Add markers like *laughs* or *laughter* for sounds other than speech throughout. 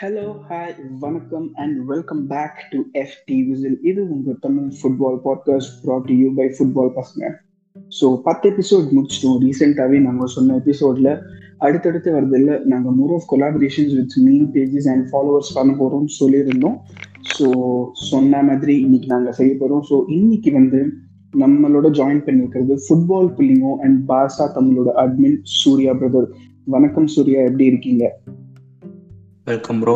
Hello hi வணக்கம் and welcome back to FT whistle இது உங்கள் Tamil football podcast brought you by football பசங்க so பத்து episode முடிச்சிட்டோம். ரீசெண்டாகவே நாங்கள் சொன்ன எபிசோடில் அடுத்தடுத்து வரதில்ல நாங்கள் more of collaborations with meme pages and followers பண்ண போகிறோம்னு சொல்லியிருந்தோம். ஸோ சொன்ன மாதிரி இன்னைக்கு நாங்கள் செய்ய போகிறோம் ஸோ இன்னைக்கு வந்து நம்மளோட ஜாயின் பண்ணியிருக்கிறது ஃபுட்பால் புள்ளிங்கோ அண்ட் பாசா தமிழோட அட்மின் சூர்யா பிரதர் வணக்கம் சூர்யா எப்படி இருக்கீங்க? வெல்கம் ப்ரோ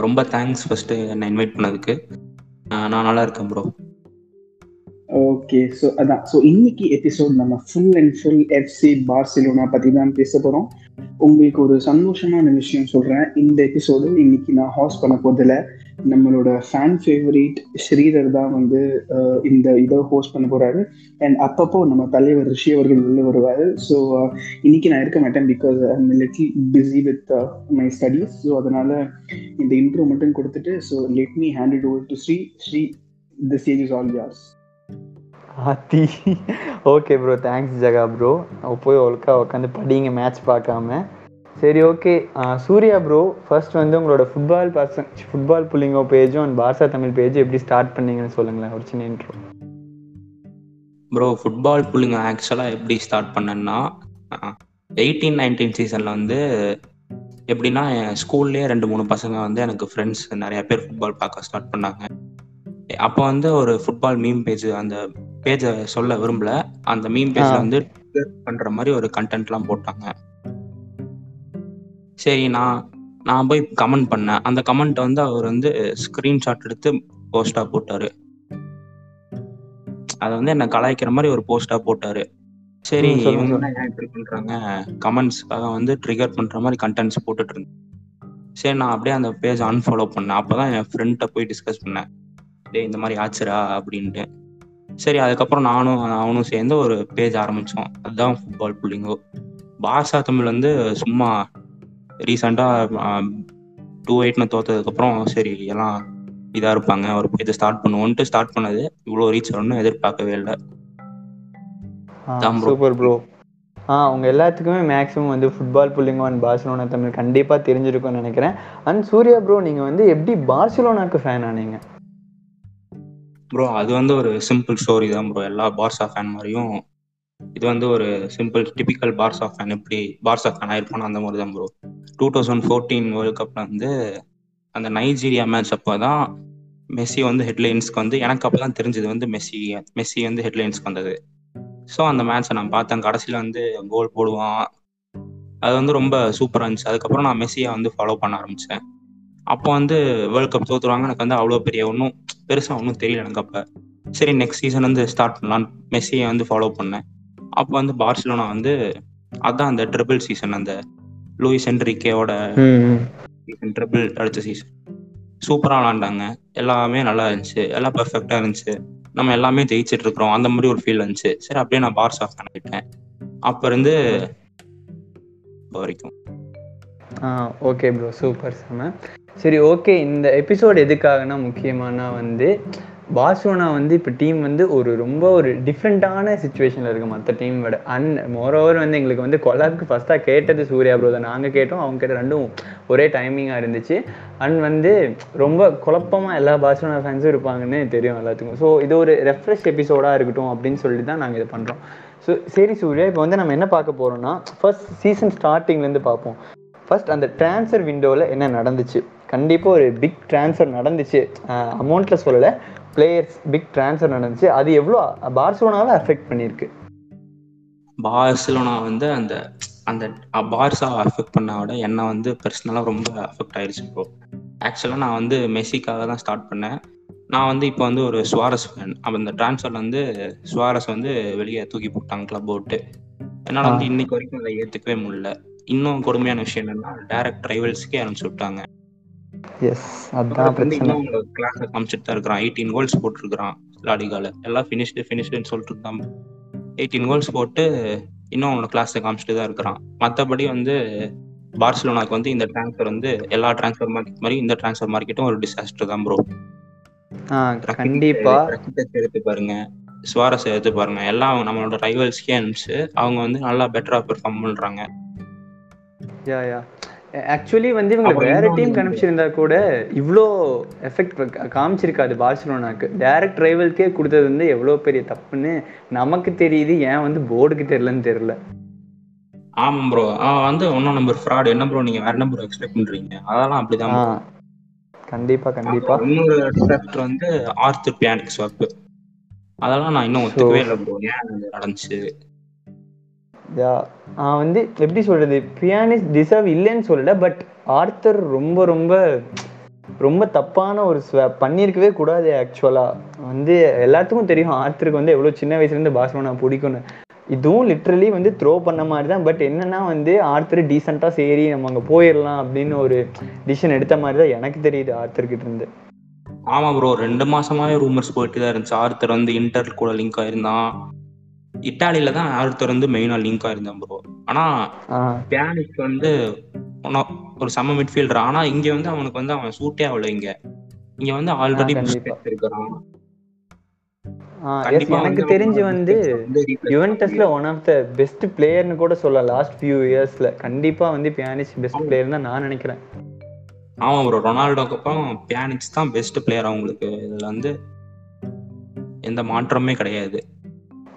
ரொம்ப தேங்க்ஸ் ஃபர்ஸ்ட் என்னை இன்வைட் பண்ணதுக்கு. நான் நல்லா இருக்கேன் ப்ரோ ஓகே ஸோ அதான். ஸோ இன்னைக்கு எபிசோட் நம்ம full and full FC Barcelona பற்றி தான் பேச போகிறோம் உங்களுக்கு ஒரு சந்தோஷமான விஷயம் சொல்கிறேன் இந்த எபிசோடு இன்னைக்கு நான் ஹாஸ்ட் பண்ண போதில்லை நம்மளோட ஃபேன் ஃபேவரேட் ஸ்ரீதர் தான் வந்து இந்த இதை ஹோஸ்ட் பண்ண போகிறாரு அண்ட் அப்பப்போ நம்ம தலைவர் ரிஷி அவர்கள் உள்ள வருவார். ஸோ இன்னைக்கு நான் இருக்க மாட்டேன் because I little busy with my studies so அதனால இந்த இன்ட்ரோ மட்டும் கொடுத்துட்டு so let me hand it over to Sri Sri the stage is all yours ஆத்தி okay bro thanks Jaga bro போய் ஒழுக்கா உட்காந்து படிங்க மேட்ச் பார்க்காம. சரி ஓகே சூர்யா ப்ரோ ஃபர்ஸ்ட் வந்து உங்களோட ஃபுட்பால் பர்சன் ஃபுட்பால் புள்ளிங்கோ பேஜும் அண்ட் பார்சா தமிழ் பேஜ் எப்படி ஸ்டார்ட் பண்ணீங்கன்னு சொல்லுங்களேன் ஒரு சின்ன இன்ட்ரோ ப்ரோ ஃபுட்பால் புள்ளிங்க ஆக்சுவலாக எப்படி ஸ்டார்ட் பண்ணேன்னா எயிட்டீன் நைன்டீன் சீசனில் வந்து எப்படின்னா என் ஸ்கூல்லேயே ரெண்டு மூணு பசங்க வந்து எனக்கு ஃப்ரெண்ட்ஸ் நிறைய பேர் ஃபுட்பால் பார்க்க ஸ்டார்ட் பண்ணாங்க. அப்போ வந்து ஒரு ஃபுட்பால் மீம் பேஜ் அந்த பேஜை சொல்ல விரும்பல. அந்த மீம் பேஜில். வந்து பண்ற மாதிரி ஒரு கண்டென்ட்லாம் போட்டாங்க. சரி நான் நான் போய் கமெண்ட் பண்ணேன். அந்த கமெண்ட் வந்து அவர் வந்து ஸ்க்ரீன்ஷாட் எடுத்து போஸ்டா போட்டாரு. அதை வந்து என்ன கலாய்க்கிற மாதிரி ஒரு போஸ்டா போட்டாரு. சரி இவங்க. என்ன பண்றாங்க? கமெண்ட்ஸ்க்காக வந்து ட்ரிகர் பண்ற மாதிரி கண்டென்ட்ஸ் போட்டுட்டு இருந்தேன். சரி நான் அப்படியே அந்த பேஜ் அன்ஃபாலோ பண்ணேன். அப்பதான் என் ஃப்ரெண்ட்ட போய் டிஸ்கஸ் பண்ணேன். டேய் இந்த மாதிரி ஆச்சுரா அப்படின்ட்டு. சரி அதுக்கப்புறம் நானும் அவனும் சேர்ந்து ஒரு பேஜ் ஆரம்பிச்சோம். அதுதான் ஃபுட்பால் புள்ளிங்கோ. பாஷா தமிழ் வந்து சும்மா ரீசெண்டாக டூ எயிட்னு தோத்ததுக்கப்புறம் சரி எல்லாம் இதாக இருப்பாங்க. ஒரு பேஜை ஸ்டார்ட் பண்ணுவோன்ட்டு ஸ்டார்ட் பண்ணது. இவ்வளோ ரீச் ஆகணும்னு எதிர்பார்க்கவே இல்லை. சூப்பர் ப்ரோ ஆ உங்க எல்லாத்துக்குமே மேக்ஸிமம் வந்து ஃபுட்பால் புள்ளிங்கோ அண்ட் பார்சிலோனா தமிழ் கண்டிப்பாக தெரிஞ்சிருக்கும்னு நினைக்கிறேன். அண்ட் சூர்யா ப்ரோ நீங்கள் வந்து எப்படி பார்சிலோனாக்கு ஃபேன் ஆனீங்க? ப்ரோ அது வந்து ஒரு சிம்பிள் ஸ்டோரி தான் ப்ரோ எல்லா பார்சா ஃபேன் மாதிரியும் இது வந்து ஒரு சிம்பிள் டிபிக்கல் பார்சா ஃபேன் எப்படி பார்ஸ் ஆஃப் ஃபேன் ஆயிருப்பானோ அந்த மாதிரி தான் bro two thousand fourteen world கப்பில் வந்து அந்த நைஜீரியா மேட்ச் அப்போ தான் மெஸ்ஸி வந்து ஹெட்லைன்ஸ்க்கு வந்து எனக்கு அப்போ தான் தெரிஞ்சது வந்து மெஸ்ஸி மெஸ்ஸி வந்து ஹெட்லைன்ஸ்க்கு வந்தது. ஸோ அந்த மேட்ச்சை நான் பார்த்தேன். கடைசியில் வந்து கோல் போடுவான். அது வந்து ரொம்ப சூப்பராக இருந்துச்சு. அதுக்கப்புறம் நான் மெஸ்ஸியை வந்து ஃபாலோ பண்ண ஆரம்பித்தேன் அப்போ வந்து வேர்ல்ட் கப் தோத்துருவாங்க. எனக்கு வந்து அவ்வளோ பெரிய ஒன்றும் பெருசாக ஒன்றும் தெரியல எனக்கு அப்போ. சரி நெக்ஸ்ட் சீசன் வந்து ஸ்டார்ட் பண்ணலான்னு மெஸ்ஸியை வந்து ஃபாலோ பண்ணேன். அப்போ வந்து பார்சிலோனா வந்து அதான் அந்த ட்ரிபிள் சீசன் அந்த லூயிஸ் என்ரிக்கேவோட சீசன் ட்ரிபிள் அடிச்ச சீசன் சூப்பராக விளாண்டாங்க. எல்லாமே நல்லா இருந்துச்சு. எல்லாம் பெர்ஃபெக்டாக இருந்துச்சு. நம்ம எல்லாமே ஜெயிச்சிட்டு இருக்கிறோம். அந்த மாதிரி ஒரு ஃபீல் இருந்துச்சு சரி அப்படியே நான் பார்ஸ் ஆஃப் பண்ணிட்டேன் அப்போ இருந்து வரைக்கும். ஓகே ப்ரோ சூப்பர் செம. சரி ஓகே இந்த எபிசோட் எதுக்காகனா முக்கியமானா வந்து பார்சோனா வந்து இப்போ டீம் வந்து ஒரு ரொம்ப ஒரு டிஃப்ரெண்ட்டான சுச்சுவேஷனில் இருக்குது மற்ற டீம் விட. மோர் மோரோவர் வந்து எங்களுக்கு வந்து கொலாப்க்கு ஃபஸ்ட்டாக கேட்டது சூர்யா ப்ரோ தான். நாங்கள் கேட்டோம் அவங்க கேட்ட ரெண்டும் ஒரே டைமிங்காக இருந்துச்சு. அண்ட் வந்து ரொம்ப குழப்பமாக எல்லா பார்சோனா ஃபேன்ஸும் இருப்பாங்கன்னு தெரியும் எல்லாத்துக்கும். ஸோ இது ஒரு ரெஃப்ரெஷ் எபிசோடாக இருக்கட்டும் அப்படின்னு சொல்லி தான் நாங்கள் இதை பண்ணுறோம் ஸோ சரி சூர்யா இப்போ வந்து நம்ம என்ன பார்க்க போகிறோம்னா ஃபர்ஸ்ட் சீசன் ஸ்டார்டிங்லேருந்து பார்ப்போம். ஃபர்ஸ்ட் அந்த ட்ரான்ஸ்ஃபர் விண்டோவில் என்ன நடந்துச்சு? கண்டிப்பாக ஒரு பிக் ட்ரான்ஸ்ஃபர் நடந்துச்சு. அமௌண்ட்டில் சொல்லலை. பிளேயர்ஸ் பிக் ட்ரான்ஸ்ஃபர் நடந்துச்சு. அது எவ்வளோ பார்சலோனாவை அஃபெக்ட் பண்ணியிருக்கு? பார்சிலோனா வந்து அந்த அந்த பார்ஸா அஃபெக்ட் பண்ண விட என்னை வந்து பர்சனலாக ரொம்ப அஃபெக்ட் ஆயிடுச்சு ப்ரோ ஆக்சுவலாக நான் வந்து மெஸ்ஸிக்காக தான் ஸ்டார்ட் பண்ணேன். நான் வந்து இப்போ வந்து ஒரு சுவாரஸ் ஃபேன் அப்போ இந்த ட்ரான்ஸ்ஃபர்ல வந்து சுவாரஸ் வந்து வெளியே தூக்கி போட்டாங்க கிளப் விட்டு என்னால் வந்து. இன்னைக்கு வரைக்கும் அதை ஏற்றுக்கவே முடியல. இன்னும் கொடுமையான விஷயம் என்னன்னா டைரக்ட் ரைவல்ஸ்க்கே அனுப்பிச்சு விட்டாங்க. எஸ் வந்து பிரச்சனை. கிளாஸ்ல காமிச்சிட்டு தான் இருக்கிறான். எயிட்டீன் கோல்ஸ் போட்டிருக்கிறான் லாலிகால எல்லாம் ஃபினிஷ்டு ஃபினிஷ்டுன்னு சொல்லிட்டு இருக்கான். எயிட்டீன் கோல்ஸ் போட்டு இன்னும் அவனோட கிளாஸ்ல காமிச்சிட்டு தான் இருக்கிறான். மற்றபடி வந்து பார்சிலோனாக்கு வந்து இந்த ட்ரான்ஸ்ஃபர் வந்து எல்லா ட்ரான்ஸ்ஃபர் மார்க்கெட் மாதிரி இந்த ட்ரான்ஸ்ஃபர் மார்க்கெட்டும் ஒரு டிசாஸ்டர் தான் ப்ரோ ஆ கண்டிப்பாக எடுத்து பாருங்க. சுவாரஸ் எடுத்து பாருங்க. எல்லாம் நம்மளோட ரைவல்ஸ்க்கே அனுப்பிச்சு அவங்க வந்து நல்லா பெட்டரா பெர்ஃபார்ம் பண்றாங்க. யா யா ஆக்சுவலி வந்து இவங்க வேற டீம் கணிச்சிருந்தா கூட இவ்வளோ எஃபெக்ட் காமிச்சிருக்காது பார்சிலோனாக்கு. டைரக்ட் ரைவல்க்கே கொடுத்தது வந்து எவ்வளோ பெரிய தப்புன்னு நமக்கு தெரியுது. ஏன் வந்து போர்டுக்கு தெரியலன்னு தெரியல. ஆமா ப்ரோ அவன் வந்து ஒன்னும் நம்பர் ஃப்ராட் என்ன ப்ரோ நீங்க வேற நம்பர் எக்ஸ்பெக்ட் பண்றீங்க? அதெல்லாம் அப்படிதான். கண்டிப்பா கண்டிப்பா. இன்னொரு டிஃபெக்ட் வந்து ஆர்த்தர் பியானிக் ஸ்வாப் அதெல்லாம் நான் இன்னும் ஒத்துக்கவே இல்லை ப்ரோ ஏன் நடந்துச்சு? நான் வந்து எப்படி சொல்றது? பியானிஸ் டிசர்வ் இல்லைன்னு சொல்லல பட் ஆர்த்தர் ரொம்ப ரொம்ப ரொம்ப தப்பான ஒரு பண்ணியிருக்கவே கூடாது ஆக்சுவலா வந்து எல்லாத்துக்கும் தெரியும் ஆர்த்தருக்கு வந்து எவ்வளோ சின்ன வயசுலேருந்து பார்சலோனா பிடிக்கும்னு. இதுவும் லிட்ரலி வந்து த்ரோ பண்ண மாதிரி தான் பட் என்னன்னா வந்து ஆர்த்தர் டீசெண்டாக சரி நம்ம அங்கே போயிடலாம் அப்படின்னு ஒரு டிசிஷன் எடுத்த மாதிரி தான் எனக்கு தெரியுது ஆர்த்தர்கிட்ட இருந்து. ஆமா ப்ரோ ரெண்டு மாசமாவே ரூமர்ஸ் போயிட்டு தான் இருந்துச்சு. ஆர்த்தர் வந்து இன்டர் கூட லிங்க் ஆயிருந்தான். இட்டாலியில தான் ஆர்த்தர் வந்து மெயினா லிங்க் ஆயிருந்தான் ப்ரோ ஆனா பியானிக் வந்து ஒரு செம்ம மிட்ஃபீல்டர் ஆனா இங்க வந்து அவனுக்கு வந்து அவன் சூட்டே ஆகல இங்க. இங்க வந்து ஆல்ரெடி. இருக்கிறான் எனக்கு தெரிஞ்சு வந்து யுவென்டஸ்ல ஒன் ஆஃப் த பெஸ்ட் பிளேயர்னு கூட சொல்லலாம் லாஸ்ட் ஃபியூ இயர்ஸ்ல கண்டிப்பா வந்து பியானிஸ் பெஸ்ட் பிளேயர் தான் நான் நினைக்கிறேன். ஆமா ப்ரோ ரொனால்டோக்கு அப்புறம் பியானிக்ஸ் தான் பெஸ்ட் பிளேயர் அவங்களுக்கு. இதுல வந்து எந்த மாற்றமே கிடையாது.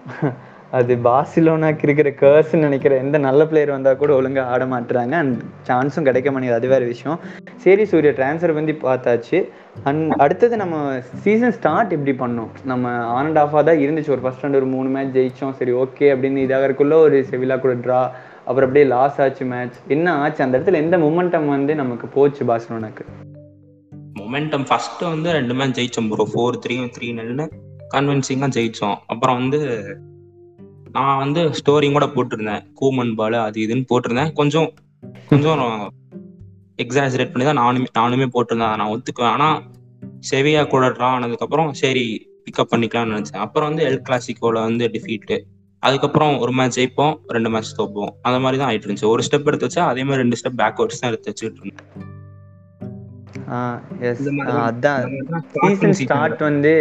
*laughs* அது பார்சிலோனாக்கு இருக்கிற கேர்ஸ்ன்னு நினைக்கிற எந்த நல்ல பிளேயர் வந்தால் கூட ஒழுங்காக ஆட மாட்டுறாங்க. அண்ட் சான்ஸும் கிடைக்க மாட்டேங்குது. அது வேற விஷயம். சரி சூர்யா ட்ரான்ஸ்ஃபர் வந்து பார்த்தாச்சு. அண்ட் அடுத்தது நம்ம சீசன் ஸ்டார்ட் எப்படி பண்ணோம்? நம்ம ஆன் அண்ட் ஆஃபாக தான் இருந்துச்சு. ஒரு ஃபர்ஸ்ட் ஒரு மூணு மேட்ச் ஜெயிச்சோம். சரி ஓகே அப்படின்னு இதாகிறதுக்குள்ளே ஒரு செவிலா கூட ட்ரா அப்புறம் அப்படியே லாஸ் ஆச்சு மேட்ச் என்ன ஆச்சு? அந்த இடத்துல எந்த மொமெண்டம் வந்து நமக்கு போச்சு பார்சிலோனாக்கு மொமெண்டம் ஃபர்ஸ்ட் வந்து ரெண்டு மேட்ச் ஜெயிச்சோம் ப்ரோ ஃபோர் த்ரீ த்ரீ நெல்னு கன்வின்சிங்காக ஜெயிச்சோம். அப்புறம் வந்து நான் வந்து ஸ்டோரி கூட போட்டிருந்தேன். கூமன் பால் அது இதுன்னு போட்டிருந்தேன். கொஞ்சம் கொஞ்சம் எக்ஸாஜரேட் பண்ணி தான் நானுமே நானுமே போட்டிருந்தேன். நான் ஒத்துக்குவேன். ஆனால் செவியா கூட ட்ரா ஆனதுக்கப்புறம் சரி பிக்கப் பண்ணிக்கலாம்னு நினச்சேன். அப்புறம் வந்து எல் கிளாசிக்கோவில் வந்து டிஃபீட்டு அதுக்கப்புறம் ஒரு மேட்ச் ஜெயிப்போம் ரெண்டு மேட்ச் தோப்போம் அந்த மாதிரி தான் ஆயிட்டு இருந்துச்சு. ஒரு ஸ்டெப் எடுத்து வச்சா அதே மாதிரி ரெண்டு ஸ்டெப் பேக்வர்ட்ஸ் தான் எடுத்து வச்சுட்டு இருந்தேன். எஸ் அதான். சீசன் ஸ்டார்ட் வந்து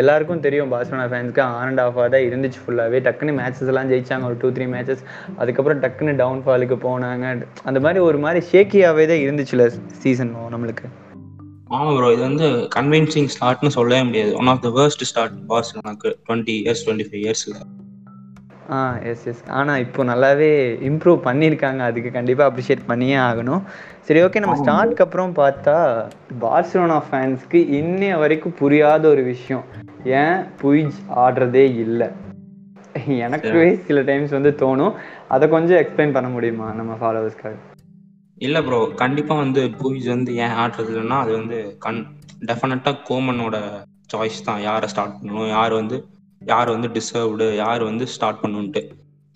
எல்லாருக்கும் தெரியும் பார்சலோனா ஃபேன்ஸ்க்கு ஆன் அண்ட் ஆஃபாக தான் இருந்துச்சு ஃபுல்லாகவே டக்குன்னு மேட்சஸ் எல்லாம் ஜெயிச்சாங்க. ஒரு டூ த்ரீ மேட்சஸ் அதுக்கப்புறம் டக்குன்னு டவுன் ஃபாலுக்கு போனாங்க. அந்த மாதிரி ஒரு மாதிரி ஷேக்கியாகவே தான் இருந்துச்சுல சீசன் நம்மளுக்கு. ஆமா ப்ரோ இது வந்து கன்வின்சிங் ஸ்டார்ட்னு சொல்லவே முடியாது. One of the worst start பார்சலோனாக்கு twenty years twenty five இயர்ஸ்ல ஆ எஸ் எஸ் ஆனால் இப்போ நல்லாவே இம்ப்ரூவ் பண்ணியிருக்காங்க. அதுக்கு கண்டிப்பாக அப்ரிஷியேட் பண்ணியே ஆகணும். சரி ஓகே நம்ம ஸ்டார்ட்க்கு அப்புறம் பார்த்தா பார்சிலோனா ஃபேன்ஸ்க்கு இன்னைய வரைக்கும் புரியாத ஒரு விஷயம். ஏன்? புயிஜ் ஆடுறதே இல்லை. எனக்குவே சில டைம்ஸ் வந்து தோணும். அதை கொஞ்சம் எக்ஸ்பிளைன் பண்ண முடியுமா நம்ம ஃபாலோவர்ஸ்க்காக இல்ல ப்ரோ கண்டிப்பா வந்து பூய்ஸ் வந்து ஏன் ஆடுறது இல்லைன்னா அது வந்து கண் டெஃபினட்டா கோமனோட சாய்ஸ் தான். யாரை ஸ்டார்ட் பண்ணணும்? யார் வந்து யார் வந்து டிசர்வ்டு யார் வந்து ஸ்டார்ட் பண்ணணுன்ட்டு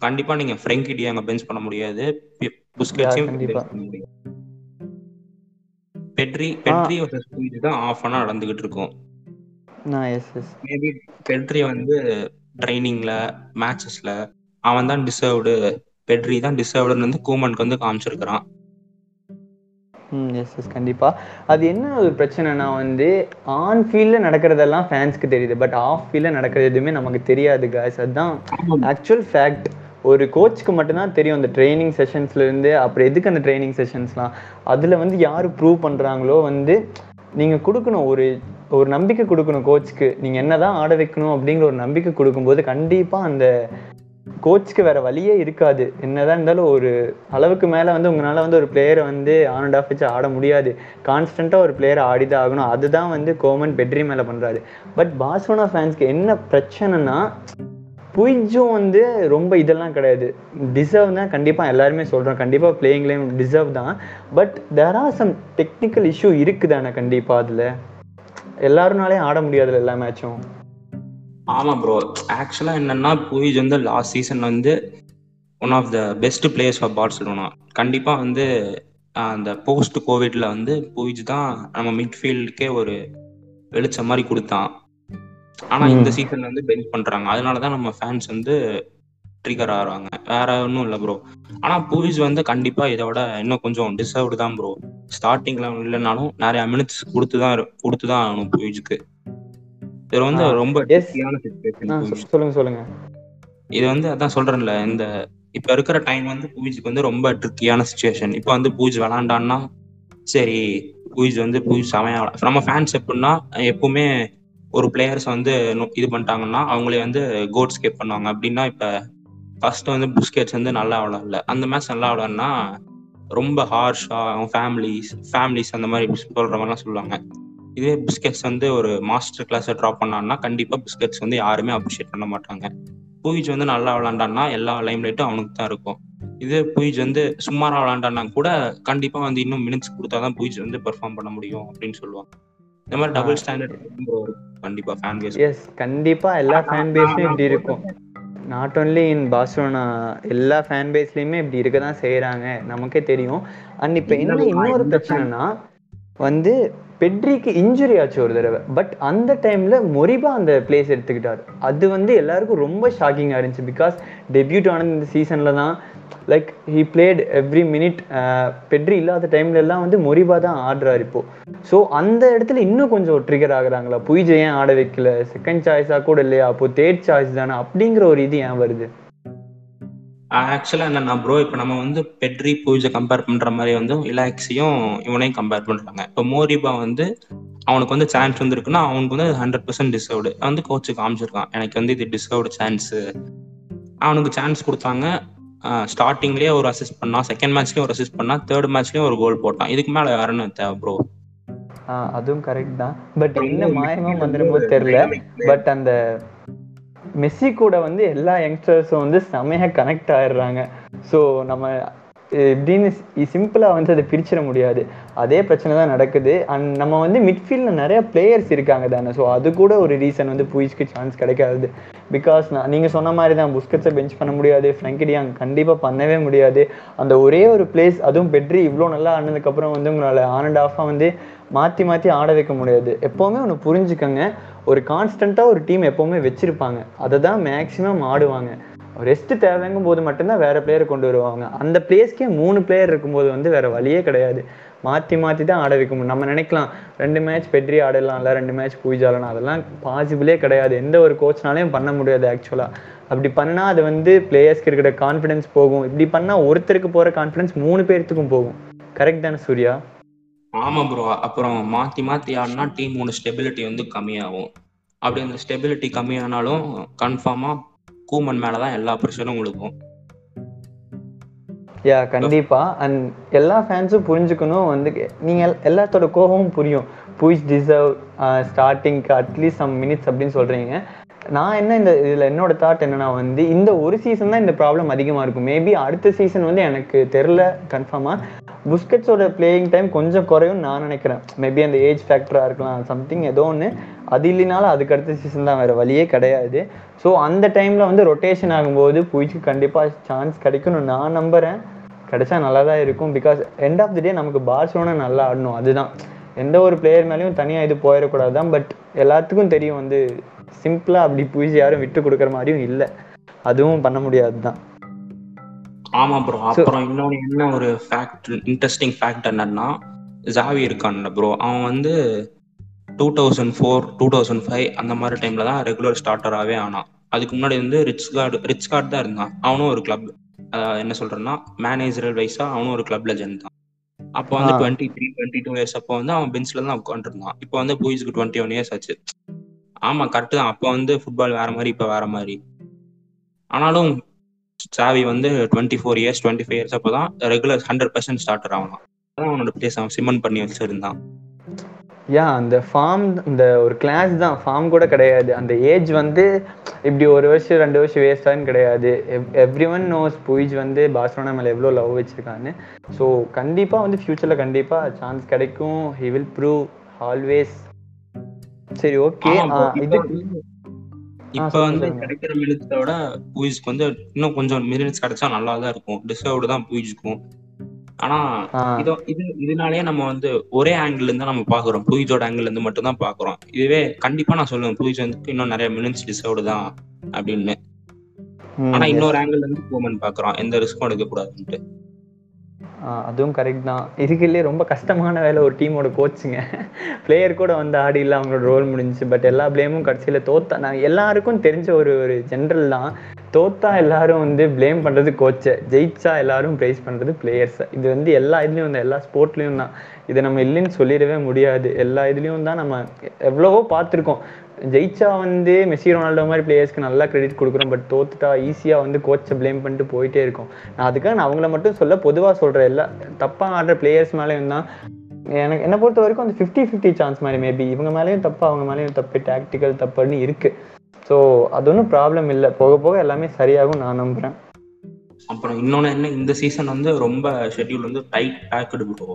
கண்டிப்பா நீங்க ஃப்ரெங்கி டி அங்க பெஞ்ச் பண்ண முடியாது. புஸ்கெட்ஸையும் பெட்ரி பெட்ரி தான் ஆஃப் அனா நடந்துகிட்டு இருக்கும். மேபி பெட்ரி வந்து ட்ரைனிங்ல மேட்சஸ்ல அவன் தான் டிசர்வ்டு பெட்ரி தான் டிசர்வ்டுன்னு வந்து கூமனுக்கு வந்து காமிச்சிருக்கிறான். ம் எஸ் எஸ் கண்டிப்பாக அது என்ன ஒரு பிரச்சனைனா வந்து ஆன் ஃபீல்டில் நடக்கிறதெல்லாம் ஃபேன்ஸ்க்கு தெரியுது பட் ஆஃப் ஃபீல்டில் நடக்கிறது எதுவுமே நமக்கு தெரியாது காய்ஸ் அதுதான் ஆக்சுவல் ஃபேக்ட் ஒரு கோச்சுக்கு மட்டும்தான் தெரியும் அந்த ட்ரைனிங் செஷன்ஸ்லேருந்து அப்புறம் எதுக்கு அந்த ட்ரைனிங் செஷன்ஸ்லாம் அதில் வந்து யார் ப்ரூவ் பண்ணுறாங்களோ வந்து நீங்கள் கொடுக்கணும் ஒரு ஒரு நம்பிக்கை கொடுக்கணும் கோச்சுக்கு நீங்கள் என்ன தான் ஆட வைக்கணும் அப்படிங்கிற ஒரு நம்பிக்கை கொடுக்கும்போது கண்டிப்பாக அந்த கோச்சுக்கு வேற வழியே இருக்காது. என்னதான் இருந்தாலும் ஒரு அளவுக்கு மேலே வந்து உங்களால் வந்து ஒரு பிளேயரை வந்து ஆன் அண்ட் ஆஃப் வச்சு ஆட முடியாது. கான்ஸ்டண்ட்டாக ஒரு பிளேயரை ஆடி தான் ஆகணும். அதுதான் வந்து கோமன் பெட்ரி மேலே பண்ணுறாரு பட் பார்சலோனா ஃபேன்ஸ்க்கு என்ன பிரச்சனைனா புய்ஜும் வந்து ரொம்ப இதெல்லாம் கிடையாது. டிசர்வ் தான் கண்டிப்பாக எல்லாருமே சொல்கிறோம் கண்டிப்பாக பிளேயிங்லேயும் டிசர்வ் தான். But there are some technical issue இருக்குதானே கண்டிப்பாக அதில்? எல்லாருனாலையும் ஆட முடியாதுல்ல எல்லா மேட்சும் ஆமா ப்ரோ ஆக்சுவலா என்னன்னா பூயிஜ் வந்து லாஸ்ட் சீசன் வந்து one of the best players for Barcelona கண்டிப்பா வந்து அந்த போஸ்ட் கோவிட்ல வந்து பூயிஜ் தான் நம்ம மிட்ஃபீல்டுக்கே ஒரு வெளிச்சம் மாதிரி கொடுத்தான். ஆனா இந்த ம். சீசன்ல வந்து பெஞ்ச் பண்றாங்க. அதனால தான் நம்ம ஃபேன்ஸ் வந்து ட்ரிகர் ஆகுறாங்க. வேற ஒன்றும் இல்லை ப்ரோ ஆனா பூயிஜ் வந்து கண்டிப்பா இதோட இன்னும் கொஞ்சம் டிசர்வ்டு தான் ப்ரோ ஸ்டார்டிங்ல இல்லைனாலும் நிறைய மினிட்ஸ் கொடுத்து தான் கொடுத்து தான் ஆகணும் பூயிஜுக்கு இது வந்து ரொம்ப சொல்லுங்க சொல்லுங்க. இது வந்து அதான் சொல்றேன்ல இந்த இப்ப இருக்கிற டைம் வந்து பூஜ்க்கு வந்து ரொம்ப ட்ரிக்கியான சுச்சுவேஷன் இப்ப வந்து பூஜ் விளாண்டான்னா சரி பூஜ் வந்து பூஜ் செமையா நம்ம ஃபேன்ஸ் எப்படின்னா எப்பவுமே ஒரு பிளேயர்ஸ் வந்து இது பண்ணிட்டாங்கன்னா அவங்களே வந்து கோட் ஸ்கேப் பண்ணுவாங்க. அப்படின்னா இப்ப ஃபர்ஸ்ட் வந்து புஸ்கெட்ஸ் வந்து நல்லா விளாடல. அந்த மேட்ச் நல்லா விளாட்னா ரொம்ப ஹார்ஷா அவங்க ஃபேமிலிஸ் ஃபேமிலிஸ் அந்த மாதிரி சொல்ற மாதிரிலாம் சொல்லுவாங்க. இதே பிஸ்கெட்ஸ் வந்து ஒரு மாஸ்டர் கிளாஸை ட்ராப் பண்ணான்னா கண்டிப்பா பிஸ்கெட்ஸ் வந்து யாருமே அப்ரிஷியேட் பண்ண மாட்டாங்க. பூயிஜ் வந்து நல்லா விளாண்டான்னா எல்லா லைம் லைட்டும் அவனுக்கு தான் இருக்கும். இதே பூயிஜ் வந்து சுமாரா விளாண்டான்னா கூட கண்டிப்பா வந்து இன்னும் மினிட்ஸ் கொடுத்தாதான் பூயிஜ் வந்து பெர்ஃபார்ம் பண்ண முடியும் அப்படின்னு சொல்லுவாங்க. இந்த மாதிரி டபுள் ஸ்டாண்டர்ட் கண்டிப்பா ஃபேன் பேஸ் எஸ் கண்டிப்பா எல்லா ஃபேன் பேஸ்லயும் இப்படி இருக்கும். நாட் ஒன்லி இன் பார்சலோனா எல்லா ஃபேன் பேஸ்லயுமே இப்படி இருக்க தான் செய்யறாங்க நமக்கே தெரியும். அண்ட் இப்போ என்ன இன்னொரு பிரச்சனைனா வந்து பெட்ரிக்கு இன்ஜுரி ஆச்சு ஒரு தடவை. பட் அந்த டைமில் மொரிபா அந்த பிளேஸ் எடுத்துக்கிட்டார். அது வந்து எல்லாருக்கும் ரொம்ப ஷாக்கிங்காக இருந்துச்சு. பிகாஸ் டெபியூட் ஆனது இந்த சீசனில் தான். Like he played every minute Pedri இல்லாத டைம்ல எல்லாம் வந்து மொரிபா தான் ஆடுறாரு இப்போ. ஸோ அந்த இடத்துல இன்னும் கொஞ்சம் ட்ரிகர் ஆகுறாங்களா? புய்ஜ ஏன் ஆட வைக்கல. செகண்ட் சாய்ஸாக கூட இல்லையா? அப்போ தேர்ட் சாய்ஸ் தானே? அப்படிங்கிற ஒரு இது ஏன் வருது? ஆக்சுவலா என்னன்னா ப்ரோ இப்போ நம்ம வந்து பெட்ரி பூஜை கம்பேர் பண்ற மாதிரி வந்து இலாக்ஸியும் இவனையும் கம்பேர் பண்றாங்க. இப்போ மோரிபா வந்து அவனுக்கு வந்து சான்ஸ் வந்துருக்குன்னா அவனுக்கு வந்து ஹண்ட்ரட் பர்சன்ட் டிசர்வ்டு வந்து கோச்சு காமிச்சிருக்கான். எனக்கு வந்து இது டிசர்வ்டு சான்ஸ் அவனுக்கு சான்ஸ் கொடுத்தாங்க. ஸ்டார்டிங்லேயே ஒரு அசிஸ்ட் பண்ணான் செகண்ட் மேட்ச்லயும் ஒரு அசிஸ்ட் பண்ணான் தேர்ட் மேட்ச்லயும் ஒரு கோல் போட்டான். இதுக்கு மேல யாருன்னு தேவை ப்ரோ ஆஹ் அதுவும் கரெக்ட் தான். பட் என்ன மாயமா வந்துருமோ தெரியல. பட் அந்த மெஸ்ஸி கூட வந்து எல்லா யங்ஸ்டர்ஸும் வந்து செமையாக கனெக்ட் ஆயிடுறாங்க. ஸோ நம்ம எப்படின்னு சிம்பிளாக வந்து அதை பிரிச்சிட முடியாது. அதே பிரச்சனை தான் நடக்குது. அண்ட் நம்ம வந்து மிட்ஃபீல்டில் நிறைய பிளேயர்ஸ் இருக்காங்க தானே. ஸோ அது கூட ஒரு ரீசன் வந்து புயிஸ்க்கு சான்ஸ் கிடைக்காது. பிகாஸ் நான் நீங்கள் சொன்ன மாதிரி தான் புஸ்கட்ஸை பெஞ்ச் பண்ண முடியாது. ஃப்ரங்கிடியாங் கண்டிப்பாக பண்ணவே முடியாது. அந்த ஒரே ஒரு பிளேஸ் அதுவும் பெட்ரி இவ்வளோ நல்லா ஆனதுக்கப்புறம் வந்து உங்களால் ஆன் அண்ட் ஆஃபாக வந்து மாற்றி மாற்றி ஆட வைக்க முடியாது. எப்போவுமே ஒன்று புரிஞ்சுக்கோங்க. ஒரு கான்ஸ்டண்ட்டாக ஒரு டீம் எப்போவுமே வச்சுருப்பாங்க. அதை தான் மேக்ஸிமம் ஆடுவாங்க. ரெஸ்ட்டு தேவைங்கும் போது மட்டும்தான் வேறு பிளேயர் கொண்டு வருவாங்க. அந்த பிளேஸ்க்கே மூணு பிளேயர் இருக்கும்போது வந்து வேறு வழியே கிடையாது. மாற்றி மாற்றி தான் ஆட வைக்க முடியும். நம்ம நினைக்கலாம் ரெண்டு மேட்ச் பெட்ரி ஆடலாம்ல ரெண்டு மேட்ச் பூஜ் ஆடலாம். அதெல்லாம் பாசிபிளே கிடையாது. எந்த ஒரு கோச்னாலையும் பண்ண முடியாது ஆக்சுவலாக அப்படி பண்ணால் அது வந்து பிளேயர்ஸ்க்கு இருக்கிற கான்ஃபிடென்ஸ் போகும். இப்படி பண்ணால் ஒருத்தருக்கு போகிற கான்ஃபிடன்ஸ் மூணு பேர்த்துக்கும் போகும். கரெக்ட் தானே சூர்யா? ஆமா ப்ரோ அப்புறம் மாத்தி மாத்தி ஆடினா டீமோட ஸ்டெபிலிட்டி வந்து கம்மியாகும். அப்படி அந்த ஸ்டெபிலிட்டி கம்மியானாலும் கன்ஃபார்மா கூமன் மேலதான் எல்லா ப்ரெஷரும் கொடுக்கும் யா கண்டிப்பா. அண்ட் எல்லா ஃபேன்ஸும் புரிஞ்சுக்கணும். வந்து நீங்க எல்லாத்தோட கோபமும் புரியும். புயிஸ் டிசர்வ் ஸ்டார்டிங்க்கு அட்லீஸ்ட் சம் மினிட்ஸ் அப்படின்னு சொல்றீங்க. நான் என்ன இந்த இதுல என்னோட தாட் என்னன்னா வந்து இந்த ஒரு சீசன் தான் இந்த ப்ராப்ளம் அதிகமா இருக்கும். மேபி அடுத்த சீசன் வந்து எனக்கு தெரில கன்ஃபார்மா புஸ்கெட்ஸோட பிளேயிங் டைம் கொஞ்சம் குறையும் நான் நினைக்கிறேன். மேபி அந்த ஏஜ் ஃபேக்டராக இருக்கலாம் சம்திங் ஏதோ ஒன்று அது இல்லைனாலும் அதுக்கு அடுத்த சீசன் தான் வேறு வழியே கிடையாது. ஸோ அந்த டைமில் வந்து ரொட்டேஷன் ஆகும்போது புயிக்கு கண்டிப்பாக சான்ஸ் கிடைக்கும்னு நான் நம்புகிறேன் கிடைச்சா நல்லா தான் இருக்கும். Because end of the day நமக்கு பார்சலோனா நல்லா ஆடணும். அதுதான். எந்த ஒரு பிளேயர் மேலேயும் தனியாக இது போயிடக்கூடாது தான் பட் எல்லாத்துக்கும் தெரியும் வந்து சிம்பிளாக அப்படி புயிச்சு யாரும் விட்டு கொடுக்குற மாதிரியும் இல்லை. அதுவும் பண்ண முடியாது தான் ஆமா ப்ரோ அப்புறம் இன்னொன்னு என்ன ஒரு ஃபேக்ட் இன்ட்ரெஸ்டிங் ஃபேக்ட் என்னன்னா ஜாவி இருக்கான்ல ப்ரோ அவன் வந்து two thousand four two thousand five அந்த மாதிரி டைம்ல தான் ரெகுலர் ஸ்டார்டராகவே ஆனான். அதுக்கு முன்னாடி வந்து ரிச் கார்டு ரிச் கார்டு தான் இருந்தான். அவனும் ஒரு கிளப் என்ன சொல்றேன்னா மேனேஜரல் வைஸா அவனும் ஒரு கிளப் லெஜெண்ட் தான். அப்போ வந்து. Twenty three twenty two years அப்போ வந்து அவன் பெஞ்ச்ல தான் உட்காந்துருந்தான் இப்போ வந்து பூய்ஸ்க்கு டுவெண்ட்டி ஒன் இயர்ஸ் ஆச்சு. ஆமா கரெக்ட் தான். அப்போ வந்து ஃபுட்பால் வேற மாதிரி இப்போ வேற மாதிரி. ஆனாலும் சாவி வந்து twenty four years twenty five years அப்போ தான் ரெகுலர் ஹண்ட்ரட் பர்சன்ட் ஸ்டார்டர் ஆகலாம் அதான் அவனோட பிளேஸ் அவன் சிமன் பண்ணி வச்சிருந்தான். யா அந்த ஃபார்ம் இந்த ஒரு கிளாஸ் தான். ஃபார்ம் கூட கிடையாது. அந்த ஏஜ் வந்து இப்படி ஒரு வருஷம் ரெண்டு வருஷம் வேஸ்டான்னு கிடையாது. எவ்ரி ஒன் நோஸ் புயிஜ் வந்து பார்சலோனா மேலே எவ்வளோ லவ் வச்சிருக்கான்னு. ஸோ கண்டிப்பாக வந்து ஃப்யூச்சரில் கண்டிப்பாக சான்ஸ் கிடைக்கும். ஹி வில் ப்ரூவ் ஆல்வேஸ் சரி ஓகே. இது இப்ப வந்து. கிடைக்கிற மினிட்ஸை விட பூயிஸ்க்கு வந்து இன்னும் கொஞ்சம் மினிட்ஸ் கிடைச்சா நல்லா தான் இருக்கும். டிசர்வ்டு தான் பூயிஸ்க்கும் ஆனா இதோ இது இதனாலயே நம்ம வந்து ஒரே ஆங்கிள் இருந்து நம்ம பாக்குறோம் பூயிஜோட ஆங்கிள் இருந்து மட்டும் தான் பாக்குறோம் இதுவே கண்டிப்பா நான் சொல்லுவேன். பூயிஜ் வந்து இன்னும் நிறைய மினிட்ஸ் டிசர்வ்டு தான் அப்படின்னு. ஆனா. இன்னொரு ஆங்கிள் இருந்து பூமன் பாக்குறோம் எந்த ரிஸ்க்கும் எடுக்க கூடாதுன்ட்டு அதுவும் கரெக்ட் தான். இதுக்குள்ளே ரொம்ப கஷ்டமான வேலை ஒரு டீமோட கோச்சுங்க பிளேயர் கூட வந்து ஆடி இல்லை அவங்களோட ரோல் முடிஞ்சுச்சு. பட் எல்லா பிளேமும் கடைசியில் தோத்தா நான் எல்லாருக்கும் தெரிஞ்ச ஒரு ஒரு ஜென்ரல் தான். தோத்தா எல்லாரும் வந்து ப்ளேம் பண்ணுறது கோச்சை ஜெயிச்சா எல்லாரும் ப்ரைஸ் பண்ணுறது பிளேயர்ஸை இது வந்து எல்லா இதுலேயும் வந்து எல்லா ஸ்போர்ட்லேயும் தான். இதை நம்ம இல்லைன்னு சொல்லிடவே முடியாது. எல்லா இதுலேயும் தான் நம்ம எவ்வளவோ பார்த்துருக்கோம். ஜெயிச்சா வந்து மெஸ்ஸி ரொனால்டோ மாதிரி பிளேயர்ஸ்க்கு நல்லா கிரெடிட் கொடுக்குறோம். பட் தோத்துட்டா ஈஸியாக வந்து கோச்சை ப்ளேம் பண்ணிட்டு போயிட்டே இருக்கும். நான் அதுக்காக நான் அவங்கள மட்டும் சொல்ல பொதுவாக சொல்கிறேன் எல்லா தப்பாக ஆடுற பிளேயர்ஸ் மேலேயும் தான். எனக்கு என்னை பொறுத்த வரைக்கும் அந்த ஃபிஃப்டி ஃபிஃப்டி சான்ஸ் மாதிரி மேபி இவங்க மேலேயும் தப்பு அவங்க மேலேயும் தப்பு டாக்டிக்கல் தப்புன்னு இருக்குது ஸோ அது ஒன்றும் ப்ராப்ளம் இல்லை. போக போக எல்லாமே சரியாகும் நான் நம்புகிறேன் அப்புறம் இன்னொன்று என்ன இந்த சீசன் வந்து ரொம்ப ஷெட்யூல் வந்து டைட் பேக்கடு ப்ரோ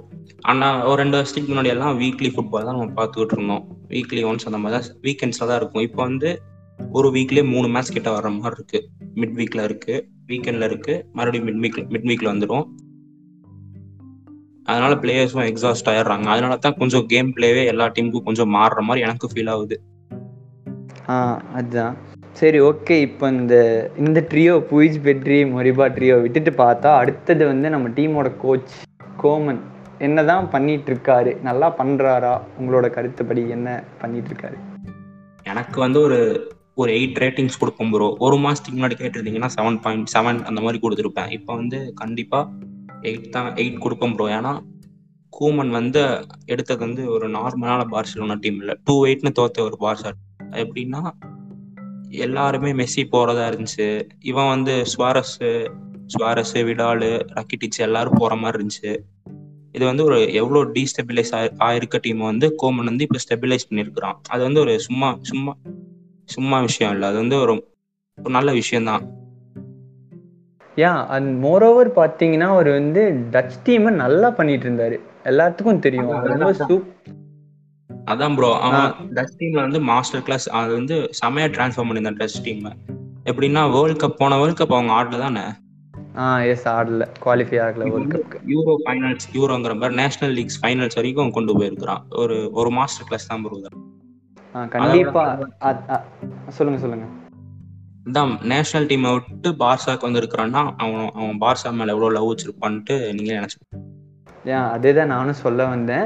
ஆனால் ஒரு ரெண்டு வருஷத்துக்கு முன்னாடி எல்லாம் வீக்லி ஃபுட்பால் தான் நம்ம பார்த்துக்கிட்டு இருந்தோம். வீக்லி ஒன்ஸ் அந்த மாதிரி தான் வீக்கெண்ட்ஸில் தான் இருக்கும். இப்போ வந்து ஒரு வீக்லேயே மூணு மேட்ச் கிட்ட வர மாதிரி இருக்கு. மிட் வீக்ல இருக்கு வீக்கெண்ட்ல இருக்கு. மறுபடியும் மிட் வீக் மிட் வீக்ல வந்துடும் அதனால பிளேயர்ஸும் எக்ஸாஸ்ட் ஆயிடுறாங்க. அதனால தான் கொஞ்சம் கேம் பிளேவே எல்லா டீமுக்கும் கொஞ்சம் மாறுற மாதிரி எனக்கு ஃபீல் ஆகுது. அதுதான் சரி ஓகே இப்போ இந்த இந்த ட்ரியோ புயிஜ் பெட்ரி மொரிபா ட்ரியோ விட்டுட்டு பார்த்தா அடுத்தது வந்து நம்ம டீமோட கோச் கோமன் என்னதான் பண்ணிட்டு இருக்காரு நல்லா பண்றாரா? உங்களோட கருத்துப்படி என்ன பண்ணிட்டு இருக்காரு எனக்கு வந்து ஒரு ஒரு எயிட் ரேட்டிங்ஸ் கொடுப்போம் ப்ரோ ஒரு மாசத்துக்கு முன்னாடி கேட்டிருந்தீங்கன்னா செவன் பாயிண்ட் செவன் அந்த மாதிரி கொடுத்துருப்பேன். இப்போ வந்து கண்டிப்பா எயிட் தான் எயிட் கொடுப்போம் ப்ரோ ஏன்னா கூமன் வந்து எடுத்தது வந்து ஒரு நார்மலான பார்சலோனா டீம் இல்லை. டூ எயிட்னு தோத்த ஒரு பார்சல் எப்படின்னா எல்லாருமே மெஸ்ஸி போறதா இருந்துச்சு. இவன் வந்து சுவாரஸ் சுவாரஸ் விடாலு ரக்கிட்டிச் எல்லாரும் போற மாதிரி இருந்துச்சு. இது வந்து ஒரு எவ்வளோ டீஸ்டெபிலைஸ் ஆயிருக்க டீம் வந்து கோமன் வந்து இப்போ ஸ்டெபிலைஸ் பண்ணியிருக்கிறான் அது வந்து ஒரு சும்மா சும்மா சும்மா விஷயம் இல்லை. அது வந்து ஒரு ஒரு நல்ல விஷயம்தான். யா அண்ட் ஓவர் பார்த்தீங்கன்னா அவர் வந்து டச் டீமை நல்லா பண்ணிட்டு இருந்தாரு. எல்லாத்துக்கும் தெரியும். ரொம்ப சூப் அதான் ப்ரோ அவன் டச் டீம்ல வந்து மாஸ்டர் கிளாஸ் அது வந்து செமையா டிரான்ஸ்ஃபார்ம் பண்ணியிருந்தான் டச் டீம் எப்படின்னா வேர்ல்ட் கப் போன வேர்ல்ட் கப் அவங்க ஆடல தானே? ஆ எஸ் ஆடல. குவாலிஃபை ஆகல வேர்ல்ட் யூரோ ஃபைனல்ஸ் யூரோங்கிற மாதிரி நேஷனல் லீக்ஸ் ஃபைனல்ஸ் வரைக்கும் கொண்டு போயிருக்கிறான். ஒரு ஒரு மாஸ்டர் கிளாஸ் தான் ப்ரோ கண்டிப்பா. சொல்லுங்க சொல்லுங்க. அதான் நேஷனல் டீமை விட்டு பார்சாக்கு வந்திருக்கிறான்னா அவன் அவன் பார்சா மேல எவ்வளவு லவ் வச்சிருப்பான்ட்டு நீங்களே நினைச்சு ஏன் அதே தான் நானும் சொல்ல வந்தேன்.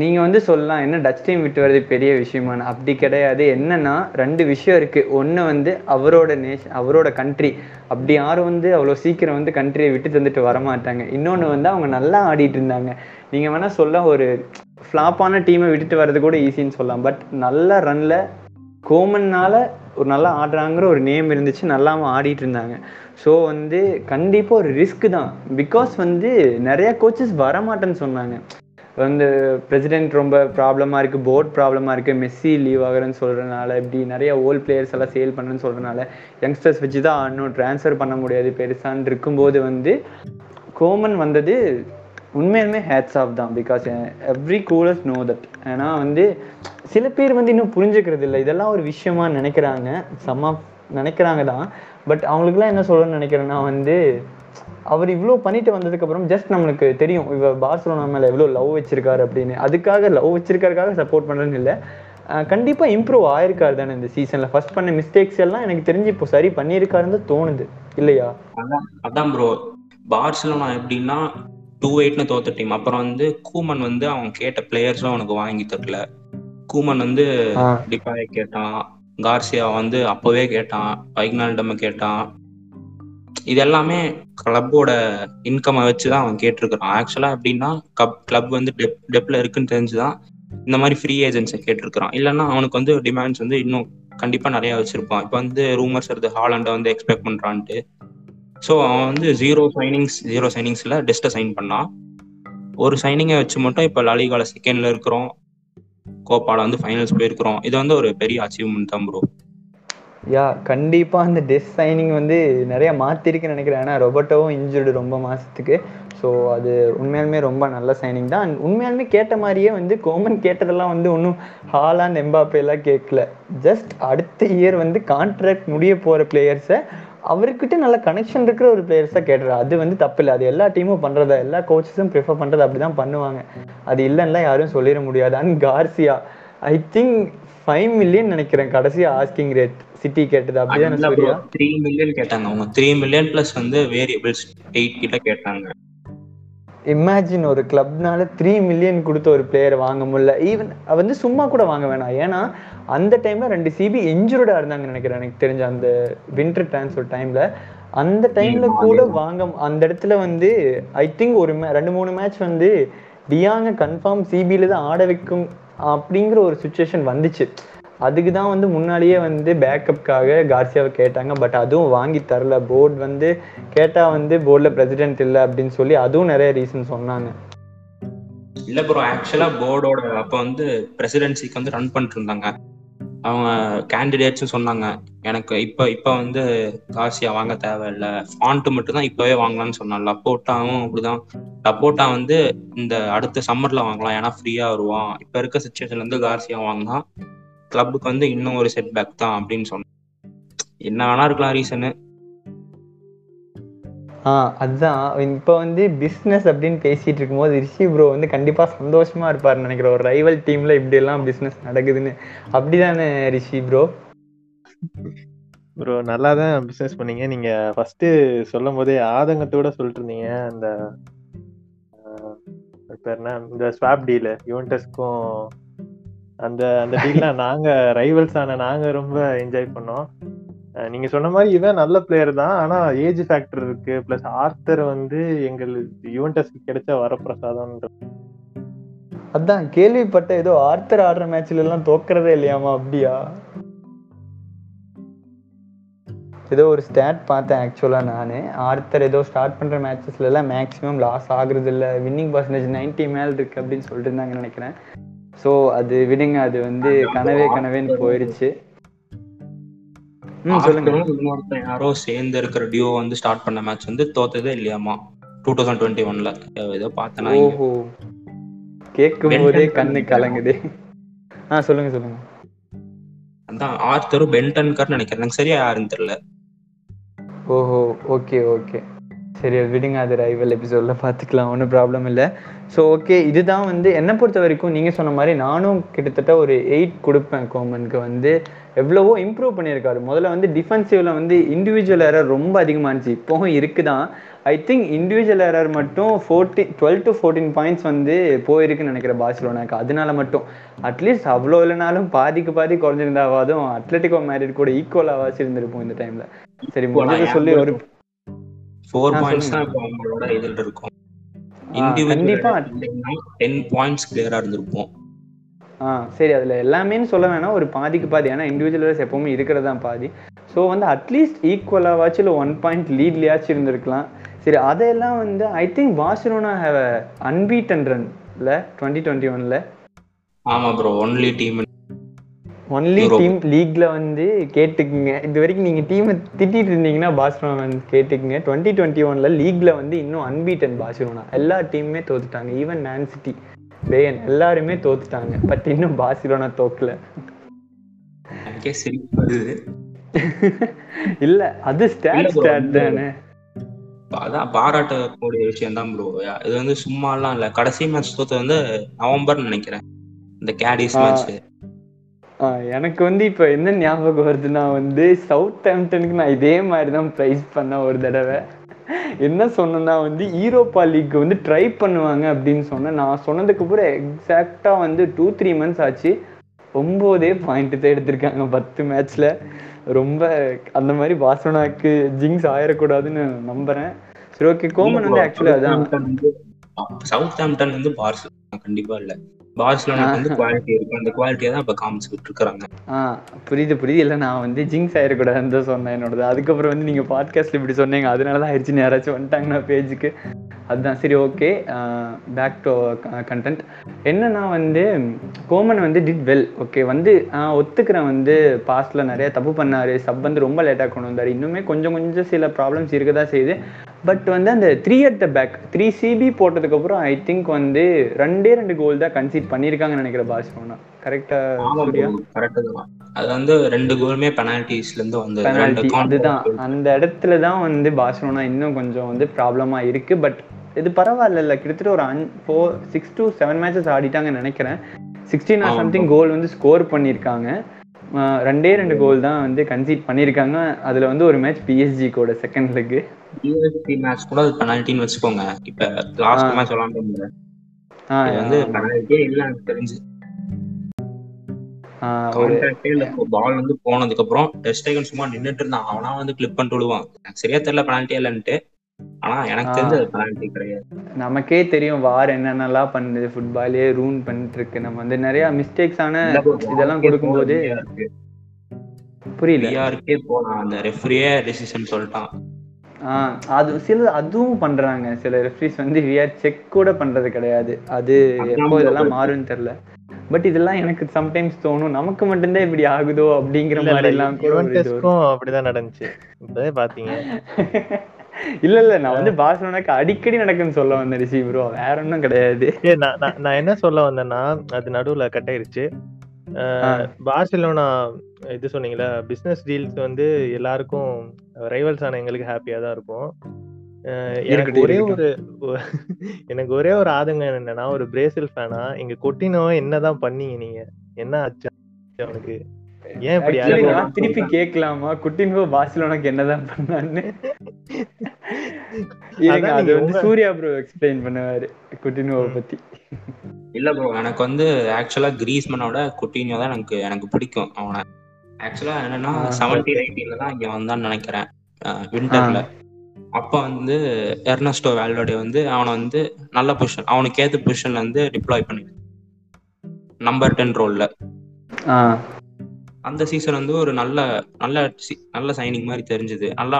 நீங்க வந்து சொல்லலாம் என்ன டச் டீம் விட்டு வர்றது பெரிய விஷயமான அப்படி கிடையாது. என்னன்னா ரெண்டு விஷயம் இருக்கு. ஒண்ணு வந்து அவரோட நேஷன் அவரோட கண்ட்ரி அப்படி யாரும் வந்து அவ்வளோ சீக்கிரம் வந்து கண்ட்ரியை விட்டு தந்துட்டு வர மாட்டாங்க இன்னொன்று வந்து அவங்க நல்லா ஆடிட்டு இருந்தாங்க. நீங்க வேணா சொல்ல ஒரு ஃப்ளாப்பான டீமை விட்டுட்டு வர்றது கூட ஈஸின்னு சொல்லலாம். பட் நல்ல ரன்ல கோமன்னால ஒரு நல்லா ஆடுறாங்கிற ஒரு நேம் இருந்துச்சு. நல்லாம ஆடிட்டு இருந்தாங்க. ஸோ வந்து கண்டிப்பாக ஒரு ரிஸ்க் தான். பிகாஸ் வந்து நிறைய கோச்சஸ் வரமாட்டேன்னு சொன்னாங்க. வந்து பிரசிடென்ட் ரொம்ப ப்ராப்ளமாக இருக்குது போர்ட் ப்ராப்ளமாக இருக்குது மெஸ்ஸி லீவ் ஆகுறேன்னு சொல்கிறனால இப்படி நிறைய ஓல்ட் பிளேயர்ஸ் எல்லாம் சேல் பண்ணுறேன்னு சொல்கிறனால யங்ஸ்டர்ஸ் வச்சு தான் இன்னும் ட்ரான்ஸ்ஃபர் பண்ண முடியாது பெருசான்னு இருக்கும்போது வந்து கோமன் வந்தது உண்மையுமே ஹேட்ஸ் ஆஃப் தான் because every culers know that ஏன்னா வந்து சில பேர் வந்து இன்னும் புரிஞ்சுக்கிறது இல்லை இதெல்லாம் ஒரு விஷயமா நினைக்கிறாங்க. சம் ஆஃப் நினைக்கிறாங்க தான் பட் அவங்களுக்குலாம் என்ன சொல்லணும்னு நினைக்கிறேன்னா வந்து அவர் இவ்வளோ பண்ணிட்டு வந்ததுக்கப்புறம் ஜஸ்ட் நம்மளுக்கு தெரியும் இவ பார்சலோனா மேலே எவ்வளோ லவ் வச்சிருக்காரு அப்படின்னு. அதுக்காக லவ் வச்சிருக்காருக்காக சப்போர்ட் பண்ணுறேன்னு இல்லை. கண்டிப்பாக இம்ப்ரூவ் ஆயிருக்காரு தானே இந்த சீசனில் ஃபர்ஸ்ட் பண்ண மிஸ்டேக்ஸ் எல்லாம் எனக்கு தெரிஞ்சு இப்போ சரி பண்ணியிருக்காருன்னு தோணுது. இல்லையா? அதான் ப்ரோ பார்சலோனா எப்படின்னா டூ எயிட்னு தோத்த டீம் அப்புறம் வந்து கூமன் வந்து அவன் கேட்ட பிளேயர்ஸும் அவனுக்கு வாங்கி தரல. கூமன் வந்து. டிபாயை கேட்டான். கார்சியா வந்து அப்பவே கேட்டான் வைக்னால்டம் கேட்டான். இது எல்லாமே கிளப்போட இன்கம்மை வச்சு தான் அவன் கேட்டிருக்கிறான். ஆக்சுவலா எப்படின்னா கப் கிளப் வந்து டெப் டெப்ல இருக்குன்னு தெரிஞ்சுதான் இந்த மாதிரி ஃப்ரீ ஏஜென்ட்ஸை கேட்டிருக்கிறான். இல்லைன்னா அவனுக்கு வந்து டிமாண்ட்ஸ் வந்து இன்னும் கண்டிப்பா நிறைய வச்சிருப்பான். இப்போ வந்து ரூமர்ஸ் வருது ஹாலண்டை வந்து எக்ஸ்பெக்ட் பண்றான்ட்டு. ஸோ அவன் வந்து ஜீரோ சைனிங்ஸ் ஜீரோ சைனிங்ஸ்ல டெஸ்ட்டை சைன் பண்ணான். ஒரு சைனிங்கை வச்சு மட்டும் இப்போ லாலிகால செகண்ட்ல இருக்கிறோம். கோப்பால வந்து ஃபைனல்ஸ் போயிருக்கிறோம். இது வந்து ஒரு பெரிய அச்சீவ்மெண்ட் தான் ப்ரோ யா கண்டிப்பா அந்த டெஸ் சைனிங் வந்து நிறைய மாத்திருக்குன்னு நினைக்கிறேன். ஏன்னா ரொபோட்டோவும் இன்ஜுர்டு ரொம்ப மாசத்துக்கு. ஸோ அது உண்மையாலுமே ரொம்ப நல்ல சைனிங் தான். உண்மையாலுமே கேட்ட மாதிரியே வந்து கோமன் கேட்டதெல்லாம் வந்து ஒன்றும் ஹாலாண்ட் எம்பாப்பே எல்லாம் கேட்கல. ஜஸ்ட் அடுத்த இயர் வந்து கான்ட்ராக்ட் முடிய போகிற பிளேயர்ஸை அவர்கிட்ட நல்ல கனெக்ஷன் இருக்கிற ஒரு பிளேயர்ஸாக கேட்டுறாரு அது வந்து தப்பு இல்லை. அது எல்லா டீமும் பண்றதா எல்லா கோச்சஸும் ப்ரிஃபர் பண்றது அப்படிதான் பண்ணுவாங்க. அது இல்லைன்னா யாரும் சொல்லிட முடியாது and Garcia. I think five million நினைக்கிறேன். கடைசியா ஆஸ்கிங் ரேட் சிட்டி கேட்டது. அப்படிதானே த்ரீ மில்லியன் கேட்டாங்க. அவங்க த்ரீ மில்லியன் பிளஸ் வந்து வேரியபிள்ஸ் எயிட் கிட்ட கேட்டாங்க. இமேஜின் ஒரு கிளப்னால த்ரீ மில்லியன் கொடுத்த ஒரு பிளேயர் வாங்க முடியல. ஈவன் வந்து சும்மா கூட வாங்க வேணாம். ஏன்னா அந்த டைம்ல ரெண்டு சிபி இன்ஜுர்டா இருந்தாங்கன்னு நினைக்கிறேன். எனக்கு தெரிஞ்ச அந்த வின்டர் டிரான்ஸ்ஃபர் டைம்ல அந்த டைம்ல கூட வாங்க அந்த இடத்துல வந்து ஐ திங்க் ஒரு ரெண்டு மூணு மேட்ச் வந்து டியாங்க கன்ஃபார்ம் சிபில தான் ஆட வைக்கும் அப்படிங்கிற ஒரு சுச்சுவேஷன் வந்துச்சு. அதுக்கு தான் வந்து முன்னாடியே வந்து பேக்கப்காக கார்சியாவை கேட்டாங்க. பட் அதுவும் வாங்கி தரல. போர்டு வந்து கேட்டால் வந்து போர்டில் பிரசிடென்ட் இல்லை அப்படின்னு சொல்லி அதுவும் நிறைய ரீசன் சொன்னாங்க. இல்லை ப்ரோ ஆக்சுவலாக போர்டோட அப்போ வந்து பிரசிடென்சிக்கு வந்து ரன் பண்ணிட்டு இருந்தாங்க. அவங்க கேண்டிடேட்ஸும் சொன்னாங்க. எனக்கு இப்போ இப்போ வந்து காசியா வாங்க தேவையில்ல. ஃபாண்ட்டு மட்டும் தான் இப்போவே வாங்கலாம்னு சொன்னான் லப்போட்டாவும் அப்படிதான். லப்போட்டா வந்து இந்த அடுத்த சம்மரில் வாங்கலாம். ஏன்னா ஃப்ரீயா வருவான். இப்போ இருக்க சுச்சுவேஷன்ல இருந்து கார்சியா வாங்கினா கிளப்புக்கு வந்து இன்னும் ஒரு செட் பேக் தான் அப்படின்னு சொன்னான் என்ன வேணா இருக்கலாம் ரீசனு ஆ அதுதான். இப்போ வந்து பிஸ்னஸ் அப்படின்னு பேசிட்டு இருக்கும்போது ரிஷி ப்ரோ வந்து கண்டிப்பா சந்தோஷமா இருப்பாருன்னு நினைக்கிறேன். ஒரு ரைவல் டீம்ல இப்படி எல்லாம் பிஸ்னஸ் நடக்குதுன்னு. அப்படிதானே ரிஷி ப்ரோ ப்ரோ நல்லா தான் பிஸ்னஸ் பண்ணீங்க. நீங்க ஃபர்ஸ்ட் சொல்லும் போதே ஆதங்கத்தோட சொல்லிட்டு இருந்தீங்க. அந்த என்ன? இந்த ஸ்வாப் டீல் யுவன்டஸ்க்கும் அந்த அந்த டீல்லாம் நாங்க ரைவல்ஸ் ஆன நாங்க ரொம்ப என்ஜாய் பண்ணோம். நீங்க சொன்ன மாதிரி இவன் நல்ல பிளேயர் தான். ஆனா ஏஜ் ஃபேக்டர் இருக்கு. பிளஸ் ஆர்த்தர் வந்து எங்களுக்கு யுவன்டஸ்க்கு கிடைச்ச வரப்பிரசாதம் அதான் கேள்விப்பட்ட ஏதோ ஆர்த்தர் ஆடுற மேட்ச்ல எல்லாம் தோக்குறதே இல்லையாமா அப்படியா? ஏதோ ஒரு ஸ்டாட் பார்த்தேன் ஆக்சுவலாக நான். ஆர்த்தர் ஏதோ ஸ்டார்ட் பண்ணுற மேட்சஸ்ல எல்லாம் மேக்ஸிமம் லாஸ் ஆகுறது இல்லை. வின்னிங் பர்சன்டேஜ் 90 மேல் இருக்கு அப்படின்னு சொல்லிட்டு இருந்தாங்கன்னு நினைக்கிறேன். ஸோ அது விடுங்க அது வந்து கனவே கனவேன்னு போயிடுச்சு இன்னொருத்தன் யாரோ சேர்ந்து இருக்கிற டியோ வந்து ஸ்டார்ட் பண்ண மேட்ச் வந்து தோத்ததே இல்லையாமா? டூ தௌசண்ட் டுவெண்ட்டி ஒன்ல ஏதோ பார்த்தேனா. ஓஹோ. கேட்கும் போதே கண்ணு கலங்குதே. ஆ சொல்லுங்க சொல்லுங்க. அதான் ஆர்த்தரும் பென்டன்கர் நினைக்கிறேன். சரியா யாருன்னு தெரியல. ஓஹோ ஓகே ஓகே. சரி விடுங்க அது ரைவல் எபிசோடில் பார்த்துக்கலாம் ஒன்றும் ப்ராப்ளம் இல்லை. ஸோ ஓகே இதுதான் வந்து என்னை பொறுத்த வரைக்கும் நீங்கள் சொன்ன மாதிரி நானும் கிட்டத்தட்ட ஒரு எயிட் கொடுப்பேன் கோமனுக்கு வந்து. எவ்வளவோ இம்ப்ரூவ் பண்ணியிருக்காரு. முதல்ல வந்து டிஃபென்சிவ்ல வந்து இண்டிவிஜுவல் எரர் ரொம்ப அதிகமாக இருந்துச்சு. இப்போவும் இருக்குதான். ஐ திங்க் இண்டிவிஜுவல் எரர் மட்டும் fourteen twelve to fourteen points வந்து போயிருக்குன்னு நினைக்கிறேன் பார்சிலோனாக்கு அதனால மட்டும். அட்லீஸ்ட் அவ்வளோ இல்லைனாலும் பாதிக்கு பாதி குறைஞ்சிருந்தாவாதும் அத்லட்டிகோ மேரிட் கூட ஈக்குவலாக இருந்திருப்போம் இந்த டைம்ல சரி சொல்லி ஒரு ஃபோர் பாயிண்ட்ஸ். தான் இப்போ அவங்களோட இதுல இருக்கும். இண்டிவிஜுவல் டென் பாயிண்ட்ஸ் கிளியரா இருந்திருப்போம் ஆ சரி அதில் எல்லாமேன்னு சொல்ல வேணாம். ஒரு பாதிக்கு பாதி. ஏன்னா இண்டிவிஜுவல்ஸ் எப்பவுமே இருக்கிறது தான் பாதி. ஸோ வந்து அட்லீஸ்ட் ஈக்குவலாவாச்சும் இல்லை ஒன் பாயிண்ட் லீட்லையாச்சும் இருந்திருக்கலாம். சரி அதையெல்லாம் வந்து I think Barcelona have unbeaten run இல்லை டுவெண்ட்டி டுவெண்ட்டி ஒனில் ஆமா bro only team only. Team லீக்ல வந்து கேட்டுக்குங்க. இது வரைக்கும் நீங்க டீமை திட்டிட்டு இருந்தீங்கன்னா பார்சிலோனா வந்து கேட்டுக்குங்க. டுவெண்ட்டி டுவெண்ட்டி ஒன்ல லீக்ல வந்து இன்னும் அன்பீட்டன் பார்சிலோனா எல்லா டீமுமே தோத்துட்டாங்க. ஈவன் மேன் சிட்டி பேயன் எல்லாருமே தோத்துட்டாங்க. பட் இன்னும் பார்சிலோனா தோக்கல. *laughs* இல்ல அது ஸ்டாட் ஸ்டாட் தானே. அதான் பாராட்டக்கூடிய விஷயம் தான் ப்ரோ இது வந்து சும்மாலாம் இல்ல. கடைசி மேட்ச் தோத்து வந்து நவம்பர் நினைக்கிறேன். இந்த கேடிஸ். மேட்ச் எனக்கு வந்து இப்போ என்ன ஞாபகம் வருதுன்னா வந்து சவுத் ஆம்டனுக்கு நான் இதே மாதிரி தான் ப்ரைஸ் பண்ணேன் ஒரு தடவை. என்ன சொன்னேன்னா வந்து ஈரோப்பா லீக் வந்து ட்ரை பண்ணுவாங்க அப்படின்னு சொன்னேன். நான் சொன்னதுக்கு அப்புறம் எக்ஸாக்டாக வந்து டூ த்ரீ மந்த்ஸ் ஆச்சு. ஒம்போதே பாயிண்ட் தான் எடுத்திருக்காங்க பத்து மேட்ச்ல ரொம்ப அந்த மாதிரி பாசனாக்கு ஜிங்ஸ் ஆயிடக்கூடாதுன்னு நம்புறேன். சரி ஓகே கோமன் வந்து ஆக்சுவலி அதான். சவுத் ஆம்டன் வந்து பார்சலோனா கண்டிப்பா இல்ல. பார்சலோனா வந்து குவாலிட்டி இருக்கு. அந்த குவாலிட்டியை தான் இப்ப காமிச்சுட்டு இருக்காங்க. ஆ புரியுது புரியுது. இல்லை நான் வந்து ஜிங்ஸ் ஆயிடக்கூடாதுன்னு தான் சொன்னேன் என்னோடது. அதுக்கப்புறம் வந்து நீங்கள் பாட்காஸ்ட்டில் இப்படி சொன்னீங்க. அதனால தான் ஆயிடுச்சுன்னு யாராச்சும் வந்துட்டாங்கன்னா பேஜுக்கு அதுதான். சரி ஓகே பேக் டு கண்டென்ட் என்னன்னா வந்து கோமன் வந்து டிட் வெல் ஓகே வந்து ஒத்துக்கிறேன் வந்து பாஸ்டில் நிறைய தப்பு பண்ணாரு. சப் வந்து ரொம்ப லேட்டாக கொண்டு வந்தார். இன்னுமே கொஞ்சம் கொஞ்சம் சில ப்ராப்ளம்ஸ் இருக்க தான் செய்யுது பட் வந்து அந்த three at the back three CB போட்டதுக்கப்புறம் ஐ திங்க் வந்து ரெண்டே ரெண்டு கோல் தான் கன்சீட் பண்ணியிருக்காங்கன்னு நினைக்கிறேன் பார்சிலோனா. கரெக்டாக சூர்யா? கரெக்ட் தான். அது வந்து ரெண்டு கோலுமே பெனால்டிஸ்ல இருந்து வந்து ரெண்டு பெனால்டி counter அதுதான். goal. அந்த இடத்துல தான் வந்து பார்சலோனா இன்னும் கொஞ்சம் வந்து ப்ராப்ளமா இருக்கு. பட் இது பரவாயில்ல கிட்டத்தட்ட ஒரு an four six to seven matches ஆடிட்டாங்கன்னு நினைக்கிறேன். Sixteen R. சம்திங் கோல் வந்து ஸ்கோர் பண்ணியிருக்காங்க. ரெண்டே ரெண்டு கோல் தான் வந்து கன்சீட் பண்ணியிருக்காங்க. அதுல வந்து ஒரு மேட்ச் பிஎஸ்ஜி கூட செகண்ட் லெக் யூஎஸ்பி மேட்ச் கூட அது பெனால்ட்டின்னு வச்சுக்கோங்க. இப்ப லாஸ்ட். மேட்ச் விளாண்டோம்ல இது வந்து பெனால்ட்டியே இல்ல எனக்கு தெரிஞ்சு. பால் வந்து போனதுக்கு அப்புறம் டெஸ்டேகன் சும்மா நின்னுட்டு இருந்தான். அவனா வந்து கிளிப் பண்ணிட்டு விடுவான். சரியா தெரியல பெனால்ட்டியே இல்லன்ட்டு. ஆனா எனக்கு ஆ. தெரிஞ்சு அது பெனால்ட்டி கிடையாது. நமக்கே தெரியும் வார் என்னென்னலாம் பண்ணுது ஃபுட்பாலே ரூன் பண்ணிட்டு இருக்கு நம்ம வந்து நிறைய மிஸ்டேக்ஸ் ஆன இல்ல bro, இதெல்லாம் VAR கொடுக்கும்போது. புரியல. VAR-க்கே போனான் அந்த ரெஃப்ரியே டெசிஷன் சொல்லிட்டான். ஆஹ் அது சில அதுவும் பண்றாங்க. சில ரெஃப்ரிஸ் வந்து விஆர் செக் கூட பண்றது கிடையாது. அது எப்போ இதெல்லாம். மாறும்னு தெரியல. பட் இதெல்லாம் எனக்கு சம்டைம்ஸ் தோணும். நமக்கு மட்டும்தான் இப்படி ஆகுதோ அப்படிங்கிற மாதிரி எல்லாம் கூட அப்படிதான் நடந்துச்சு. பாத்தீங்க. *laughs* இல்ல இல்ல நான் வந்து பார்சலோனாக்கு அடிக்கடி நடக்குன்னு சொல்ல வந்தேன் ரிஷி ப்ரோ வேற ஒன்றும் கிடையாது. நான் என்ன சொல்ல வந்தேன்னா அது நடுவுல கட் ஆயிருச்சு. பார்சிலோனா இது சொன்னீங்களா பிசினஸ் டீல்ஸ் வந்து எல்லாருக்கும் ரைவல்ஸ் ஆன எங்களுக்கு ஹாப்பியா தான் இருக்கும். எனக்கு ஒரே. ஒரு எனக்கு ஒரே ஒரு ஆதங்கம் என்னன்னா ஒரு பிரேசில் ஃபேனா இங்க கொட்டினோ என்னதான் பண்ணீங்க நீங்க? என்ன ஆச்சு அவனுக்கு? ஏன் இப்படி? நான் திருப்பி கேட்கலாமா? குட்டின்கோ பார்சிலோனாக்கு என்னதான் பண்ணான்னு? அது வந்து சூர்யா ப்ரோ எக்ஸ்பிளைன் பண்ணுவாரு குட்டின்கோவை ம். பத்தி. இல்ல ப்ரோ எனக்கு வந்து ஆக்சுவலா கிரீஸ்மனோட குட்டினியோ தான் எனக்கு எனக்கு பிடிக்கும். அவனை ஆக்சுவலா என்னன்னா. செவன்டீன் எயிட்டீன்ல தான் இங்க வந்தான்னு நினைக்கிறேன். விண்டர்ல அப்ப வந்து எர்னஸ்டோ வேல்வர்டே வந்து அவனை வந்து நல்ல பொசிஷன் அவனுக்கு ஏத்த பொசிஷன்ல வந்து டிப்ளாய் பண்ணி நம்பர் டென் ரோல்ல அந்த சீசன் வந்து ஒரு நல்ல நல்ல நல்ல சைனிங் மாதிரி தெரிஞ்சது. நல்லா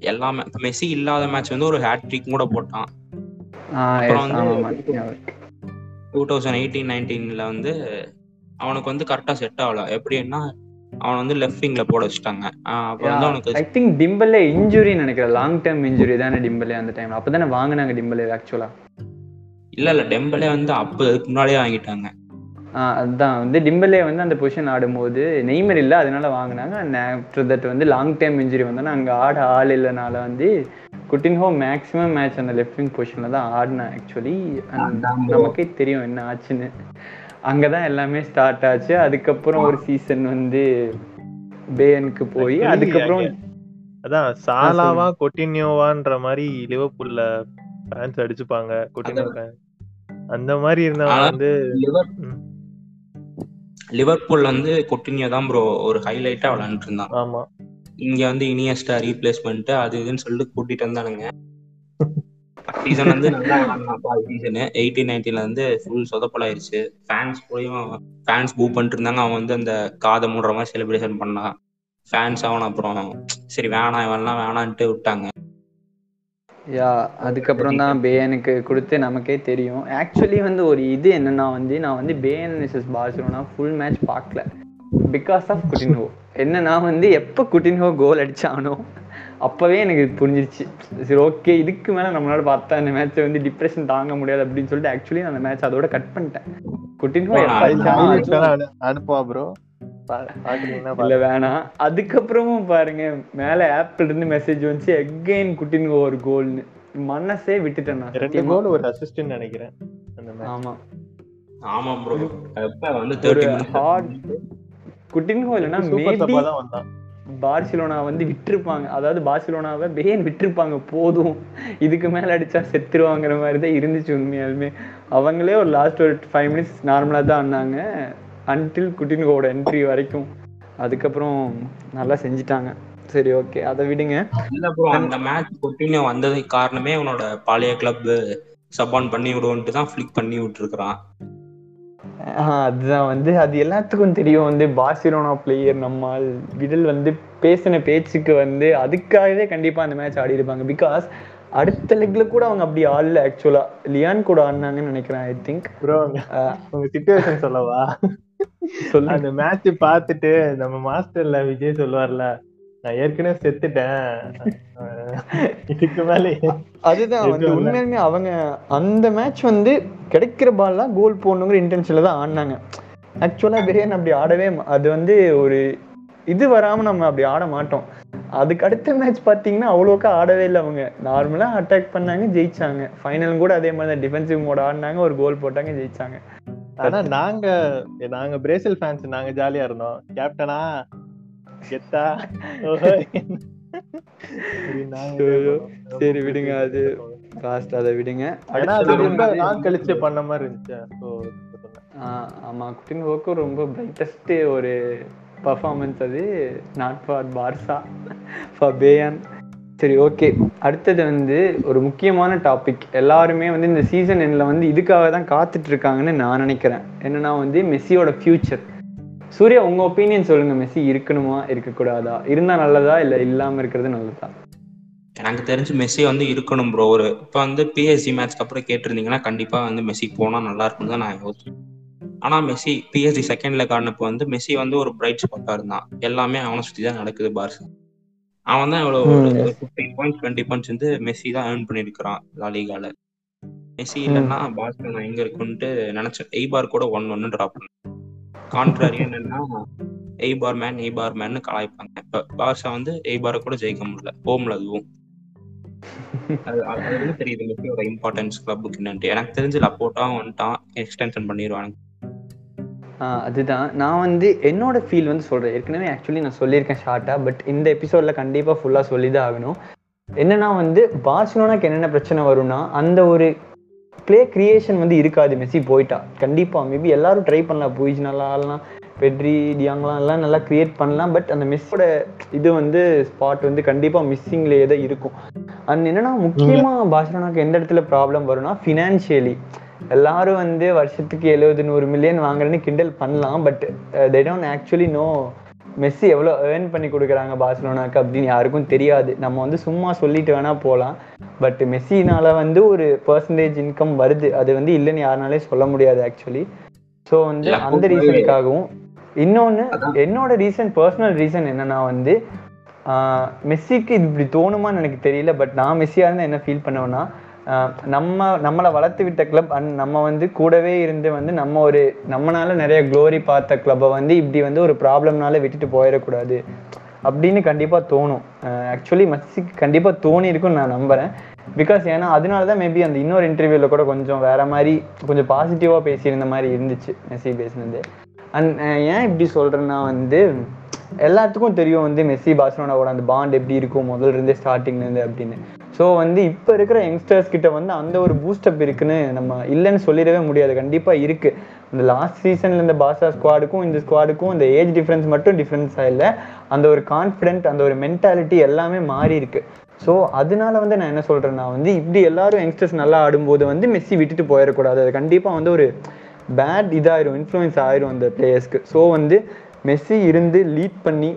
எல்லாமே இப்ப மெஸ்ஸி இல்லாத மேட்ச் வந்து ஒரு ஹேட்ரிக் கூட போட்டான். அப்புறம் வந்து. டூ தௌசண்ட் எயிட்டீன் நைன்டீன்ல வந்து அவனுக்கு வந்து கரெக்டா செட் ஆகல. எப்படின்னா அவன் வந்து லெஃப்ட் விங்ல போட வச்சுட்டாங்க. அப்ப வந்து அவனுக்கு ஐ திங்க் டிம்பலே இன்ஜுரி நினைக்கிறேன். லாங் டேர்ம் இன்ஜுரி தானே டிம்பலே அந்த டைம் அப்பதானே வாங்குனாங்க டிம்பலே ஆக்சுவலா இல்ல இல்ல. டெம்பலே வந்து அப்ப அதுக்கு முன்னாடியே வாங்கிட்டாங்க. அதான். வந்து டிம்பலே வந்து அந்த பொசிஷன் ஆடும்போது நெய்மர் இல்லை அதனால வாங்கினாங்க. அண்ட் ஆஃப்டர் தட் வந்து லாங் டைம் இன்ஜுரி வந்தோன்னா அங்கே ஆட ஆள் இல்லைனால வந்து குட்டின்ஹோ மேக்ஸிமம் மேட்ச் அந்த லெஃப்ட் விங் பொசிஷனில் தான் ஆடினேன் ஆக்சுவலி. நமக்கே தெரியும் என்ன ஆச்சுன்னு. அங்கே தான் எல்லாமே ஸ்டார்ட் ஆச்சு. அதுக்கப்புறம் ஒரு சீசன் வந்து பேயனுக்கு போய் அதுக்கப்புறம் அதான் சாலாவா கொட்டினியோவான்ற மாதிரி லிவர்பூல்ல ஃபேன்ஸ் அடிச்சுப்பாங்க கொட்டினியோ. அந்த மாதிரி இருந்தவன் ஆனா, வந்து லிவர்பூல் வந்து கொட்டினியோ தான் ப்ரோ ஒரு ஹைலைட்டா விளையாண்டுட்டு இருந்தான். ஆமா. இங்க வந்து இனியஸ்டா ரீப்ளேஸ்மெண்ட் அது இதுன்னு சொல்லிட்டு கூட்டிட்டு வந்தானுங்க. *laughs* சீசன் வந்து நல்லா சீசனு எயிட்டீன் நைன்டீன்ல வந்து ஃபுல் சொதப்பலாயிருச்சு. ஃபேன்ஸ் போயும் ஃபேன்ஸ் பூ பண்ணிட்டு இருந்தாங்க. அவன் வந்து அந்த காதை மூடுற மாதிரி செலிப்ரேஷன் பண்ணான். ஃபேன்ஸ் அவன் அப்புறம் சரி வேணாம் இவன்லாம் வேணான்ட்டு விட்டாங்க. யா அதுக்கப்புறம் தான் பேயனுக்கு கொடுத்து நமக்கே தெரியும். ஆக்சுவலி வந்து ஒரு இது என்னன்னா வந்து நான் வந்து பேயன் மிஸ்ஸஸ் பார்சலோனா ஃபுல் மேட்ச் பார்க்கல. பிகாஸ் ஆஃப் குட்டின்ஹோ என்னன்னா வந்து எப்போ குட்டின்ஹோ கோல் அடிச்சானோ அப்போவே எனக்கு புரிஞ்சிருச்சு. சரி ஓகே இதுக்கு மேலே நம்மளால பார்த்தா இந்த மேட்ச்சை வந்து டிப்ரெஷன் தாங்க முடியாது அப்படின்னு சொல்லிட்டு ஆக்சுவலி நான் அந்த மேட்ச் அதோட கட் பண்ணிட்டேன். குட்டின்ஹோ அனுப்புவா ப்ரோ இல்ல. வேணாம். அதுக்கப்புறமும் பாருங்க மேல ஆப்ல இருந்து மெசேஜ் வந்துச்சு எகைன் குட்டின்ஹோ ஒரு கோல்னு மனசே விட்டுட்டேன் நான் ரெண்டு. கோல் ஒரு அசிஸ்ட் நினைக்கிறேன். ஆமா. ஆமா ப்ரோ எப்ப வந்து ஒரு ஹார்ட் குட்டின்ஹோ இல்லைன்னா சூப்பர் மேபி சப்பா தான் வந்தான். பார்சிலோனா வந்து விட்டுருப்பாங்க. அதாவது பார்சிலோனாவை பேன் விட்டுருப்பாங்க போதும். இதுக்கு மேல அடிச்சா செத்துருவாங்கிற மாதிரி தான் இருந்துச்சு உண்மையாலுமே. அவங்களே ஒரு லாஸ்ட் ஒரு ஃபைவ் மினிட்ஸ் நார்மலா தான் ஆனாங்க. அன்டில் குட்டின்ஹோட என்ட்ரி வரைக்கும். அதுக்கப்புறம் நல்லா செஞ்சுட்டாங்க. சரி ஓகே அதை விடுங்க. இல்ல ப்ரோ அந்த மேட்ச் கொட்டினியோ வந்ததுக்கு காரணமே அவனோட பழைய கிளப் சப்பான் பண்ணி விடுவோன்ட்டு தான் ஃபிளிக் பண்ணி விட்டுருக்கான் ஆஹ் அதுதான் வந்து அது எல்லாத்துக்கும் தெரியும் வந்து பார்சிலோனா பிளேயர் நம்மால் விடல் வந்து பேசின பேச்சுக்கு வந்து அதுக்காகவே கண்டிப்பா அந்த மேட்ச் ஆடி இருப்பாங்க. பிகாஸ் அடுத்த லெக்ல கூட அவங்க அப்படி ஆடல ஆக்சுவலா லியான் கூட ஆடினாங்கன்னு நினைக்கிறேன் ஐ திங்க் ப்ரோ உங்க சிச்சுவேஷன் சொல்லவா? சொல்லு அந்த மேட்ச் பார்த்துட்டு நம்ம மாஸ்டர்ல விஜய் சொல்லுவார்ல நான் ஏற்கனவே செத்துட்டேன். இதுக்கு மேல அதுதான் வந்து. உண்மையாலுமே அவங்க அந்த மேட்ச் வந்து கிடைக்கிற பால்லாம் கோல் போடணுங்கிற இன்டென்ஷன்ல தான் ஆடினாங்க. ஆக்சுவலா பிரியன் அப்படி ஆடவே அது வந்து ஒரு இது வராம நம்ம அப்படி ஆட மாட்டோம். அதுக்கு அடுத்த மேட்ச் பாத்தீங்கன்னா அவ்வளோக்கா ஆடவே இல்லை அவங்க. நார்மலா அட்டாக் பண்ணாங்க ஜெயிச்சாங்க. ஃபைனல் கூட அதே மாதிரி தான் டிஃபென்சிவ் மோட் ஆடினாங்க ஒரு கோல் போட்டாங்க ஜெயிச்சாங்க. ஆனா நாங்க நாங்க பிரேசில் ஃபேன்ஸ் நாங்க ஜாலியா இருந்தோம். கேப்டனா கெத்தா. சரி, விடுங்க, அது லாஸ்ட் அதை விடுங்க. நாள் கழிச்சு பண்ண மாதிரி இருந்துச்சு. ஆமா குட்டின் ஓக்கு ரொம்ப பிரைட்டஸ்ட் ஒரு பர்ஃபார்மன்ஸ் அது not for Barca for Bayern சரி ஓகே அடுத்தது வந்து ஒரு முக்கியமான டாபிக் எல்லாருமே வந்து இந்த சீசன் எண்ணில் வந்து இதுக்காக தான் காத்துட்டு இருக்காங்கன்னு நான் நினைக்கிறேன். என்னன்னா வந்து மெஸ்ஸியோட ஃப்யூச்சர் சூர்யா உங்க ஒப்பீனியன் சொல்லுங்க. மெஸ்ஸி இருக்கணுமா இருக்கக்கூடாதா? இருந்தா நல்லதா இல்ல இல்லாம இருக்கிறது நல்லதா? எனக்கு தெரிஞ்சு மெஸ்ஸி வந்து இருக்கணும் ப்ரோ ஒரு இப்போ வந்து பிஎஸ்சி மேட்ச்க்கு அப்புறம் கேட்டிருந்தீங்கன்னா கண்டிப்பா வந்து மெஸ்ஸி போனா நல்லா இருக்கும் தான் நான் யோசிச்சேன் ஆனா மெஸ்ஸி பிஎஸ்சி செகண்ட் லெக் ஆடினப்போ வந்து மெஸ்ஸி வந்து ஒரு பிரைட் ஸ்பாட்டா இருந்தான். எல்லாமே அவனை சுத்தி தான் நடக்குது பார்சா. அவன் தான் இவ்வளோ. ஃபிஃப்டீன் பாயிண்ட்ஸ் டுவெண்ட்டி பாயிண்ட்ஸ் வந்து மெஸ்ஸி தான் ஏர்ன் பண்ணியிருக்கிறான் லாலிகால மெஸ்ஸி இல்லைன்னா பார்சலோனா எங்க இருக்குன்ட்டு நினைச்சேன். எய்பார் கூட ஒன் ஒன்னு ட்ராப் பண்ணேன் கான்ட்ராரி என்னன்னா எய்பார் மேன் எய்பார் மேன் கலாய்ப்பாங்க. இப்போ பார்சா வந்து எய்பாரை கூட ஜெயிக்க முடியல. ஹோம்ல அதுவும். அது தெரியுது மெஸ்ஸியோட இம்பார்ட்டன்ஸ் கிளப்புக்கு என்னன்ட்டு. எனக்கு தெரிஞ்சு லப்போட்டாவும் வந்துட்டான். எக்ஸ்டென்ஷன் பண்ணிடுவாங்க அதுதான். நான் வந்து என்னோட ஃபீல் வந்து சொல்கிறேன் ஏற்கனவே ஆக்சுவலி நான் சொல்லியிருக்கேன் ஷார்ட்டாக பட் இந்த எபிசோடில் கண்டிப்பாக ஃபுல்லாக சொல்லி தான் ஆகணும். என்னன்னா வந்து பார்சலோனாக்கு என்னென்ன பிரச்சனை வரும்னா அந்த ஒரு ப்ளே கிரியேஷன் வந்து இருக்காது. மெஸ்ஸி போயிட்டா. கண்டிப்பாக மேபி எல்லாரும் ட்ரை பண்ணலாம். பூஜ் நல்லா ஆடலாம் பெட்ரி டியாங்லாம் எல்லாம் நல்லா கிரியேட் பண்ணலாம். பட் அந்த மெஸ்ஸோட இது வந்து ஸ்பாட் வந்து கண்டிப்பாக மிஸ்ஸிங்லேயே தான் இருக்கும். அண்ட் என்னன்னா முக்கியமாக பார்சலோனாக்கு எந்த இடத்துல ப்ராப்ளம் வரும்னா ஃபினான்ஷியலி எல்லாரும் வந்து வருஷத்துக்கு எழுபது நூறு மில்லியன் வாங்குறேன்னு கிண்டல் பண்ணலாம் but they don't actually know Messi எவ்வளோ ஏர்ன் பண்ணி கொடுக்குறாங்க பார்சலோனாக்கு அப்படின்னு யாருக்கும் தெரியாது. நம்ம வந்து சும்மா சொல்லிட்டு வேணா போகலாம் பட் மெஸ்ஸினால வந்து ஒரு பர்சன்டேஜ் இன்கம் வருது. அது வந்து இல்லைன்னு யாருனாலே சொல்ல முடியாது ஆக்சுவலி ஸோ வந்து அந்த ரீசனுக்காகவும் இன்னொன்று. என்னோட ரீசன் பர்சனல் ரீசன் என்னன்னா வந்து ஆஹ் மெஸ்ஸிக்கு இது இப்படி தோணுமான்னு எனக்கு தெரியல பட் நான் மெஸ்ஸியாக இருந்தால் என்ன ஃபீல் பண்ணுவேன்னா நம்ம நம்மளை வளர்த்து விட்ட கிளப் அண்ட் நம்ம வந்து கூடவே இருந்து வந்து நம்ம ஒரு நம்மனால நிறைய க்ளோரி பார்த்த கிளப்பை வந்து இப்படி வந்து ஒரு ப்ராப்ளம்னால விட்டுட்டு போயிடக்கூடாது அப்படின்னு கண்டிப்பாக தோணும். ஆக்சுவலி மெஸ்ஸிக்கு கண்டிப்பாக தோணி இருக்கும்னு நான் நம்புகிறேன் பிகாஸ் ஏன்னா அதனால தான் மேபி அந்த இன்னொரு இன்டர்வியூவில் கூட கொஞ்சம் வேற மாதிரி கொஞ்சம் பாசிட்டிவாக பேசியிருந்த மாதிரி இருந்துச்சு மெஸ்ஸி பேசினது. அண்ட் ஏன் இப்படி சொல்கிறேன்னா வந்து எல்லாத்துக்கும் தெரியும் வந்து மெஸ்ஸி பார்சலோனாவோட அந்த பாண்ட் எப்படி இருக்கும் முதல்ல இருந்தே ஸ்டார்டிங்லேருந்து அப்படின்னு. ஸோ வந்து இப்போ இருக்கிற யங்ஸ்டர்ஸ் கிட்ட வந்து அந்த ஒரு பூஸ்டப் இருக்குன்னு நம்ம இல்லைன்னு சொல்லிடவே முடியாது. கண்டிப்பாக இருக்கு. இந்த லாஸ்ட் சீசன்ல இந்த பாஷா ஸ்குவாடுக்கும் இந்த ஸ்குவாடுக்கும் இந்த ஏஜ் டிஃப்ரென்ஸ் மட்டும் டிஃப்ரென்ஸாக இல்லை. அந்த ஒரு கான்ஃபிடென்ட் அந்த ஒரு மென்டாலிட்டி எல்லாமே மாறி இருக்கு. ஸோ அதனால வந்து நான் என்ன சொல்றேன்னா வந்து இப்படி எல்லாரும் யங்ஸ்டர்ஸ் நல்லா ஆடும்போது வந்து மெஸ்ஸி விட்டுட்டு போயிடக்கூடாது. அது கண்டிப்பாக வந்து ஒரு பேட் இதாயிரும் இன்ஃப்ளூயன்ஸ் ஆயிரும் அந்த பிளேயர்ஸ்க்கு ஸோ வந்து மெஸ்ஸி இருந்து லீட் பண்ணி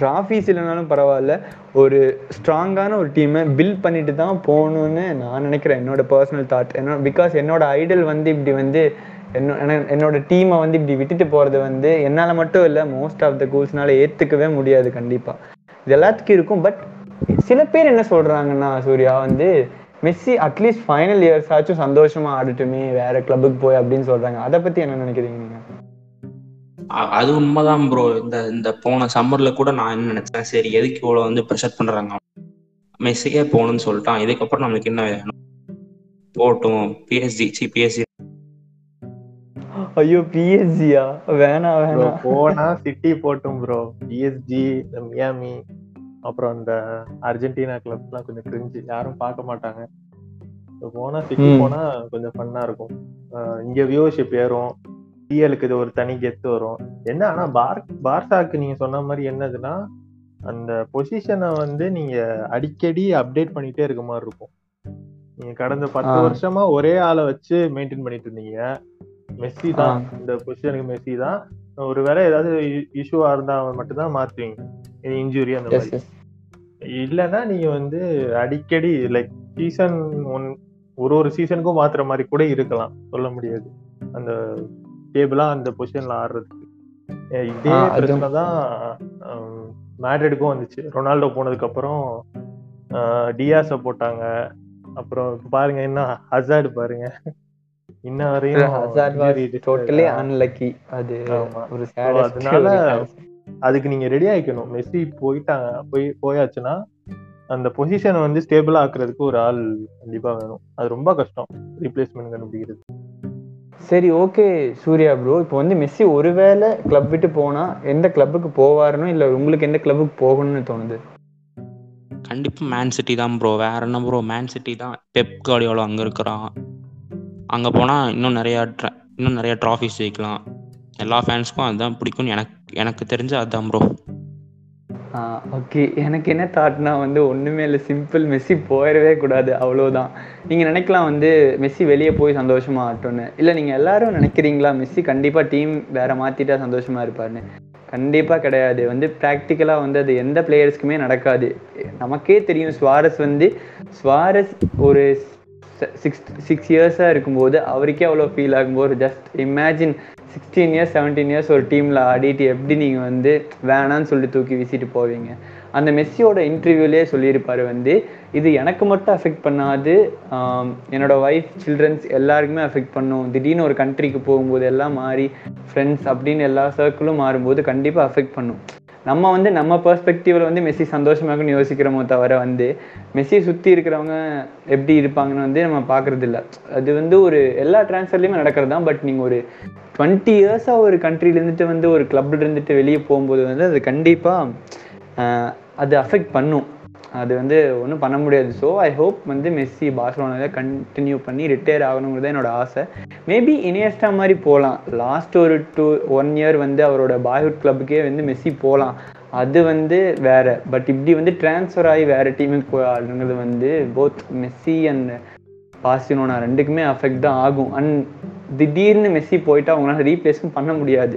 ட்ராஃபிஸ் இல்லைனாலும் பரவாயில்ல. ஒரு ஸ்ட்ராங்கான ஒரு டீமை பில்ட் பண்ணிட்டு தான் போகணும்னு நான் நினைக்கிறேன். என்னோட பர்சனல் தாட் என்னோட பிகாஸ் என்னோட ஐடல் வந்து இப்படி வந்து என்னோ என்ன- என்னோட டீமை வந்து இப்படி விட்டுட்டு போகிறது வந்து என்னால் மட்டும் இல்லை மோஸ்ட் ஆஃப் த கூல்ஸ்னால ஏற்றுக்கவே முடியாது கண்டிப்பாக இது எல்லாத்துக்கும் இருக்கும். பட் சில பேர் என்ன சொல்கிறாங்கன்னா சூர்யா வந்து மெஸ்ஸி அட்லீஸ்ட் ஃபைனல் இயர்ஸ் ஆச்சும் சந்தோஷமாக ஆடட்டுமே வேற கிளப்புக்கு போய் அப்படின்னு சொல்கிறாங்க அதை பற்றி என்ன நினைக்கிறீங்க நீங்க? அது உண்மைதான் ப்ரோ இந்த இந்த போன சம்மர்ல கூட நான் என்ன நினைச்சேன் சரி எதுக்கு இவ்வளவு வந்து ப்ரெஷர் பண்றாங்க? மெஸ்ஸியே போகணும்னு சொல்லிட்டான். இதுக்கப்புறம் நம்மளுக்கு என்ன வேணும்? போட்டும். பிஎஸ்ஜி சி பிஎஸ்ஜி ஐயோ பிஎஸ்ஜியா வேணாம் வேணாம் போனா சிட்டி போட்டும் ப்ரோ பிஎஸ்ஜி மியாமி அப்புறம் அந்த அர்ஜென்டினா கிளப்ஸ்லாம் கொஞ்சம் கிரிஞ்சு யாரும் பார்க்க மாட்டாங்க. போனா சிட்டி. போனா கொஞ்சம் ஃபன்னா இருக்கும். இங்க வியூவர்ஷிப் ஏறும். டிஎலுக்கு இது ஒரு தனி கெத்து வரும். என்ன ஆனா பார் பார்சாக்கு நீங்க சொன்ன மாதிரி என்னதுன்னா அந்த பொசிஷனை வந்து நீங்க அடிக்கடி அப்டேட் பண்ணிட்டே இருக்க மாதிரி இருக்கும். நீங்க கடந்த பத்து. வருஷமா ஒரே ஆளை வச்சு மெயின்டைன் பண்ணிட்டு இருந்தீங்க. மெஸ்ஸி தான். இந்த பொசிஷனுக்கு மெஸ்ஸி தான். ஒருவேளை ஏதாவது இஷ்யூவா இருந்தா மட்டும்தான் மாத்துவீங்க. இன்ஜுரி அந்த மாதிரி. இல்லைன்னா நீங்க வந்து அடிக்கடி லைக் சீசன் ஒன் ஒரு ஒரு சீசனுக்கும் மாத்துற மாதிரி கூட இருக்கலாம். சொல்ல முடியாது. அந்த டேபிளா அந்த பொசிஷன்ல ஆடுறதுக்கு இதே பிரச்சனை தான் மேட்ரிடுக்கும் வந்துச்சு. ரொனால்டோ போனதுக்கு அப்புறம் டியாஸ போட்டாங்க. அப்புறம் பாருங்க என்ன ஹசார்டு பாருங்க. இன்ன வரையும் *laughs* டோட்டலி? அன்லக்கி அது. ஒரு அதனால அதுக்கு நீங்க ரெடி ஆயிக்கணும். மெஸ்ஸி போயிட்டாங்க போய் போயாச்சுன்னா அந்த பொசிஷனை வந்து ஸ்டேபிளா ஆக்குறதுக்கு ஒரு ஆள் கண்டிப்பா வேணும். அது ரொம்ப கஷ்டம் ரீப்ளேஸ்மெண்ட் கண்டுபிடிக்கிறது. சரி ஓகே சூர்யா ப்ரோ இப்போ வந்து மெஸ்ஸி ஒருவேளை கிளப் விட்டு போனால் எந்த கிளப்புக்கு போவாருன்னு இல்லை உங்களுக்கு எந்த கிளப்புக்கு போகணும்னு தோணுது? கண்டிப்பாக மேன் சிட்டி தான் ப்ரோ வேற என்ன ப்ரோ மேன் சிட்டி தான். பெப் கார்டியோலோ அங்கே இருக்கிறான். அங்கே போனால் இன்னும் நிறையா tra- இன்னும் நிறையா ட்ராஃபிஸ் ஜெயிக்கலாம். எல்லா ஃபேன்ஸ்க்கும் அதுதான் பிடிக்கும்னு எனக்கு எனக்கு தெரிஞ்ச அதுதான் ப்ரோ ஓகே எனக்கு என்ன தாட்னா வந்து ஒன்றுமே இல்லை. சிம்பிள் மெஸ்ஸி போயிடவே கூடாது. அவ்வளோதான் நீங்கள் நினைக்கலாம் வந்து மெஸ்ஸி வெளியே போய் சந்தோஷமாக ஆகட்டும்னு. இல்லை நீங்கள் எல்லாரும் நினைக்கிறீங்களா மெஸ்ஸி கண்டிப்பாக டீம் வேறு மாற்றிட்டா சந்தோஷமாக இருப்பாருன்னு? கண்டிப்பாக கிடையாது. வந்து ப்ராக்டிக்கலாக வந்து அது எந்த பிளேயர்ஸ்க்குமே நடக்காது. நமக்கே தெரியும் சுவாரஸ் வந்து சுவாரஸ் ஒரு சிக்ஸ் சிக்ஸ் இயர்ஸாக இருக்கும்போது அவருக்கே அவ்வளோ ஃபீல் ஆகும்போது just imagine sixteen years seventeen years ஒரு டீமில் ஆடிட்டு எப்படி நீங்கள் வந்து வேணான்னு சொல்லி தூக்கி வீசிட்டு போவீங்க? அந்த மெஸ்ஸியோட இன்டர்வியூலேயே சொல்லியிருப்பார் வந்து இது எனக்கு மட்டும் அஃபெக்ட் பண்ணாது என்னோடய என்னோட ஒய்ஃப் சில்ட்ரன்ஸ் எல்லாருக்குமே அஃபெக்ட் பண்ணும். திடீர்னு ஒரு கண்ட்ரிக்கு போகும்போது எல்லாம் மாறி ஃப்ரெண்ட்ஸ் அப்படின்னு எல்லா சர்க்கிளும் மாறும்போது கண்டிப்பாக அஃபெக்ட் பண்ணும். நம்ம வந்து நம்ம பெர்ஸ்பெக்டிவ்ல வந்து மெஸ்ஸி சந்தோஷமாகனு யோசிக்கிறோமோ தவிர வந்து மெஸ்ஸியை சுற்றி இருக்கிறவங்க எப்படி இருப்பாங்கன்னு வந்து நம்ம பார்க்கறது இல்ல அது வந்து ஒரு எல்லா ட்ரான்ஸ்ஃபர்லையுமே நடக்கிறது தான் பட் நீங்கள் ஒரு டுவெண்ட்டி இயர்ஸாக ஒரு countryல இருந்துட்டு வந்து ஒரு கிளப்ல இருந்துட்டு வெளியே போகும்போது வந்து அது கண்டிப்பாக அது அஃபெக்ட் பண்ணும். அது வந்து ஒன்றும் பண்ண முடியாது. ஸோ ஐ ஹோப் வந்து மெஸ்ஸி பார்சலோனாவில் கண்டினியூ பண்ணி ரிட்டையர் ஆகணுங்கிறது என்னோட ஆசை. மேபி இனியஸ்டா மாதிரி போகலாம் லாஸ்ட் ஒரு டூ ஒன் இயர் வந்து அவரோட பாய்ஹுட் கிளப்புக்கே வந்து மெஸ்ஸி போகலாம் அது வந்து வேற. பட் இப்படி வந்து ட்ரான்ஸ்ஃபர் ஆகி வேற டீமுக்கு போய் வந்து போத் மெஸ்ஸி அண்ட் பாசினோனா ரெண்டுக்குமே அஃபெக்ட் தான் ஆகும். அண்ட் திடீர்னு மெஸ்ஸி போயிட்டு அவங்களால ரீப்ளேஸும் பண்ண முடியாது.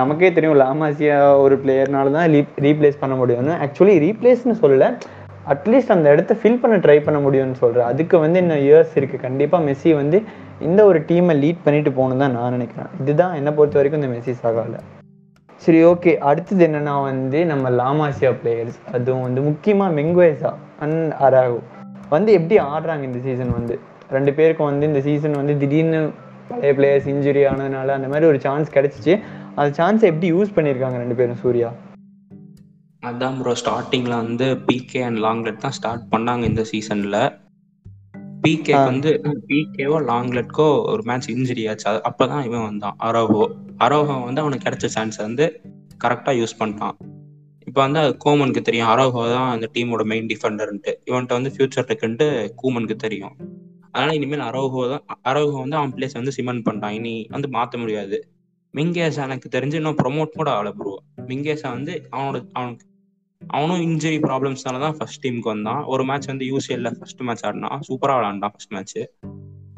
நமக்கே தெரியும் லாமாசியா ஒரு பிளேயர்னால தான் ரீப்ளேஸ் பண்ண முடியும்னு ஆக்சுவலி ரீப்ளேஸ்னு சொல்லல. அட்லீஸ்ட் அந்த இடத்த ஃபில் பண்ண ட்ரை பண்ண முடியும்னு சொல்கிறேன் அதுக்கு வந்து இன்னும் இயர்ஸ் இருக்குது கண்டிப்பாக மெஸ்ஸி வந்து இந்த ஒரு டீமை லீட் பண்ணிட்டு போகணும் தான் நான் நினைக்கிறேன். இதுதான் என்னை பொறுத்த வரைக்கும் இந்த மெஸ்ஸி சாகால. சரி ஓகே அடுத்தது என்னன்னா வந்து நம்ம லாமாசியா பிளேயர்ஸ் அதுவும் வந்து முக்கியமாக மெங்குவேசா அண்ட் அராகோ. வந்து எப்படி ஆடுறாங்க இந்த சீசன் வந்து? ரெண்டு பேருக்கும் வந்து இந்த சீசன் வந்து திடீர்னு பழைய பிளேயர்ஸ் இன்ஜுரி ஆனதுனால அந்த மாதிரி ஒரு சான்ஸ் கிடைச்சிச்சு. அந்த சான்ஸை எப்படி யூஸ் பண்ணியிருக்காங்க ரெண்டு பேரும்? சூர்யா? அதான் ப்ரோ ஸ்டார்டிங்ல வந்து பிகே அண்ட் லாங்லெட் தான் ஸ்டார்ட் பண்ணாங்க இந்த சீசன்ல பிகே. வந்து பிகேவோ லாங்லெட்கோ ஒரு மேட்ச் இன்ஜுரி ஆச்சு. அது- அப்பதான் இவன் வந்தான் அரோஹோ அரோஹோ வந்து அவனுக்கு கிடைச்ச சான்ஸ் வந்து கரெக்டா யூஸ் பண்ணிட்டான். இப்போ வந்து அது கோமனுக்கு தெரியும். அரோஹோ தான் அந்த டீமோட மெயின் டிஃபெண்டர்ன்ட்டு இவன்ட்ட வந்து ஃபியூச்சர் இருக்குன்ட்டு கூமனுக்கு தெரியும். அதனால இனிமேல் அரோஹோ தான் அரோஹோ வந்து அவன் பிளேஸ் வந்து சிமெண்ட் பண்ணிட்டான். இனி வந்து மாத்த முடியாது. மிங்கேசா எனக்கு தெரிஞ்சு இன்னும் ப்ரொமோட் கூட ஆகல ப்ரோ மிங்கேசா வந்து அவனோட அவனுக்கு அவனும் இன்ஜுரி ப்ராப்ளம்ஸ்னால தான் ஃபர்ஸ்ட் டீமுக்கு வந்தான். ஒரு மேட்ச் வந்து யூசிஎல்ல ஃபர்ஸ்ட் மேட்ச் ஆடினான் சூப்பரா விளாண்டான் ஃபர்ஸ்ட் மேட்ச்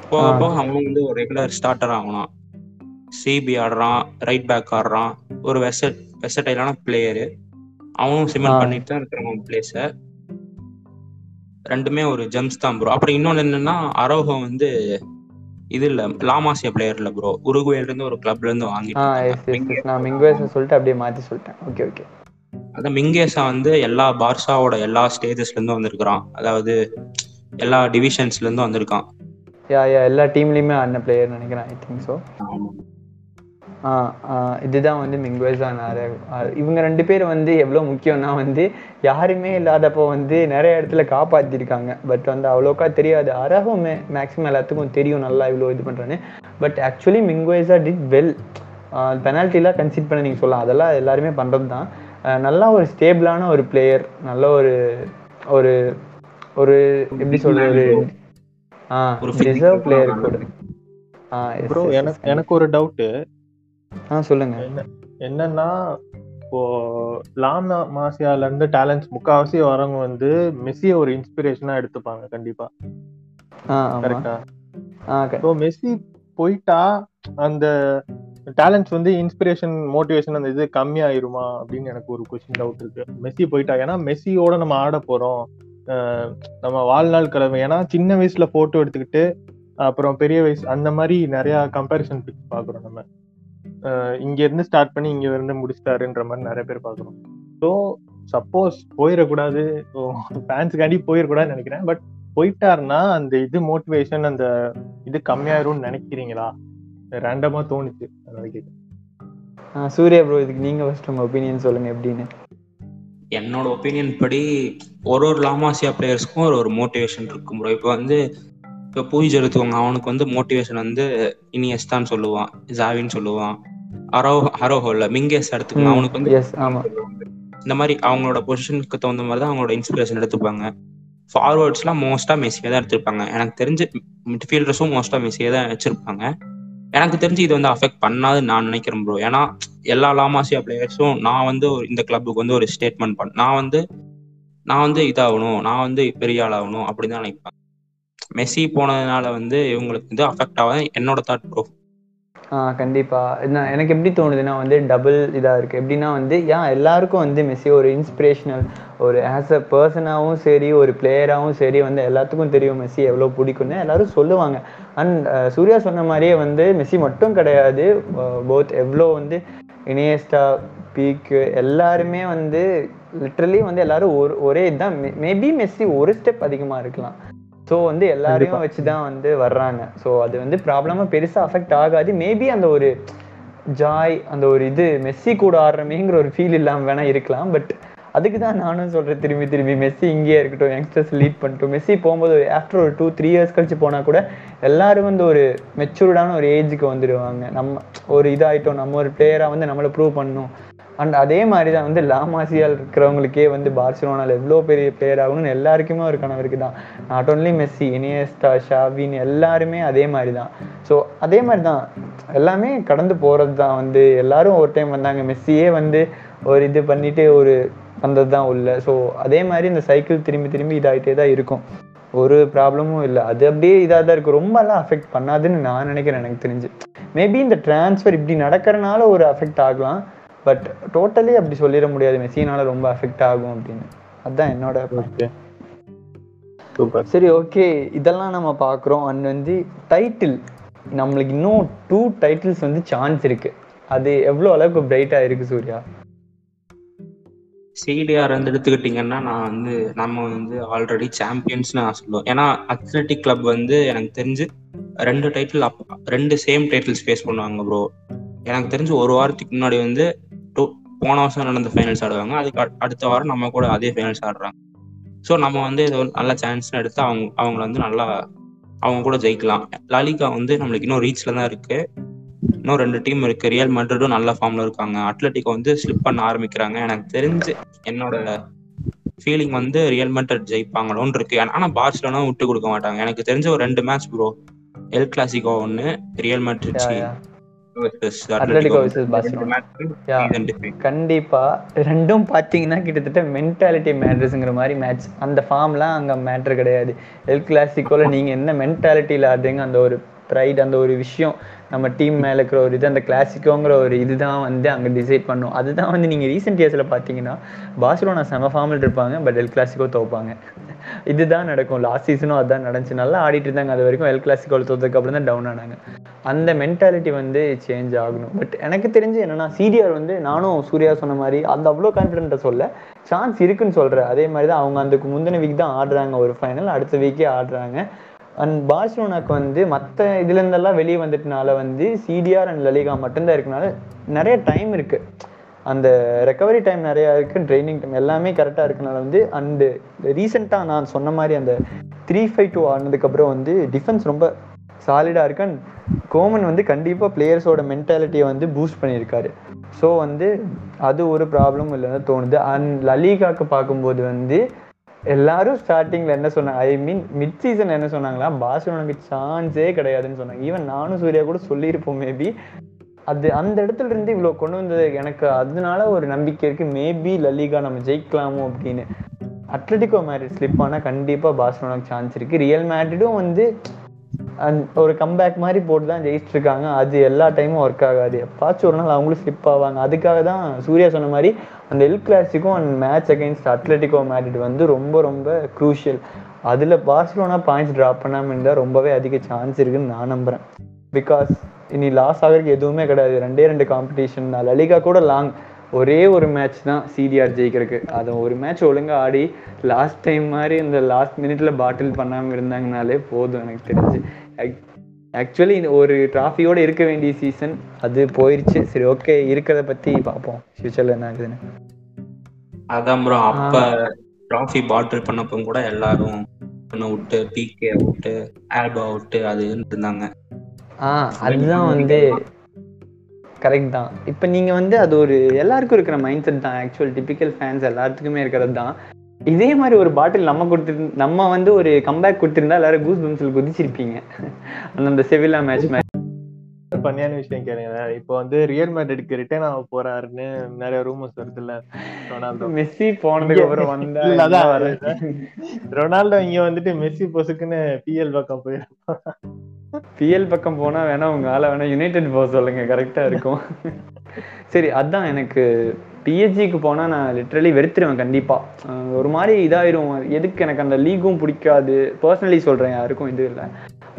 போக. போக அவன் வந்து ஒரு ரெகுலர் ஸ்டார்டர் ஆகணும் சிபி ஆடுறான் ரைட் பேக் ஆடுறான். ஒரு வெசட் வெசட்டைலான பிளேயரு அவனும் சிமெண்ட். பண்ணிட்டு தான் இருக்கிறான் பிளேஸ ரெண்டுமே ஒரு ஜெம்ஸ் தான் ப்ரோ அப்புறம் இன்னொன்னு என்னன்னா அரோஹோ வந்து இது இல்ல லாமாசியா பிளேயர் இல்ல ப்ரோ உருகுவேல இருந்து ஒரு கிளப்ல இருந்து எஸ் நான் மிங்குவேசா சொல்லிட்டு அப்படியே மாற்றி சொல்லிட்டேன். ஓகே ஓகே அதான் மிங்கேசா வந்து எல்லா பார்சாவோட எல்லா ஸ்டேஜஸ்ல இருந்தும் வந்திருக்கிறான். அதாவது எல்லா டிவிஷன்ஸ்ல இருந்தும் வந்திருக்கான். யா யா எல்லா டீம்லேயுமே ஆடின பிளேயர் நினைக்கிறேன் ஐ திங்க் ஆ, இதுதான் வந்து மிங்குவேசா நார இவங்க ரெண்டு பேர் வந்து எவ்வளோ முக்கியம்னா வந்து யாருமே இல்லாதப்போ வந்து நிறைய இடத்துல காப்பாற்றிருக்காங்க பட் வந்து அவ்வளோக்கா தெரியாது. அரகம் மே மேக்ஸிமம் எல்லாத்துக்கும் தெரியும் நல்லா இவ்வளோ இது பண்ணுறேன்னு but actually Mingueza did well பெனால்ட்டிலாம் concede பண்ண நீங்கள் சொல்லலாம். அதெல்லாம் எல்லாருமே பண்ணுறது தான். நல்லா ஒரு ஸ்டேபிளான ஒரு பிளேயர் நல்ல ஒரு ஒரு ஒரு எப்படி சொல்றது? ஒரு ஆ ரிசர்வ் பிளேயர் கூட. ப்ரோ எனக்கு எனக்கு ஒரு டவுட்டு ஆ சொல்லுங்க. என்னன்னா இப்போ லாமா மாசியால இருந்து டேலண்ட்ஸ் முக்காவாசி வரவங்க வந்து மெஸ்ஸியை ஒரு இன்ஸ்பிரேஷனா எடுத்துப்பாங்க கண்டிப்பா. கரெக்டா ஸோ மெஸ்ஸி போயிட்டா அந்த டேலண்ட்ஸ் வந்து இன்ஸ்பிரேஷன் மோட்டிவேஷன் அந்த இது கம்மியாயிருமா அப்படின்னு எனக்கு ஒரு கொஸ்டின் டவுட் இருக்கு. மெஸ்ஸி போயிட்டா ஏன்னா மெஸ்ஸியோட நம்ம ஆட போறோம். நம்ம வாழ்நாள் கிழமை ஏன்னா சின்ன வயசுல போட்டோ எடுத்துக்கிட்டு அப்புறம் பெரிய வயசு அந்த மாதிரி நிறைய கம்பேரிசன் பிக்ஸ் பாக்குறோம் நம்ம. இங்க இருந்து ஸ்டார்ட் பண்ணி இங்க இருந்து முடிச்சிட்டாருன்ற மாதிரி நிறைய பேர் பாக்குறோம் ஸோ சப்போஸ் போயிடக்கூடாது. ஃபேன்ஸுக்காண்டி போயிடக்கூடாதுன்னு நினைக்கிறேன். பட் போயிட்டாருன்னா அந்த இது மோட்டிவேஷன் அந்த இது கம்மியாயிரும்னு நினைக்கிறீங்களா? ரேண்டமா தோணுச்சு. அதனால சூர்யா ப்ரோ இதுக்கு நீங்க ஃபர்ஸ்ட் உங்க ஒப்பீனியன் சொல்லுங்க எப்படின்னு. என்னோட ஒப்பீனியன் படி ஒரு ஒரு லாமாசியா பிளேயர்ஸ்க்கும் ஒரு ஒரு மோட்டிவேஷன் இருக்கும் ப்ரோ இப்போ வந்து இப்போ பூஜ் எடுத்துக்கோங்க. அவனுக்கு வந்து மோட்டிவேஷன் வந்து இனியஸ்தான் சொல்லுவான். ஜாவின்னு சொல்லுவான். அரோ ஹரோஹோ இல்ல மிங்கேஸ் எடுத்துக்கோங்க அவனுக்கு வந்து ஆமா. இந்த மாதிரி அவங்களோட பொசிஷனுக்கு தகுந்த மாதிரி தான் அவங்களோட இன்ஸ்பிரேஷன் எடுத்துப்பாங்க. ஃபார்வர்ட்ஸ்லாம் மோஸ்டா மெஸ்ஸியை தான் எடுத்திருப்பாங்க. எனக்கு தெரிஞ்சு மிட்ஃபீல்டர்ஸும் மோஸ்டா மெஸ்ஸியை தான் வச்சிருப்பாங்க. எனக்கு தெரிஞ்சு இது வந்து அஃபெக்ட் பண்ணாதுன்னு நான் நினைக்கிறேன் ப்ரோ ஏன்னா எல்லா லாமாசியா பிளேயர்ஸும் நான் வந்து ஒரு- இந்த கிளப்புக்கு வந்து ஒரு ஸ்டேட்மெண்ட் பண்ண நான் வந்து நான் வந்து இதாகணும் நான் வந்து பெரிய ஆள் ஆகணும் அப்படின்னு தான் நினைப்பேன். மெஸ்ஸி போனதுனால வந்து இவங்களுக்கு வந்து அஃபெக்ட் ஆகாது. என்னோட தாட் ப்ரோ ஆ கண்டிப்பா. என்ன எனக்கு எப்படி தோணுதுன்னா வந்து டபுள் இதா இருக்கு. எப்படின்னா வந்து ஏன் எல்லாருக்கும் வந்து மெஸ்ஸி ஒரு இன்ஸ்பிரேஷனல் ஒரு ஆஸ் அ பர்சனாகவும் சரி ஒரு பிளேயராகவும் சரி வந்து எல்லாத்துக்கும் தெரியும் மெஸ்ஸி எவ்வளோ பிடிக்கும்னு எல்லாரும் சொல்லுவாங்க. அண்ட் சூர்யா சொன்ன மாதிரியே வந்து மெஸ்ஸி மட்டும் கிடையாது. போத் எவ்வளோ வந்து இனியஸ்டா பீக்கு எல்லாருமே வந்து லிட்ரலி வந்து எல்லாரும் ஒரு ஒரே இதுதான். மேபி மெஸ்ஸி ஒரு ஸ்டெப் அதிகமாக இருக்கலாம். ஸோ வந்து எல்லாரையும் வச்சு தான் வந்து வர்றாங்க. ஸோ அது வந்து ப்ராப்ளமாக பெருசாக அஃபெக்ட் ஆகாது. மேபி அந்த ஒரு ஜாய் அந்த ஒரு இது மெஸ்ஸி கூட ஆடுறமேங்கிற ஒரு ஃபீல் இல்லாமல் வேணா இருக்கலாம். பட் அதுக்கு தான் நானும் சொல்கிறேன் திரும்பி திரும்பி மெஸ்ஸி இங்கேயே இருக்கட்டும் யங்ஸ்டர்ஸ் லீட் பண்ணிட்டோம். மெஸ்ஸி போகும்போது ஆஃப்டர் ஒரு டூ த்ரீ இயர்ஸ் கழிச்சு போனால் கூட எல்லாரும் வந்து ஒரு மெச்சூர்டான ஒரு ஏஜுக்கு வந்துடுவாங்க நம்ம ஒரு இதாயிட்டோம். நம்ம ஒரு பிளேயராக வந்து நம்மளை ப்ரூவ் பண்ணணும் அண்ட் அதே மாதிரி தான் வந்து லாமாசியால் இருக்கிறவங்களுக்கே வந்து பார்சிலோனால எவ்வளோ பெரிய பிளேயர் ஆகணும்னு எல்லாருக்குமே ஒரு கனவு இருக்குது தான் நாட் ஓன்லி மெஸ்ஸி இனியஸ்டா ஷாவின் எல்லாருமே அதே மாதிரி தான் ஸோ அதே மாதிரி தான் எல்லாமே கடந்து போகிறது தான் வந்து எல்லாரும் ஒரு டைம் வந்தாங்க. மெஸ்ஸியே வந்து ஒரு இது பண்ணிட்டு ஒரு வந்தது தான் உள்ள. ஸோ அதே மாதிரி இந்த சைக்கிள் திரும்பி திரும்பி இதாகிட்டே தான் இருக்கும். ஒரு ப்ராப்ளமும் இல்லை. அது அப்படியே இதாக தான் இருக்கும். ரொம்பலாம் அஃபெக்ட் பண்ணாதுன்னு நான் நினைக்கிறேன். எனக்கு தெரிஞ்சு. மேபி இந்த டிரான்ஸ்ஃபர் இப்படி நடக்கிறனால ஒரு அஃபெக்ட் ஆகலாம். பட் டோட்டலி அப்படி சொல்லிட முடியாது. மெஸ்ஸினால ரொம்ப அஃபெக்ட் ஆகும் அப்படின்னு. அதுதான் என்னோட சரி ஓகே இதெல்லாம் நம்ம பார்க்குறோம். அண்ட் வந்து டைட்டில் நம்மளுக்கு இன்னும் டூ டைட்டில்ஸ் வந்து சான்ஸ் இருக்கு. அது எவ்வளோ அளவுக்கு பிரைட்டாக இருக்கு சூர்யா? சிடிஆர் வந்து எடுத்துக்கிட்டிங்கன்னா நான் வந்து நம்ம வந்து ஆல்ரெடி சாம்பியன்ஸ்னு நான் சொல்லுவேன். ஏன்னா அத்லெட்டிக் கிளப் வந்து எனக்கு தெரிஞ்சு ரெண்டு டைட்டில் அப் ரெண்டு சேம் டைட்டில்ஸ் ஃபேஸ் பண்ணுவாங்க ப்ரோ எனக்கு தெரிஞ்சு ஒரு வாரத்துக்கு முன்னாடி வந்து போன வருஷம் நடந்த ஃபைனல்ஸ் ஆடுவாங்க. அதுக்கு அடு- அடுத்த வாரம் நம்ம கூட அதே ஃபைனல்ஸ் ஆடுறாங்க. ஸோ நம்ம வந்து இது ஒரு நல்ல சான்ஸ்னு எடுத்து அவங்க அவங்கள வந்து நல்லா அவங்க கூட ஜெயிக்கலாம். லாலிகா வந்து நம்மளுக்கு இன்னும் ரீச்ல தான் இருக்கு. இன்னும் ரெண்டு டீம் இருக்கு. ரியல் மட்ரிடும் நல்ல ஃபார்ம்ல இருக்காங்க. அட்லட்டிகோ வந்து ஸ்லிப் பண்ண ஆரம்பிக்கிறாங்க. எனக்கு தெரிஞ்சு என்னோட ஃபீலிங் வந்து ரியல் மட்ரிட் ஜெயிப்பாங்களோன்னு இருக்கு. ஆனா பார்சிலோனா விட்டு கொடுக்க மாட்டாங்க. எனக்கு தெரிஞ்ச ஒரு ரெண்டு மேட்ச் ப்ரோ எல் கிளாசிகோ ஒன்னு ரியல் மட்ரிட் அட்லட்டிகோ கண்டிப்பா. ரெண்டும் பார்த்தீங்கன்னா கிட்டத்தட்ட மென்டாலிட்டி மேட்ரஸ்ங்கிற மாதிரி மேட்ச் அந்த ஃபார்ம்லாம் அங்க மேட்ரு கிடையாது. எல் கிளாசிக்கோல நீங்க என்ன மென்டாலிட்டியில் ஆடுறீங்க அந்த ஒரு ப்ரைட் அந்த ஒரு விஷயம். நம்ம டீம் மேலே இருக்கிற ஒரு இது அந்த கிளாசிக்கோங்கிற ஒரு இதுதான் வந்து அங்கே டிசைட் பண்ணும். அதுதான் வந்து நீங்கள் ரீசெண்ட் இயர்ஸில் பார்த்தீங்கன்னா பாசிலோனா செம ஃபார்மில் இருப்பாங்க பட் எல் கிளாசிக்கோ தோப்பாங்க. இதுதான் நடக்கும். லாஸ்ட் சீசனும் அதுதான் நடந்துச்சு. நல்லா ஆடிட்டு இருந்தாங்க. அது வரைக்கும் எல் கிளாசிக்கோவில் தோத்ததுக்கு அப்புறம் தான் டவுன் ஆனாங்க. அந்த மென்டாலிட்டி வந்து சேஞ்ச் ஆகணும். பட் எனக்கு தெரிஞ்சு என்னன்னா சிடிஆர் வந்து நானும் சூர்யா சொன்ன மாதிரி அந்த அவ்வளோ கான்ஃபிடென்ட்டாக சொல்ல சான்ஸ் இருக்குன்னு சொல்கிறேன் அதே மாதிரி தான் அவங்க அதுக்கு முந்தின வீக் தான் ஆடுறாங்க. ஒரு ஃபைனல் அடுத்த வீக்கே ஆடுறாங்க. அண்ட் பார்சிலோனாக்கு வந்து மற்ற இதுலேருந்தெல்லாம் வெளியே வந்துட்டனால வந்து சிடிஆர் அண்ட் லலிகா மட்டும்தான் இருக்கனால நிறைய டைம் இருக்கு. அந்த ரெக்கவரி டைம் நிறையா இருக்குது ட்ரைனிங் டைம் எல்லாமே கரெக்டாக இருக்கனால வந்து அண்டு ரீசெண்டாக நான் சொன்ன மாதிரி அந்த த்ரீ ஃபைவ் டூ ஆனதுக்கப்புறம் வந்து டிஃபென்ஸ் ரொம்ப சாலிடாக இருக்கு. அண்ட் கோமன் வந்து கண்டிப்பாக பிளேயர்ஸோட மென்டாலிட்டியை வந்து பூஸ்ட் பண்ணியிருக்காரு. ஸோ வந்து அது ஒரு ப்ராப்ளம் இல்லைன்னு தோணுது. அண்ட் லலிகாக்கு பார்க்கும்போது வந்து எல்லாரும் ஸ்டார்டிங்ல என்ன சொன்னாங்க ஐ மீன் மிட் சீசன் என்ன சொன்னாங்களா பார்சலோனாக்கு சான்ஸே கிடையாதுன்னு சொன்னாங்க. ஈவன் நானும் சூர்யா கூட சொல்லியிருப்போம் மேபி அது அந்த இடத்துல இருந்து இவ்வளோ கொண்டு வந்தது எனக்கு அதனால ஒரு நம்பிக்கை இருக்கு. மேபி லலிகா நம்ம ஜெயிக்கலாமோ அப்படின்னு. அட்லட்டிகோ மேட்ரிட் ஸ்லிப் ஆனால் கண்டிப்பாக பார்சலோனாக்கு சான்ஸ் இருக்கு. ரியல் மேட்ரிடும் வந்து ஒரு கம்பேக் மாதிரி போட்டு தான் ஜெயிச்சிட்டு இருக்காங்க. அது எல்லா டைமும் ஒர்க் ஆகாது. எப்பாச்சும் ஒரு நாள் அவங்களும் ஸ்லிப் ஆவாங்க. அதுக்காக தான் சூர்யா சொன்ன மாதிரி அந்த El கிளாசிக்கும் and match against Atletico Madrid வந்து ரொம்ப ரொம்ப க்ரூஷியல் அதில் பார்சலோனா பாயிண்ட்ஸ் ட்ராப் பண்ணாமல் இருந்தால் ரொம்பவே அதிக சான்ஸ் இருக்குன்னு நான் நம்புகிறேன் பிகாஸ் இனி லாஸ் ஆகிறதுக்கு எதுவுமே கிடையாது. ரெண்டே ரெண்டு காம்படிஷன் தான். லலிகா கூட லாங் ஒரே ஒரு மேட்ச் தான் சிடிஆர் ஜெயிக்கிறதுக்கு. அதை ஒரு மேட்ச் ஒழுங்கா ஆடி லாஸ்ட் டைம் மாதிரி இந்த லாஸ்ட் மினிட்ல பாட்டில் பண்ணாமல் இருந்தாங்கனாலே போதும் எனக்கு தெரிஞ்சு. ஆக்சுவலி ஒரு டிராஃபியோட இருக்க வேண்டிய சீசன் அது போயிருச்சு. சரி ஓகே இருக்கிறத பத்தி பார்ப்போம். ஃபியூச்சர்ல என்ன ஆகுதுன்னு. அதான் ப்ரோ அப்ப ட்ராஃபி பாட்டில் பண்ணப்போ கூட எல்லாரும் விட்டு பிகே அவுட்டு ஆல்பா அவுட்டு அது இருந்தாங்க. ஆ அதுதான் வந்து கரெக்ட் தான். இப்போ நீங்கள் வந்து அது ஒரு எல்லாருக்கும் இருக்கிற மைண்ட் செட் தான். ஆக்சுவல் டிபிக்கல் ஃபேன்ஸ் எல்லாத்துக்குமே இருக்கிறது தான். இதே மாதிரி ஒரு பாட்டில் நம்ம கொடுத்துரு நம்ம வந்து ஒரு கம்பேக் கொடுத்துருந்தா எல்லாரும் கூஸ் பம்ஸில் குதிச்சிருப்பீங்க. அந்த செவிலா மேட்ச் மாதிரி. பண்ணியான விஷயம் கேளுங்க இப்போ வந்து ரியல் மேட்ரிட்க்கு ரிட்டர்ன் ஆக போறாருன்னு நிறைய ரூமர்ஸ் வருது இல்ல ரொனால்டோ. மெஸ்ஸி போனதுக்கு அப்புறம் வந்தா ரொனால்டோ இங்க வந்துட்டு மெஸ்ஸி பொசுக்குன்னு பிஎல் பக்கம் போயிருப்பான் பிஎல் பக்கம் போனா வேணா உங்க ஆளை வேணா யுனைடெட் போக சொல்லுங்க. கரெக்டா இருக்கும். சரி அதான் எனக்கு பிஹெச்சிக்கு போனா நான் லிட்ரலி வெறுத்துருவேன் கண்டிப்பா. ஒரு மாதிரி இதாயிரும். எதுக்கு எனக்கு அந்த லீகும் பிடிக்காது? பர்சனலி சொல்றேன் யாருக்கும் இது இல்லை.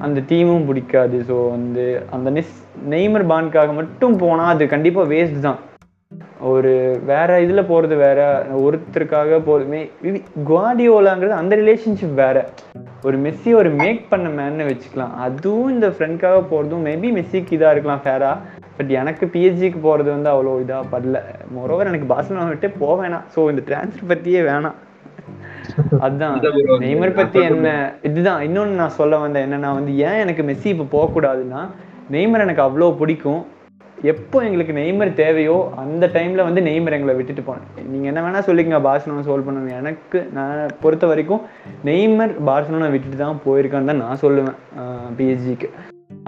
அந்த டீமும் பிடிக்காது. ஸோ வந்து அந்த நெஸ் நெய்மர் பான்காக மட்டும் போனா அது கண்டிப்பா வேஸ்ட் தான். ஒரு வேற இதுல போறது வேற ஒருத்தருக்காக போறதுமே குவாடியோலாங்கிறது அந்த ரிலேஷன்ஷிப் வேற. ஒரு மெஸ்ஸி ஒரு மேக் பண்ண மேன்னு வச்சுக்கலாம். அதுவும் இந்த ஃப்ரெண்ட்காக போகிறதும் மேபி மெஸ்ஸிக்கு இதாக இருக்கலாம் ஃபேரா பட் எனக்கு பிஹெச்சிக்கு போகிறது வந்து அவ்வளோ இதாக படல மொரோவர் எனக்கு பாசனா விட்டு போக வேணாம். ஸோ இந்த ட்ரான்ஸ்ஃபர் பற்றியே வேணாம். அதுதான் நெய்மர் பற்றி என்ன? இதுதான். இன்னொன்று நான் சொல்ல வந்தேன். என்னன்னா வந்து ஏன் எனக்கு மெஸ்ஸி இப்போ போகக்கூடாதுன்னா நெய்மர் எனக்கு அவ்வளோ பிடிக்கும். எப்போ எங்களுக்கு நெய்மர் தேவையோ அந்த டைம்ல வந்து நெய்மர் எங்களை விட்டுட்டு போனேன். நீங்க என்ன வேணா சொல்லிக்கங்க. பார்சலோனா சோல்வ் பண்ணுங்க எனக்கு நான் பொறுத்த வரைக்கும் நெய்மர் பார்சலோனா விட்டுட்டு தான் போயிருக்கான்னு தான் நான் சொல்லுவேன் பிஎஸ்ஜிக்கு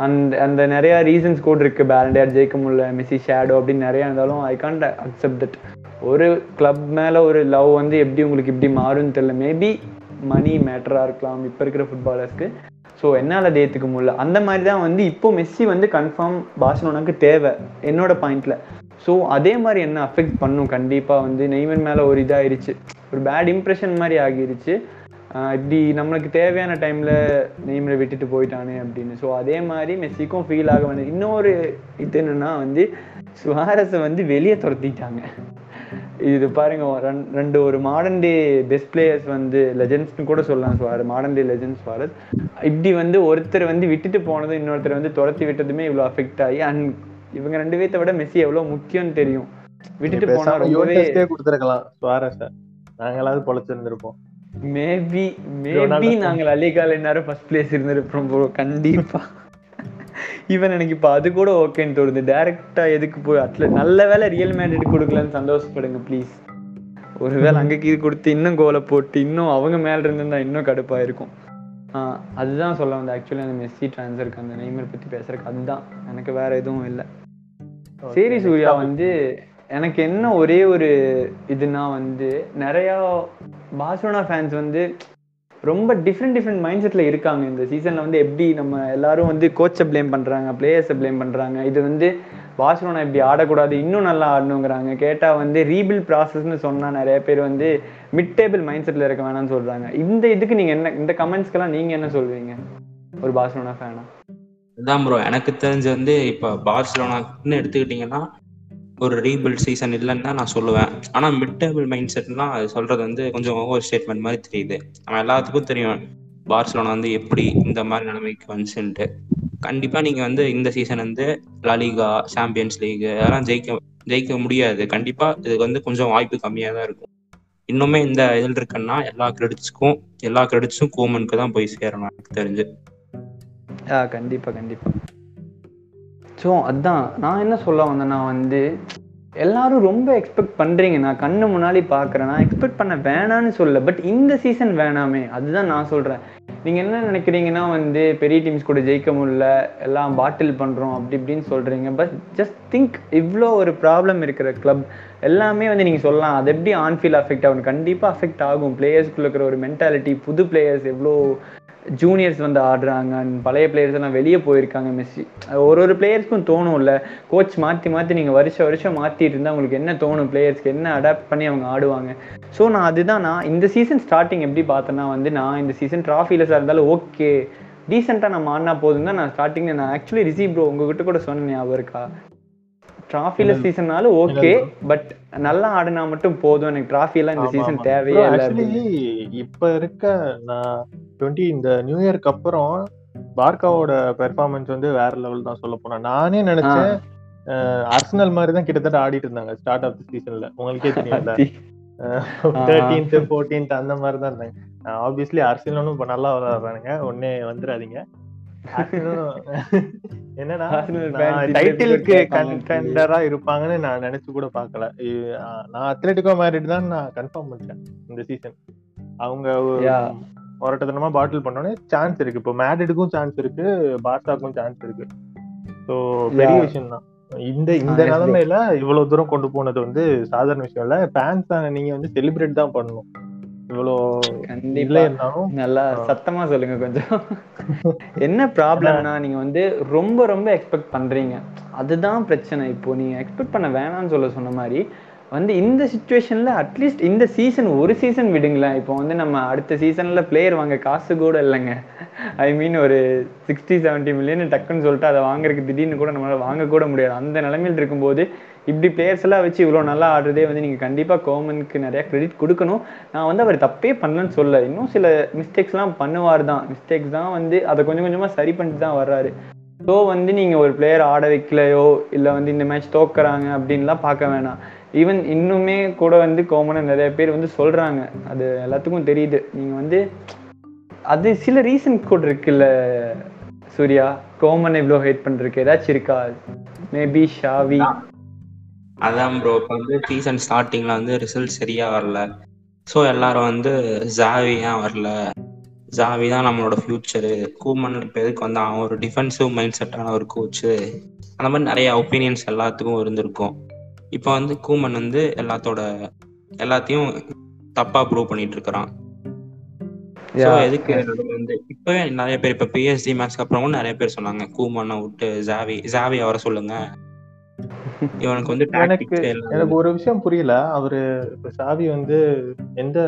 அந்த அந்த நிறைய ரீசன்ஸ் கூட இருக்கு. பேலண்டியார் ஜெயிக்க முடியல மெஸ்ஸி ஷேடோ அப்படின்னு நிறைய இருந்தாலும் ஐ கான்ட் அக்செப்ட் தட் ஒரு கிளப் மேல ஒரு லவ் வந்து எப்படி உங்களுக்கு இப்படி மாறும்னு தெரியல. மேபி மணி மேட்டராக இருக்கலாம். இப்போ இருக்கிற ஃபுட்பாலர்ஸ்க்கு ஸோ என்னால் அது ஏற்றுக்க முடியல. அந்த மாதிரி தான் வந்து இப்போ மெஸ்ஸி வந்து கன்ஃபார்ம் பார்சலோனாக்கு தேவை என்னோட பாயிண்டில் ஸோ அதே மாதிரி என்ன அஃபெக்ட் பண்ணும்? கண்டிப்பாக வந்து நெய்மன் மேலே ஒரு இதாகிருச்சு ஒரு பேட் இம்ப்ரெஷன் மாதிரி ஆகிருச்சு. இப்படி நம்மளுக்கு தேவையான டைமில் நெய்மரை விட்டுட்டு போயிட்டானே அப்படின்னு. ஸோ அதே மாதிரி மெஸ்ஸிக்கும் ஃபீல் ஆக வேண்டியது இன்னொரு இது என்னன்னா வந்து சுவாரஸை வந்து வெளியே துரத்திட்டாங்க. இது பாருங்க ரெண்- ரெண்டு ஒரு மாடர்ன் டே பெஸ்ட் பிளேயர்ஸ் வந்து லெஜெண்ட்ஸ்னு கூட சொல்லலாம் சுவார் மாடர்ன் டே லெஜெண்ட்ஸ் சுவாரஸ். இப்படி வந்து ஒருத்தர் வந்து விட்டுட்டு போனதும் இன்னொருத்தர் வந்து துரத்தி விட்டதுமே இவ்வளோ அஃபெக்ட் ஆகி அண்ட் இவங்க ரெண்டு பேர்த்த விட மெஸ்ஸி எவ்வளோ முக்கியம்னு தெரியும். விட்டுட்டு போனா ரொம்பவே கொடுத்துருக்கலாம் சுவாரஸ நாங்களாவது பொழைச்சிருந்திருப்போம். Maybe maybe Ronaldo. நாங்கள் அலிகால நேரம் ஃபர்ஸ்ட் பிளேஸ் இருந்திருப்போம் ப்ரோ கண்டிப்பா. ஈவன் எனக்கு இப்போ அது கூட ஓகேன்னு தோணுது. டைரக்டா எதுக்கு போய் அட்ல நல்ல வேளை ரியல் மேட்ரிட் கொடுக்கலன்னு சந்தோஷப்படுங்க ப்ளீஸ் ஒருவேளை அங்கக்கு இது கொடுத்து இன்னும் கோலை போட்டு இன்னும் அவங்க மேல இருந்திருந்தா இன்னும் கடுப்பா இருக்கும். ஆஹ் அதுதான் சொல்ல வந்தேன். ஆக்சுவலி அந்த மெஸ்ஸி ட்ரான்ஸ்ஃபருக்கு அந்த நெய்மர் பத்தி பேசுறதுக்கு அதுதான். எனக்கு வேற எதுவும் இல்லை. சரி சூர்யா வந்து எனக்கு என்ன ஒரே ஒரு இதுனா வந்து நிறையா பார்சலோனா ஃபேன்ஸ் வந்து ரொம்ப டிஃப்ரெண்ட் டிஃப்ரெண்ட் மைண்ட் செட்டில் இருக்காங்க. இந்த சீசனில் வந்து எப்படி நம்ம எல்லாரும் வந்து கோச்சை ப்ளேம் பண்ணுறாங்க பிளேயர்ஸை ப்ளேம் பண்ணுறாங்க இது வந்து பார்சலோனா இப்படி ஆடக்கூடாது இன்னும் நல்லா ஆடணுங்கிறாங்க. கேட்டால் வந்து ரீபில் ப்ராசஸ்னு சொன்னால் நிறைய பேர் வந்து மிட் டேபிள் மைண்ட் செட்டில் இருக்க வேணாம்னு சொல்கிறாங்க இந்த இதுக்கு நீங்கள் என்ன இந்த கமெண்ட்ஸ்க்கெல்லாம் நீங்கள் என்ன சொல்வீங்க ஒரு பார்சலோனா ஃபேனா அதான் ப்ரோ எனக்கு தெரிஞ்சு வந்து இப்போ பார்சலோனான்னு எடுத்துக்கிட்டிங்கன்னா ஒரு ரீபில்ட் சீசன் இல்லைன்னு தான் நான் சொல்லுவேன். ஆனால் மிட் டேபிள் மைண்ட் செட்லாம் அது சொல்றது வந்து கொஞ்சம் ஓவர் ஸ்டேட்மெண்ட் மாதிரி தெரியுது. நம்ம எல்லாத்துக்கும் தெரியும் பார்சலோனா வந்து எப்படி இந்த மாதிரி நிலைமைக்கு வந்துச்சுன்ட்டு. கண்டிப்பாக நீங்கள் வந்து இந்த சீசன் வந்து லாலிகா சாம்பியன்ஸ் லீக் அதெல்லாம் ஜெயிக்க ஜெயிக்க முடியாது. கண்டிப்பாக இதுக்கு வந்து கொஞ்சம் வாய்ப்பு கம்மியாக தான் இருக்கும். இன்னுமே இந்த இதில் இருக்குன்னா எல்லா கிரெடிட்ஸ்க்கும் எல்லா கிரெடிட்ஸும் கோமனுக்கு தான் போய் சேரணும் எனக்கு தெரிஞ்சு. ஆ கண்டிப்பாக கண்டிப்பாக ஸோ அதான். நான் என்ன சொல்ல வந்தேன்னா வந்து எல்லாரும் ரொம்ப எக்ஸ்பெக்ட் பண்ணுறீங்க நான் கண்ணு முன்னாடி பார்க்குறேன். நான் எக்ஸ்பெக்ட் பண்ண வேணான்னு சொல்ல பட் இந்த சீசன் வேணாமே. அதுதான் நான் சொல்கிறேன் நீங்கள் என்ன நினைக்கிறீங்கன்னா வந்து பெரிய டீம்ஸ் கூட ஜெயிக்க முடியல. எல்லாம் பாட்டில் பண்ணுறோம் அப்படி இப்படின்னு சொல்கிறீங்க பட் ஜஸ்ட் திங்க் இவ்வளோ ஒரு ப்ராப்ளம் இருக்கிற கிளப் எல்லாமே வந்து நீங்கள் சொல்லலாம். அது எப்படி ஆன்ஃபீல் அஃபெக்ட் ஆகும்? கண்டிப்பாக அஃபெக்ட் ஆகும். பிளேயர்ஸ்க்குள்ள இருக்கிற ஒரு மென்டாலிட்டி புது பிளேயர்ஸ் எவ்வளோ ஜூனியர்ஸ் வந்து ஆடுறாங்க அண்ட் பழைய பிளேயர்ஸ் எல்லாம் வெளியே போயிருக்காங்க மெஸ்ஸி. ஒரு ஒரு பிளேயர்ஸ்க்கும் தோணும்ல. கோச் மாற்றி மாற்றி நீங்கள் வருஷம் வருஷம் மாற்றிட்டு இருந்தால் உங்களுக்கு என்ன தோணும்? பிளேயர்ஸ்க்கு என்ன அடாப்ட் பண்ணி அவங்க ஆடுவாங்க? ஸோ நான் அதுதான் நான் இந்த சீசன் ஸ்டார்டிங் எப்படி பார்த்தேன்னா வந்து நான் இந்த சீசன் ட்ராஃபிலஸாக இருந்தாலும் ஓகே டீசெண்டாக நம்ம ஆடினா போதும் தான் நான் ஸ்டார்டிங்கில் நான் ஆக்சுவலி ரிசீவ் ப்ரோ உங்ககிட்ட கூட சொன்னேன் ஞாபகம் இருக்கா? ட்ராஃபில சீசன்னாலும் ஓகே பட் நல்லா ஆடினா மட்டும் போதும். எனக்கு ட்ராஃபி எல்லாம் இந்த சீசன் தேவையே இல்லை இப்ப இருக்க நான் டுவெண்ட்டி இந்த நியூ இயர்க்கு அப்புறம் பார்க்காவோட பெர்ஃபார்மன்ஸ் வந்து வேற லெவல் தான் சொல்ல போனா. நானே நினைச்சேன் அர்சனல் மாதிரி தான் கிட்டத்தட்ட ஆடிட்டு இருந்தாங்க ஸ்டார்ட் ஆஃப் தி சீசன்ல உங்களுக்கே தெரியும்ல. தேர்ட்டீன்த் ஃபோர்டீன்த் அந்த மாதிரி தான் இருந்தாங்க. ஆப்வியஸ்லி அர்சனலும் இப்ப நல்லா விளையாடுறானுங்க. ஒன்னே வந்துடாதீங்க. என்னன்னா டைட்டிலுக்கு கண்டெண்டரா இருப்பாங்கன்னு நான் நினைச்சு கூட பார்க்கல. ஆ, நான் அத்லெட்டிகோ மேரிட் தான் நான் கன்ஃபார்ம் பண்ணிட்டேன் இந்த சீசன் அவங்க ஒரு- Yeah. முரட்டத்தனமா பாட்டில் பண்ணோடனே சான்ஸ் இருக்கு. இப்போ மேட்ரிடுக்கும் சான்ஸ் இருக்கு பார்சாக்கும் சான்ஸ் இருக்கு. ஸோ பெரிய. விஷயம் தான் இந்த இந்த. நிலைமையில இவ்வளவு தூரம் கொண்டு போனது வந்து சாதாரண விஷயம் இல்ல. ஃபேன்ஸ் நீங்க வந்து செலிப்ரேட் தான் பண்ணணும். இவ்வளோ கண்டிப்பா. நல்லா. சத்தமா சொல்லுங்க கொஞ்சம். என்ன ப்ராப்ளம்னா நீங்க வந்து ரொம்ப ரொம்ப எக்ஸ்பெக்ட் பண்றீங்க. அதுதான் பிரச்சனை. இப்போ நீங்க எக்ஸ்பெக்ட் பண்ண வேணாம்னு சொல்ல சொன்ன மாதிரி வந்து இந்த சுச்சுவேஷன்ல அட்லீஸ்ட் இந்த சீசன் ஒரு சீசன் விடுங்களேன். இப்போ வந்து நம்ம அடுத்த சீசன்ல பிளேயர் வாங்க காசு கூட இல்லைங்க. ஐ மீன் ஒரு சிக்ஸ்டி செவன்ட்டி மில்லியன் டக்குன்னு சொல்லிட்டு அதை வாங்குறதுக்கு திடீர்னு கூட நம்மளால வாங்க கூட முடியாது. அந்த நிலைமையில் இருக்கும்போது இப்படி பிளேயர்ஸ் எல்லாம் வச்சு இவ்வளோ நல்லா ஆடுறதே வந்து நீங்கள் கண்டிப்பாக கோமனுக்கு நிறைய கிரெடிட் கொடுக்கணும். நான் வந்து அவர் தப்பே பண்ணலன்னு சொல்ல இன்னும் சில மிஸ்டேக்ஸ்லாம் பண்ணுவார் தான். மிஸ்டேக்ஸ் தான் வந்து அதை கொஞ்சம் கொஞ்சமாக சரி பண்ணிட்டு தான் வர்றாரு. ஸோ வந்து நீங்கள் ஒரு பிளேயர் ஆட வைக்கலையோ இல்லை வந்து இந்த மேட்ச் தோக்குறாங்க அப்படின்லாம் பார்க்க வேணாம். ஈவன் இன்னுமே கூட வந்து கோமனை நிறைய பேர் வந்து சொல்கிறாங்க அது எல்லாத்துக்கும் தெரியுது. நீங்கள் வந்து அது சில ரீசன் கூட இருக்குல்ல சூர்யா? கோமனை இவ்வளோ ஹேட் பண்ணுறதுக்கு ஏதாச்சும் இருக்கா? Maybe Xavi. அதான் ப்ரோ இப்போ வந்து சீசன் ஸ்டார்டிங்ல வந்து ரிசல்ட் சரியா வரல. ஸோ எல்லாரும் வந்து ஜாவி ஏன் வரல? ஜாவி தான் நம்மளோட ஃபியூச்சரு கூமன் இப்போ எதுக்கு வந்து? அவன் ஒரு டிஃபென்சிவ் மைண்ட் செட்டான ஒரு கோச்சு அந்த மாதிரி நிறைய ஒப்பீனியன்ஸ் எல்லாத்துக்கும் இருந்திருக்கும். இப்போ வந்து கூமன் வந்து எல்லாத்தோட எல்லாத்தையும் தப்பா ப்ரூவ் பண்ணிட்டு இருக்கிறான். ஸோ. எதுக்கு வந்து இப்பவே நிறைய பேர் இப்போ பிஎஸ்டி மேட்ச்க்கு அப்புறம் கூட நிறைய பேர் சொன்னாங்க கூமனை விட்டு ஜாவி ஜாவி வர சொல்லுங்க. இவனுக்கு வந்து எனக்கு எனக்கு ஒரு விஷயம் புரியல. அவரு இப்ப சாவி வந்து எந்த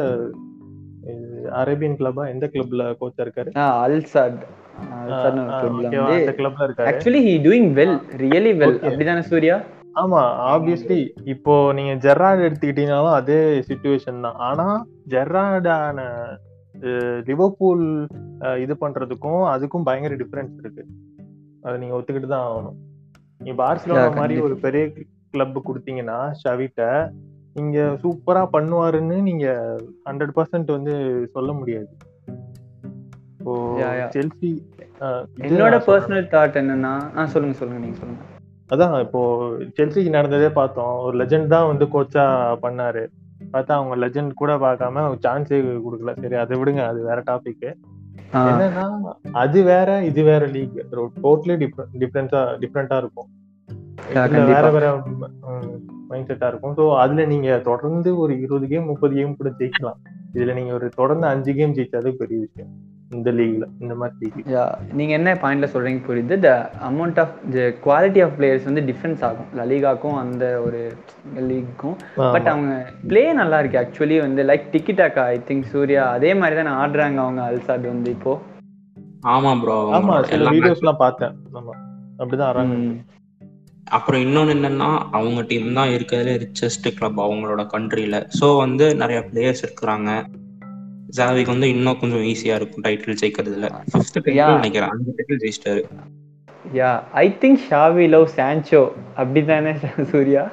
அரேபியன் கிளப்பா எந்த கிளப்ல கோச்சா இருக்காரு? கிளப்ல இருக்காரு. Actually he doing well really well. அப்படிதானே சூர்யா? ஆமா ஆப்வியஸ்லி இப்போ நீங்க ஜெர்ரார்டு எடுத்துக்கிட்டீங்கனாலும் அதே சுச்சுவேஷன் தான். ஆனா ஜெர்ரார்டான லிவர்பூல் இது பண்றதுக்கும் அதுக்கும் பயங்கர டிஃபரன்ஸ் இருக்கு. அதை நீங்க ஒத்துக்கிட்டு தான் ஆகணும். நீ பார்சிலோனா மாதிரி. ஒரு பெரிய கிளப் கொடுத்தீங்கன்னா ஷவிட்ட நீங்க சூப்பரா பண்ணுவாருன்னு நீங்க ஹண்ட்ரட் பர்சன்ட் வந்து சொல்ல முடியாது. செல்சி என்னோட. பர்சனல் தாட் என்னன்னா சொல்லுங்க சொல்லுங்க நீங்க சொல்லுங்க அதான் இப்போ செல்சிக்கு நடந்ததே பார்த்தோம் ஒரு லெஜெண்ட் தான் வந்து கோச்சா பண்ணாரு பார்த்தா அவங்க லெஜெண்ட் கூட பார்க்காம சான்ஸே கொடுக்கல சரி அதை விடுங்க அது வேற டாபிக் ஆ, என்னன்னா அது வேற இது வேற லீக் டோட்டலி டிஃப்ரெண்டா டிஃப்ரெண்டா இருக்கும். வேற. வேற மைண்ட் செட்டா இருக்கும். ஸோ அதுல நீங்க தொடர்ந்து ஒரு இருபது கேம் முப்பது கேம் கூட ஜெயிக்கலாம். இதுல நீங்க ஒரு தொடர்ந்து அஞ்சு கேம் ஜெயிச்சாலே பெரிய விஷயம். இந்த லீக்ல இந்த மாதிரி. நீங்க என்ன பாயிண்ட்ல சொல்றீங்க புரியுது? The amount of quality of players வந்து டிஃபரன்ஸ் ஆகும். லலிகாக்கும் அந்த ஒரு லீக்கும் பட் அவங்க ப்ளே நல்லா இருக்கு. ஆக்சுவலி வந்து like tiki taka I think Surya அதே மாதிரி தான் ஆடுறாங்க அவங்க அல்சாட் வந்து இப்போ. ஆமா ப்ரோ ஆமா சில வீடியோஸ் எல்லாம் பார்த்தேன். ஆமா அப்படிதான் ஆறாங்க ம். அப்புறம் இன்னொன்னு என்னன்னா அவங்க டீம் தான் இருக்கிறதுல ரிச்சஸ்ட் கிளப் அவங்களோட கண்ட்ரில ஸோ வந்து நிறைய பிளேயர்ஸ் இருக்கிறாங்க. ஜாவிக்கு வந்து இன்னும் கொஞ்சம் ஈஸியா இருக்கும் டைட்டில் ஜெயிக்கிறதுல. ஃபிஃப்த் நினைக்கிறேன். அஞ்சு டைட்டில் ஜெயிச்சிட்டாரு. யா ஐ திங்க் ஷாவி லவ் சான்சோ அப்படிதானே சூர்யா?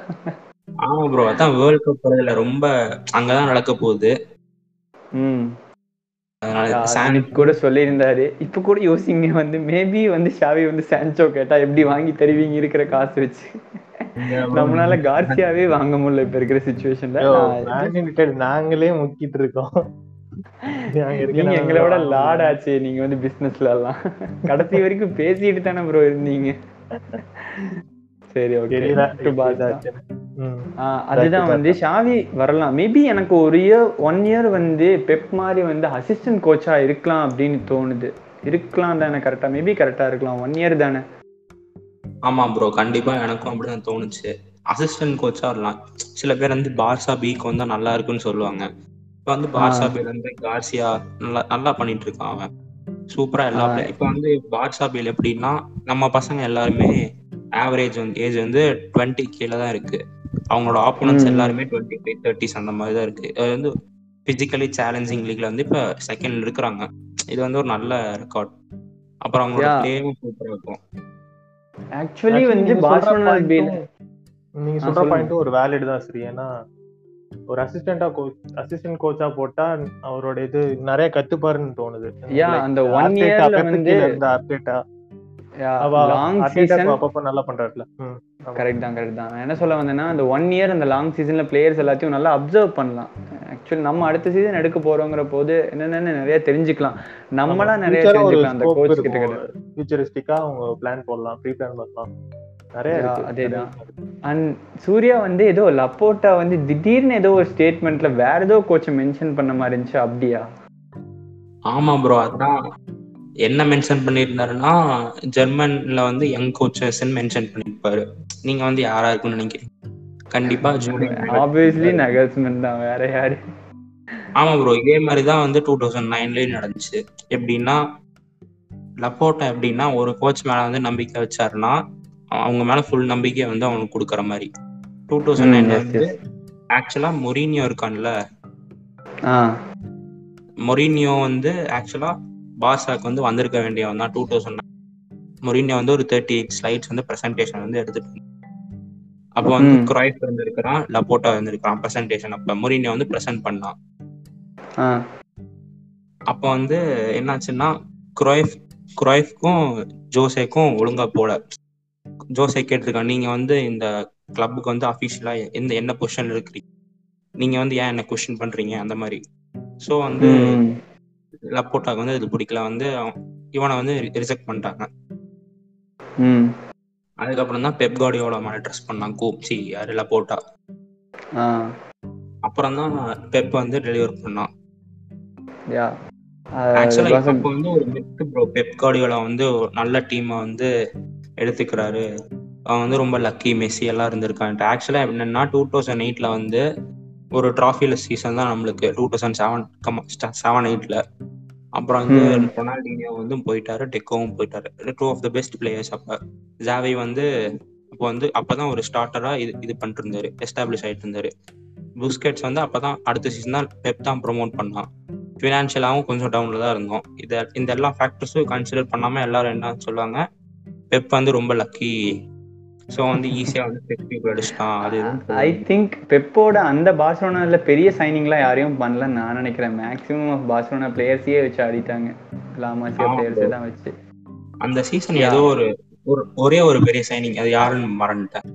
ஆமா ப்ரோ அதான் வேர்ல்ட் கப் இதுல ரொம்ப அங்கதான் நடக்க போகுது. ம். அதனால சான் சானிப் கூட சொல்லியிருந்தாரு. இப்போ கூட யோசிங்க வந்து மேபி வந்து ஷாவி வந்து சான்சோ கேட்டா எப்படி வாங்கி தருவீங்க இருக்கிற காசு வச்சு? நம்மளால கார்சியாவே வாங்க முடியல இப்ப இருக்கிற சுச்சுவேஷன்ல நாங்களே முக்கிட்டு இருக்கோம். நாங்க எங்களோட லாட் ஆச்சு நீங்க வந்து பிசினஸ்ல எல்லாம். கடைசி வரைக்கும் பேசிட்டு தானே ப்ரோ இருந்தீங்க. சரி ஓகே. அதுதான் வந்து ஷாவி வரலாம். மேபி எனக்கு ஒரு இயர் ஒன் இயர் வந்து பெப் மாதிரி வந்து அசிஸ்டன்ட் கோச்சா இருக்கலாம் அப்படின்னு தோணுது. இருக்கலாம் தானே கரெக்டா மேபி கரெக்டா இருக்கலாம். ஒன் இயர் தானே? ஆமா ப்ரோ கண்டிப்பா எனக்கும் அப்படிதான் தோணுச்சு. அசிஸ்டன்ட் கோச்சா வரலாம். சில பேர் வந்து பார்சா பிக்கு வந்தா நல்லா இருக்குன்னு சொல்லுவாங்க. இப்ப வந்து பார்சா வந்து கார்சியா நல்லா நல்லா பண்ணிட்டு இருக்கான் அவன் சூப்பரா எல்லா இப்ப வந்து பார்சா பில் எப்படின்னா நம்ம பசங்க எல்லாருமே ஆவரேஜ் வந்து ஏஜ் வந்து டுவெண்ட்டி கீழே தான் இருக்கு. அவங்களோட ஆப்போனன்ஸ். எல்லாருமே டுவெண்ட்டி ஃபைவ் தேர்ட்டிஸ் அந்த மாதிரி தான் இருக்கு. அது வந்து பிசிக்கலி சேலஞ்சிங் லீக்ல வந்து இப்ப செகண்ட் இருக்கிறாங்க. இது வந்து ஒரு நல்ல ரெக்கார்ட் அப்புறம் அவங்களோட. பிளேயும் சூப்பரா இருக்கும். ஆக்சுவலி Actually, வந்து பார்சலோனா பேல நீங்க சொல்ற. பாயிண்ட் ஒரு வேலிட் தான் சரி ஏன்னா ஒரு அசிஸ்டண்டா கோச் அசிஸ்டன்ட் கோச்சா போட்டா அவரோட இது நிறைய கத்துப்பாருன்னு தோணுது. Like, அந்த yearல Pep வந்து- Arteta. அவ லாங் சீசன் அப்பப்ப நல்லா பண்றாருல. கரெக்ட் தான் கரெக்ட் தான். என்ன சொல்ல வந்தேன்னா அந்த ஒன் இயர் அந்த லாங் சீசன்ல பிளேயர்ஸ் எல்லாத்தையும் நல்லா அப்சர்வ் பண்ணலாம். ஆக்சுவலி நம்ம அடுத்த சீசன் எடுக்க போறோங்கிற போது என்னென்னு நிறைய தெரிஞ்சுக்கலாம். நம்மளா நிறைய தெரிஞ்சுக்கலாம் அந்த கோச். கிட்ட Futuristic-ஆ அவங்க பிளான் போடலாம் ப்ரீ பிளான் பண்ணலாம். அதேதான். அண்ட் சூர்யா வந்து ஏதோ லப்போட்டா வந்து திடீர்னு ஏதோ ஒரு ஸ்டேட்மெண்ட்ல வேற ஏதோ கோச்சை மென்ஷன் பண்ண மாதிரி இருந்துச்சு அப்படியா? ஆமா ப்ரோ அதான். என்ன மென்ஷன் பண்ணியிருந்தாருன்னா ஜெர்மன்ல வந்து யங் கோச்சஸ்ன்னு மென்ஷன் பண்ணியிருப்பாரு. நீங்க வந்து யாரா இருக்குன்னு நினைக்கிறீங்க? கண்டிப்பா ஜூலியன் ஆப்வியஸ்லி நகல்ஸ்மென் தான் வேற யாரு? ஆமா ப்ரோ இதே மாதிரி தான் வந்து டூ தௌசண்ட் நைன்லயும் நடந்துச்சு. எப்படின்னா லப்போட்டா எப்படின்னா ஒரு கோச் மேல வந்து நம்பிக்கை வச்சாருன்னா அவங்க மேல ஃபுல் நம்பிக்கை வந்து அவனுக்கு கொடுக்குற மாதிரி. டூ தௌசண்ட் நைன்ல வந்து. ஆக்சுவலா மொரீனியோ இருக்கான்ல? மொரீனியோ வந்து ஆக்சுவலா பாசாக்கு வந்து வந்திருக்க வேண்டியவன் தான். டூ தௌசண்ட் மொரீனியோ வந்து ஒரு தேர்ட்டி எயிட் ஸ்லைட்ஸ் வந்து ப்ரெசன்டேஷன் வந்து எடுத்துட்டு. அப்போ வந்து. குராய்ஃப் இருந்திருக்கிறான் லப்போட்டா இருந்திருக்கான் ப்ரெசன்டேஷன் அப்ப மொரீனியோ வந்து ப்ரெசென்ட் பண்ணான். அப்போ வந்து என்னாச்சுன்னா குரோய்ஃப் குரோய்ஃப்க்கும் ஜோசேக்கும் ஒழுங்கா போல. ஜோசே கேட்டிருக்கான் நீங்க வந்து இந்த கிளப்புக்கு வந்து அஃபிஷியலா எந்த என்ன பொசிஷன்ல இருக்கிறீங்க? நீங்க வந்து ஏன் என்ன கொஸ்டின் பண்றீங்க? அந்த மாதிரி. ஸோ வந்து. லப்போட்டாக்கு வந்து இது பிடிக்கல. வந்து இவனை வந்து ரிஜெக்ட் பண்ணிட்டாங்க. ம். அதுக்கப்புறம் தான் பெப் கார்டியோட மேல ட்ரெஸ் பண்ணான் கூப்சி யாரு? லப்போட்டா அப்புறம் தான் பெப் வந்து டெலிவர் பண்ணான் யா. ஆக்சுவலா இப்போ வந்து ஒரு மித்து ப்ரோ பெப் கார்டியோலா வந்து நல்ல டீமை வந்து எடுத்துக்கிறாரு. அவன் வந்து ரொம்ப லக்கி மெஸ்ஸி எல்லாம் இருந்திருக்கான்ட்டு. ஆக்சுவலா என்னன்னா டூ தௌசண்ட் எயிட்ல வந்து ஒரு டிராஃபில சீசன் தான் நம்மளுக்கு டூ தௌசண்ட் செவன் செவன் எயிட்ல அப்புறம் வந்து. ரொனால்டினியோ வந்து போயிட்டாரு டெக்கோவும் போயிட்டாரு. Two of the best players அப்ப. ஜாவி வந்து அப்போ வந்து அப்பதான் ஒரு ஸ்டார்டரா இது இது பண்ணிட்டு இருந்தாரு எஸ்டாப்ளிஷ் ஆயிட்டு இருந்தாரு புஸ்கெட்ஸ் வந்து அப்பதான் அடுத்த சீசன் தான் பெப் தான் ப்ரோமோட் பண்ணான். ஃபினான்ஷியலாகவும் கொஞ்சம் டவுன்ல தான் இருந்தோம். இதை இந்த எல்லா ஃபேக்டர்ஸும் கன்சிடர் பண்ணாம எல்லாரும் என்ன சொல்லுவாங்க பெப் வந்து ரொம்ப லக்கி ஸோ வந்து ஈஸியா வந்து பெப் அடிச்சிட்டான். அது ஐ. திங்க் பெப்போட அந்த பார்சலோனால பெரிய சைனிங்லாம் யாரையும் பண்ணலன்னு நான் நினைக்கிறேன். மேக்ஸிமம் ஆஃப் பார்சலோனா பிளேயர்ஸையே வச்சு ஆடிட்டாங்க. லாமாசியா பிளேயர்ஸே. தான் வச்சு. அந்த சீசன். ஏதோ ஒரு ஒரு ஒரே ஒரு பெரிய சைனிங் அது யாருன்னு மறந்துட்டேன்.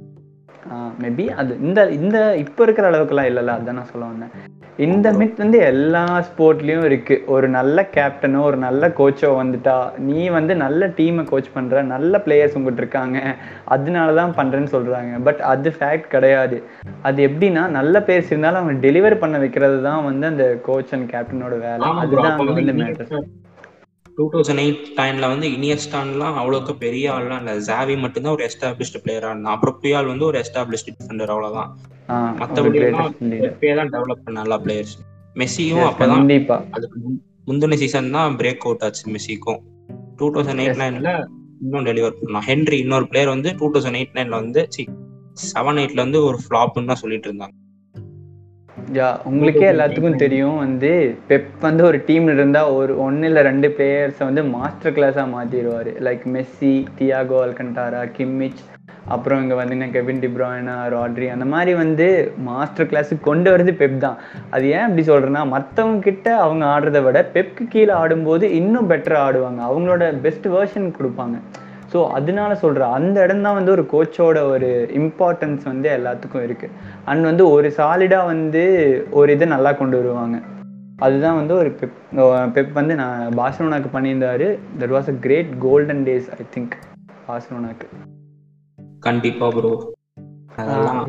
மேபி அது இந்த இந்த இப்போ இருக்கிற அளவுக்குலாம் இல்லைல்ல. அதான் நான் சொல்ல வந்தேன். இந்த மித் வந்து எல்லா ஸ்போர்ட்லயும் இருக்கு. ஒரு நல்ல கேப்டனோ ஒரு நல்ல கோச்சோ வந்துட்டா நீ வந்து நல்ல டீமை கோச் பண்ற நல்ல பிளேயர்ஸ் உங்ககிட்ட இருக்காங்க அதனால தான் பண்றேன்னு சொல்றாங்க. பட் அது ஃபேக்ட் கிடையாது. அது எப்படின்னா நல்ல பிளேயர்ஸ் இருந்தாலும் அவங்க டெலிவர் பண்ண வைக்கிறது தான் வந்து அந்த கோச் அண்ட் கேப்டனோட வேலை. அதுதான் வந்து மேட்டர் டூ தௌசண்ட் எயிட் டைம்ல வந்து இனியஸ்டான்லாம் அவ்வளோக்கு பெரிய ஆள்லாம் இல்லை. ஜாவி மட்டும்தான் ஒரு எஸ்டாப்ளிஷ்டு பிளேயரா இருந்தான். அப்புறம் புயால் வந்து ஒரு எஸ்டாப்ளிஷ்டு டிஃபெண்டர் அவ்வளவுதான். மற்றபடி தான் டெவலப் பண்ண நல்லா பிளேயர்ஸ் மெஸ்ஸியும் அப்பதான் அதுக்கு முந்தின சீசன் தான் பிரேக் அவுட் ஆச்சு மெஸ்ஸிக்கும் டூ தௌசண்ட் எயிட் நைன்ல இன்னும் டெலிவர் பண்ணான் ஹென்ரி இன்னொரு பிளேயர் வந்து டூ தௌசண்ட் எயிட் நைன்ல வந்து செவன் எயிட்ல வந்து ஒரு ஃபிளாப்னு தான் சொல்லிட்டு இருந்தாங்க. யா உங்களுக்கே எல்லாத்துக்கும் தெரியும். வந்து பெப் வந்து ஒரு டீம்ல இருந்தா ஒரு ஒன்னு இல்ல ரெண்டு பிளேயர்ஸை வந்து மாஸ்டர் கிளாஸா மாத்திடுவாரு. Like Messi Thiago Alcantara Kimmich அப்புறம் இங்க வந்து கெவின் டிப்ராய்னா ராட்ரி அந்த மாதிரி வந்து மாஸ்டர் கிளாஸுக்கு கொண்டு வரது பெப் தான். அது ஏன் அப்படி சொல்றேன்னா மத்தவங்க கிட்ட அவங்க ஆடுறதை விட பெப்க்கு கீழே ஆடும்போது இன்னும் பெட்டரா ஆடுவாங்க. அவங்களோட பெஸ்ட் வேர்ஷன் கொடுப்பாங்க. ஸோ அதனால சொல்றேன் அந்த இடம் தான் வந்து ஒரு கோச்சோட ஒரு இம்பார்ட்டன்ஸ் வந்து எல்லாத்துக்கும் இருக்கு. அண்ட் வந்து ஒரு சாலிடா வந்து ஒரு இதை நல்லா கொண்டு வருவாங்க. அதுதான் வந்து ஒரு பெப் பெப் வந்து நான் பார்சலோனாக்கு பண்ணியிருந்தாரு. That was a great golden days I think பார்சலோனாக்கு. கண்டிப்பா ப்ரோ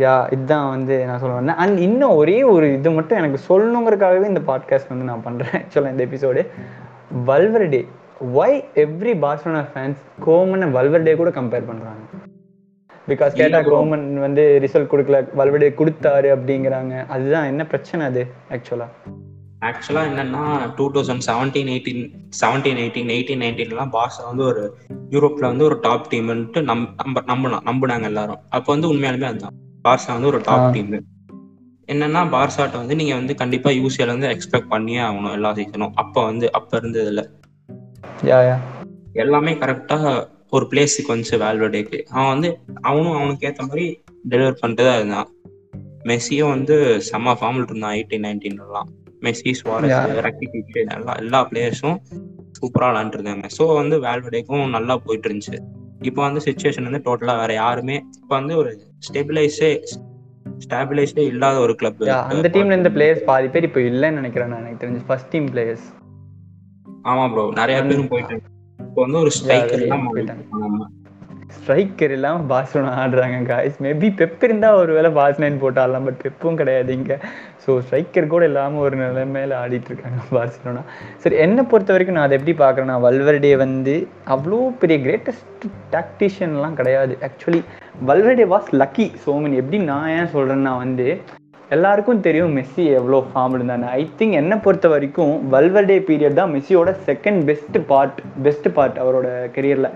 யா இதுதான் வந்து நான் சொல்ல வந்தேன். அண்ட் இன்னும் ஒரே ஒரு இது மட்டும் எனக்கு சொல்லணுங்கிறதுக்காகவே இந்த பாட்காஸ்ட் வந்து நான் பண்றேன். ஆக்சுவலாக இந்த episode Valverde why every Barcelona fans Koeman Valverde கூட கம்பேர் பண்றாங்க? பிகாஸ் இல்ல கேட்டா bro. கோமன் வந்து ரிசல்ட் கொடுக்கல வல்வர்டே கொடுத்தாரு அப்படிங்கிறாங்க. அதுதான் என்ன பிரச்சனை அது ஆக்சுவலா ஆக்சுவலா என்னன்னா two thousand seventeen eighteen seventeen eighteen eighteen நைன்டீன்லாம் boss வந்து ஒரு யூரோப்ல வந்து ஒரு டாப் டீம்ன்ட்டு நம் நம்ப நம்பினோம் நம்பினாங்க எல்லாரும். அப்போ வந்து உண்மையாலுமே அதுதான். பார்சா வந்து ஒரு டாப். டீம் என்னன்னா பார்சாட்ட வந்து நீங்க வந்து கண்டிப்பா யூசிஎல் வந்து எக்ஸ்பெக்ட் பண்ணியே ஆகணும் எல்லா சீசனும் அப்ப வந்து அப்ப இருந்ததுல. யா யா எல்லாமே கரெக்டா ஒரு பிளேஸுக்கு வந்துச்சு வேல்வர்டேக்கு அவன் வந்து அவனும் அவனுக்கு ஏத்த மாதிரி டெலிவர் பண்ணிட்டு தான் இருந்தான். மெஸ்ஸியும் வந்து செம்ம ஃபார்மில் இருந்தான் எயிட்டீன் நைன்டீன்லாம் மெஸ்ஸி சுவாரஸ் Yeah. ரக்கிட்டிச் எல்லா எல்லா பிளேயர்ஸும் சூப்பராக விளாண்டுருந்தாங்க ஸோ வந்து வேல்வடேக்கும் நல்லா போயிட்டு இருந்துச்சு. இப்போ வந்து சுச்சுவேஷன் வந்து டோட்டலாக வேற யாருமே இப்போ வந்து ஒரு ஸ்டெபிலைஸே ஸ்டாபிலைஸ்டே இல்லாத ஒரு கிளப் அந்த டீம்ல இந்த பிளேயர்ஸ் பாதி பேர் இப்போ இல்லைன்னு நினைக்கிறேன் நான். எனக்கு தெரிஞ்சு ஃபர்ஸ்ட் டீம் பிளேயர்ஸ் ஆமா ப்ரோ நிறைய பேரும் போயிட்டு இப்போ வந்து ஒரு ஸ்ட்ரைக்கர் எல்லாம் போயிட்டாங்க. ஸ்ட்ரைக்கர் இல்லாம பார்சலோனா ஆடுறாங்க காய்ஸ் மேபி பெப் இருந்தா ஒருவேளை போட்டு ஆடலாம் பட் பெப்பும் கிடையாது இங்க. ஸோ ஸ்ட்ரைக்கர் கூட இல்லாம ஒரு நிலைமையில ஆடிட்டு இருக்காங்க பார்சலோனா சரி என்னை பொறுத்த வரைக்கும் நான் அதை எப்படி பார்க்குறேன்னா வல்வர்டே வந்து அவ்வளோ பெரிய கிரேட்டஸ்ட் டாக்டிஷியன்லாம் கிடையாது. ஆக்சுவலி வல்வர்டே வாஸ் லக்கி சோமன் எப்படி நான் ஏன் சொல்றேன்னா வந்து எல்லாருக்கும் தெரியும் மெஸ்ஸி எவ்வளோ ஃபார்ம் இருந்தானு ஐ திங்க் என்னை பொறுத்த வரைக்கும் வல்வர்டே பீரியட் தான் மெஸ்ஸியோட second best part best part அவரோட கெரியரில்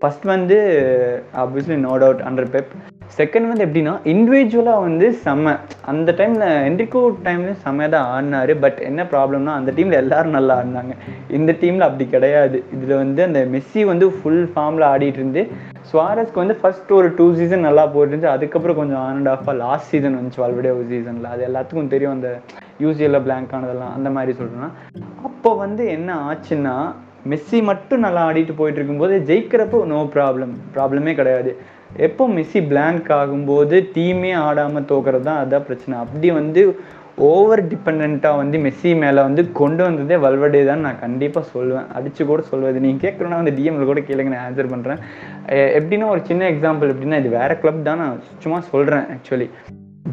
ஃபர்ஸ்ட் வந்து obviously no doubt under Pep second வந்து எப்படின்னா இண்டிவிஜுவலாக வந்து செம்ம அந்த டைமில் என்ரிகோ டைம்ல செம்மையாக தான் ஆடினாரு. பட் என்ன ப்ராப்ளம்னா அந்த டீமில் எல்லாரும் நல்லா ஆடினாங்க. இந்த டீமில் அப்படி கிடையாது. இதில் வந்து அந்த மெஸ்ஸி வந்து ஃபுல் ஃபார்மில் ஆடிட்டு இருந்து சுவாரஸ்க்கு வந்து ஃபர்ஸ்ட் ஒரு டூ சீசன் நல்லா போயிட்டு இருந்துச்சு அதுக்கப்புறம் கொஞ்சம் ஆன் அண்ட் ஆஃபாக லாஸ்ட் சீசன் வந்துச்சு ஆல்ரெடி ஒரு சீசனில் அது எல்லாத்துக்கும் தெரியும் அந்த யூசிஎல்ல பிளாங்க் ஆனதெல்லாம். அந்த மாதிரி சொல்கிறேன்னா அப்போ வந்து என்ன ஆச்சுன்னா மெஸ்ஸி மட்டும் நல்லா ஆடிட்டு போயிட்டு இருக்கும்போது ஜெயிக்கிறப்போ நோ ப்ராப்ளம் ப்ராப்ளமே கிடையாது. எப்போ மெஸ்ஸி பிளாங்க் ஆகும்போது டீமே ஆடாமல் தோக்குறது தான் அதான் பிரச்சனை. அப்படி வந்து ஓவர் டிபெண்ட்டாக வந்து மெஸ்ஸி மேலே வந்து கொண்டு வந்ததே வல்வடே தான் நான் கண்டிப்பாக சொல்லுவேன் அடிச்சு கூட சொல்வது. நீங்கள் கேட்குறோன்னா வந்து டிஎம்ல கூட கேளுங்க நான் ஆன்சர் பண்ணுறேன் எப்படின்னா ஒரு சின்ன எக்ஸாம்பிள் எப்படின்னா இது வேற கிளப் தான் நான் சும்மா சொல்கிறேன் ஆக்சுவலி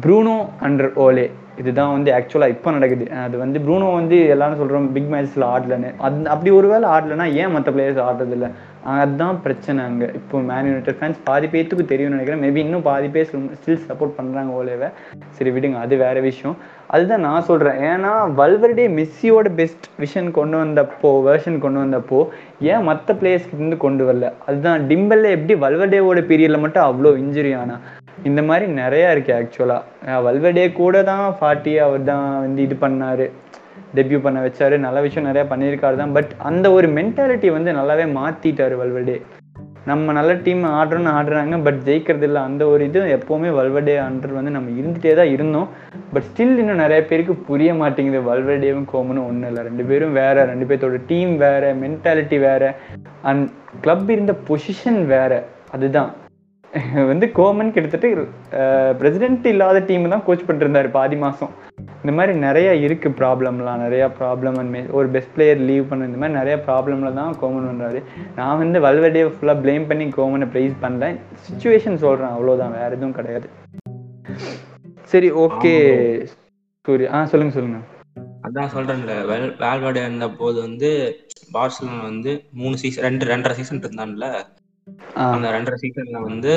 ப்ரூனோ அண்டர் ஓலே இதுதான் வந்து ஆக்சுவலாக இப்போ நடக்குது. அது வந்து ப்ரூனோ வந்து எல்லாரும் சொல்கிறோம் பிக் மேட்ச்சில் ஆடலன்னு. அது அப்படி ஒரு வேளை ஆடலைன்னா ஏன் மற்ற பிளேயர்ஸ் ஆடுறதில்ல அதுதான் பிரச்சனை அங்கே. இப்போ மேன் யுனைடெட் ஃபேன்ஸ் பாதி பேத்துக்கு தெரியும்னு நினைக்கிறேன். மேபி இன்னும் பாதி பேர் ஸ்டில் சப்போர்ட் பண்ணுறாங்க ஓலேவை சரி விடுங்க. அது வேறு விஷயம். அதுதான் நான் சொல்கிறேன் ஏன்னா வல்வர்டே மெஸ்ஸியோட பெஸ்ட் விஷன் கொண்டு வந்தப்போ வேர்ஷன் கொண்டு வந்தப்போ ஏன் மற்ற பிளேயர்ஸ்க்கு இருந்து கொண்டு வரல? அதுதான் டிம்பல்ல எப்படி வல்வர்டேவோட பீரியடில் மட்டும் அவ்வளோ இன்ஜுரி ஆனால் இந்த மாதிரி நிறையா இருக்கு ஆக்சுவலாக வல்வர்டே கூட தான் ஃபார்ட்டி அவர் தான் வந்து இது பண்ணாரு. டெபியூ பண்ண வச்சாரு. நல்ல விஷயம் நிறையா பண்ணியிருக்காரு தான். பட் அந்த ஒரு மென்டாலிட்டி வந்து நல்லாவே மாற்றிட்டார் வல்வர்டே நம்ம நல்ல டீம் ஆடுறோன்னு ஆடுறாங்க பட் ஜெயிக்கிறது இல்லை அந்த ஒரு இது எப்போவுமே வல்வடே அண்டர் வந்து நம்ம இருந்துகிட்டே தான் இருந்தோம். பட் ஸ்டில் இன்னும் நிறைய பேருக்கு புரிய மாட்டேங்குது வல்வடேவும் கோமனும் ஒன்றும் இல்லை ரெண்டு பேரும் வேற ரெண்டு பேர்த்தோட டீம் வேற மென்டாலிட்டி வேற. அண்ட் கிளப் இருந்த பொசிஷன் வேற. அதுதான். *laughs* வந்து கோமன் கிட்டத்தட்ட பிரசிடென்ட் இல்லாத டீம் தான் கோச் பண்ணிட்டு இருந்தாரு பாதி மாசம். இந்த மாதிரி நிறைய இருக்கு ப்ராப்ளம்லாம் நிறைய ப்ராப்ளம் ஒரு பெஸ்ட் பிளேயர் லீவ் பண்ண இந்த மாதிரி நிறைய ப்ராப்ளம்ல தான் கோமன் பண்றாரு நான் வந்து வல்வடே ஃபுல்லாக ப்ளேம் பண்ணி கோமனை ப்ரைஸ் பண்ணல. சுச்சுவேஷன் சொல்றேன் அவ்வளோதான் வேற எதுவும் கிடையாது. சரி ஓகே சூரிய ஆ சொல்லுங்க சொல்லுங்க. அதான் சொல்றேன்ல வேல் வேல்வாடே இருந்த போது வந்து பார்சலோனா வந்து மூணு சீசன் ரெண்டு ரெண்டரை சீசன் இருந்தான்ல. அந்த ரெண்டரை சீசன்ல வந்து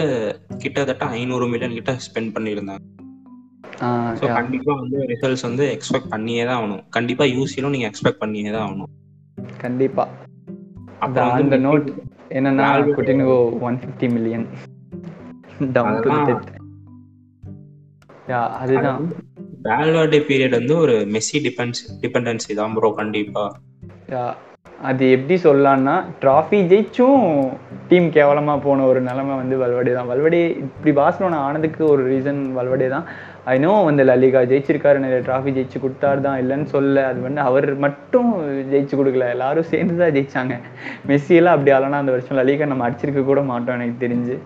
கிட்டத்தட்ட ஐநூறு மில்லியன் கிட்ட ஸ்பெண்ட் பண்ணியிருந்தாங்க. ஸோ கண்டிப்பா வந்து ரிசல்ட்ஸ் வந்து எக்ஸ்பெக்ட் பண்ணியே தான் ஆகணும். கண்டிப்பா யூசிலும் நீங்க எக்ஸ்பெக்ட் பண்ணியே தான் ஆகணும். கண்டிப்பா. அப்புறம் அந்த நோட் என்னன்னா Coutinho one fifty million down to அதுதான். வேல்வாடே பீரியட் வந்து ஒரு மெஸ்ஸி டிபென்ஸ் டிபெண்டன்சி தான் ப்ரோ கண்டிப்பா. யா அது எப்படி சொல்லலாம்னா ட்ராஃபி ஜெயிச்சும் டீம் கேவலமா போன ஒரு நிலைமை வந்து வல்வடே தான். வல்வடே இப்படி பார்சலோனா ஆனதுக்கு ஒரு ரீசன் வல்வடே தான். ஐ நோ வந்து லலிகா ஜெயிச்சிருக்காரு நிறைய ட்ராஃபி ஜெயிச்சு கொடுத்தாரு தான் இல்லைன்னு சொல்ல அது வந்து அவர் மட்டும் ஜெயிச்சு கொடுக்கல. எல்லாரும் சேர்ந்து தான் ஜெயிச்சாங்க மெஸ்ஸியெல்லாம் அப்படி ஆலனா அந்த வருஷம் லலிகா நம்ம அடிச்சிருக்க கூட மாட்டோம் எனக்கு தெரிஞ்சு.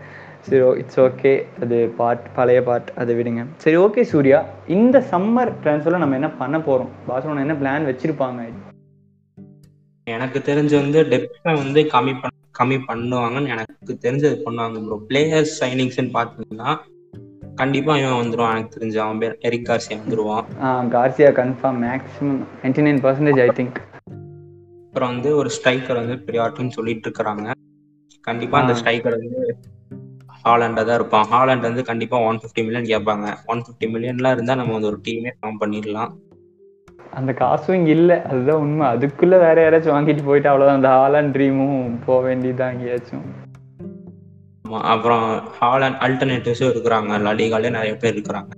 சரி oh, இட்ஸ் ஓகே அது பார்ட் பழைய பார்ட் அதை விடுங்க. சரி ஓகே சூர்யா. இந்த சம்மர் ட்ரான்ஸ்ஃபரில் நம்ம என்ன பண்ண போறோம்? பார்சலோனா என்ன பிளான் வச்சிருப்பாங்க? எனக்கு தெரிஞ்சு வந்து டெப்த்தை வந்து கம்மி பண்ண கம்மி பண்ணுவாங்கன்னு எனக்கு தெரிஞ்சது பண்ணுவாங்க ப்ரோ பிளேயர்ஸ் சைனிங்ஸ்ன்னு பார்த்தீங்கன்னா கண்டிப்பா இவன் வந்துருவான் எனக்கு தெரிஞ்சு. அவன் பேர் எரிக் கார்சியா வந்துருவான். Garcia confirm maximum ninety nine percentage I think அப்புறம் வந்து ஒரு ஸ்ட்ரைக்கர் வந்து பிரியாட்டுன்னு சொல்லிட்டு இருக்கிறாங்க. கண்டிப்பா அந்த. ஸ்ட்ரைக்கர் வந்து ஹாலண்டா தான் இருப்பான். ஹாலண்ட் வந்து கண்டிப்பா ஒன் ஃபிஃப்டி மில்லியன் கேட்பாங்க. ஒன் ஃபிஃப்டி மில்லியன்லாம் இருந்தா நம்ம வந்து ஒரு டீமே ஃபார்ம் பண்ணிடலாம். அந்த காசும் இங்க இல்ல. அதுதான் உண்மை. அதுக்குள்ள வேற யாராச்சும் வாங்கிட்டு போயிட்டு அவ்வளவுதான். அந்த ஹாலண்ட் ட்ரீமும் போக வேண்டியதுதான் எங்கேயாச்சும். அப்புறம் ஹாலண்ட் அல்டர்னேட்டிவ்ஸும் இருக்கிறாங்க. லலிகாலே நிறைய பேர் இருக்கிறாங்க.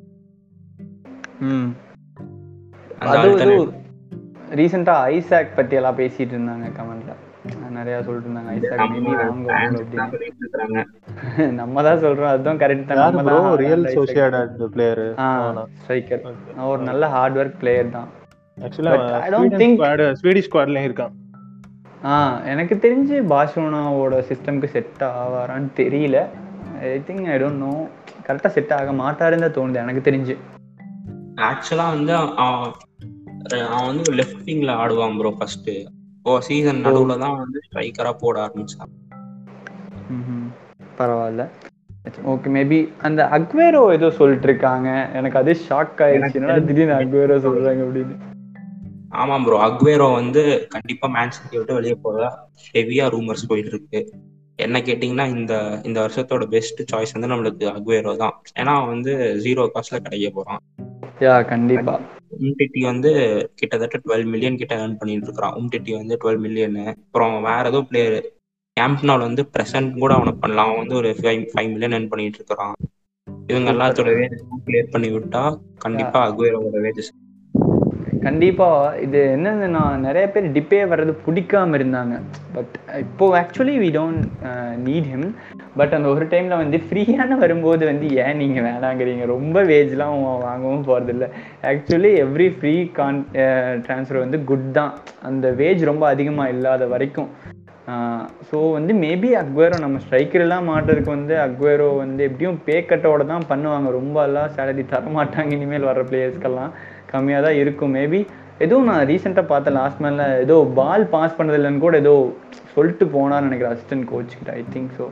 ரீசெண்டா ஐசாக் பத்தி எல்லாம் பேசிட்டு இருந்தாங்க கமெண்ட்ல நிறைய சொல்லிட்டு இருந்தாங்க. ஐசாக் மேபி வாங்குவாங்க நம்ம தான் சொல்றோம். அதுதான் கரெக்ட் தான். நம்ம தான் Real Isak. Sociedad player ah striker ஒரு நல்ல ஹார்ட் ஒர்க் பிளேயர் தான். ஆக்சுவலா don't think- ஸ்குவாட் ஸ்வீடிஷ் ஸ்குவாட்லயும் இருக்கான். ஆ எனக்கு தெரிஞ்சு பார்சலோனாவோட சிஸ்டம்க்கு செட் ஆவாரான்னு தெரியல. I think I don't know கரெக்டாக செட் ஆக மாட்டாருன்னு தான் தோணுது எனக்கு தெரிஞ்சு. ஆக்சுவலா வந்து அவன் அவன் வந்து லெஃப்ட் விங்ல ஆடுவான் ப்ரோ ஃபர்ஸ்ட் ஓ சீசன் நடுவுல தான் வந்து ஸ்ட்ரைக்கரா போட ஆரம்பிச்சான். பரவாயில்ல. ஓகே மேபி அந்த அக்வேரோ ஏதோ சொல்லிட்டு இருக்காங்க. எனக்கு அதே ஷாக் ஆயிடுச்சு. என்னடா திடீர்னு அக்வேரோ சொல்றாங்க அப்படின்னு. ஆமாம் ப்ரோ அக்வேரோ வந்து கண்டிப்பா மேன் சிட்டி விட்டு வெளியே போதா ஹெவியா ரூமர்ஸ் போயிட்டு இருக்கு என்ன கேட்டிங்கன்னா இந்த இந்த வருஷத்தோட பெஸ்ட் சாய்ஸ் வந்து நம்மளுக்கு அக்வேரோ தான். ஏன்னா வந்து ஜீரோ காஸ்ட்ல கிடைக்க போறான். யா கண்டிப்பா. உம்டிட்டி வந்து கிட்டத்தட்ட டுவெல் மில்லியன் கிட்ட ஏர்ன் பண்ணிட்டு இருக்கான் உம்டிட்டி வந்து டுவெல் மில்லியன் அப்புறம் வேற ஏதோ பிளேயர் கேம்ப்னால் வந்து ப்ரெசென்ட் கூட அவனை பண்ணலாம். அவன் வந்து ஒரு ஃபைவ் ஃபைவ் மில்லியன் ஏர்ன் பண்ணிட்டு இருக்கிறான். இவங்க எல்லாத்தோட வேஜஸ் கிளியர் பண்ணி விட்டா கண்டிப்பா அக்வேரோட வேஜஸ் கண்டிப்பா. இது என்னன்னு நான் நிறைய பேர் டிப்பே வர்றது பிடிக்காம இருந்தாங்க. பட் இப்போ actually we don't need him but அந்த ஒரு டைம்ல வந்து ஃப்ரீயான வரும்போது வந்து ஏன் நீங்க வேணாங்கிறீங்க? ரொம்ப வேஜ்லாம் வாங்கவும் போறதில்ல. ஆக்சுவலி எவ்ரி ஃப்ரீ கான் ட்ரான்ஸ்ஃபர் வந்து குட் தான். அந்த வேஜ் ரொம்ப அதிகமா இல்லாத வரைக்கும். Uh, ஸோ வந்து மேபி அக்வேரோ நம்ம ஸ்ட்ரைக்கர்லாம் மாட்டுறதுக்கு வந்து அக்வேரோ வந்து எப்படியும் பே கட்டோட தான் பண்ணுவாங்க. ரொம்ப எல்லாம் சேலரி தர மாட்டாங்க இனிமேல் வர்ற பிளேயர்ஸ்க்கெல்லாம் கம்மியாக தான் இருக்கும் மேபி ஏதோ நான் ரீசெண்டாக பார்த்தேன் லாஸ்ட் மேல ஏதோ பால் பாஸ் பண்ணது இல்லைன்னு கூட ஏதோ சொல்லிட்டு போனான்னு நினைக்கிறேன் அசிஸ்டன்ட் கோச் கிட்ட ஐ திங்க் ஸோ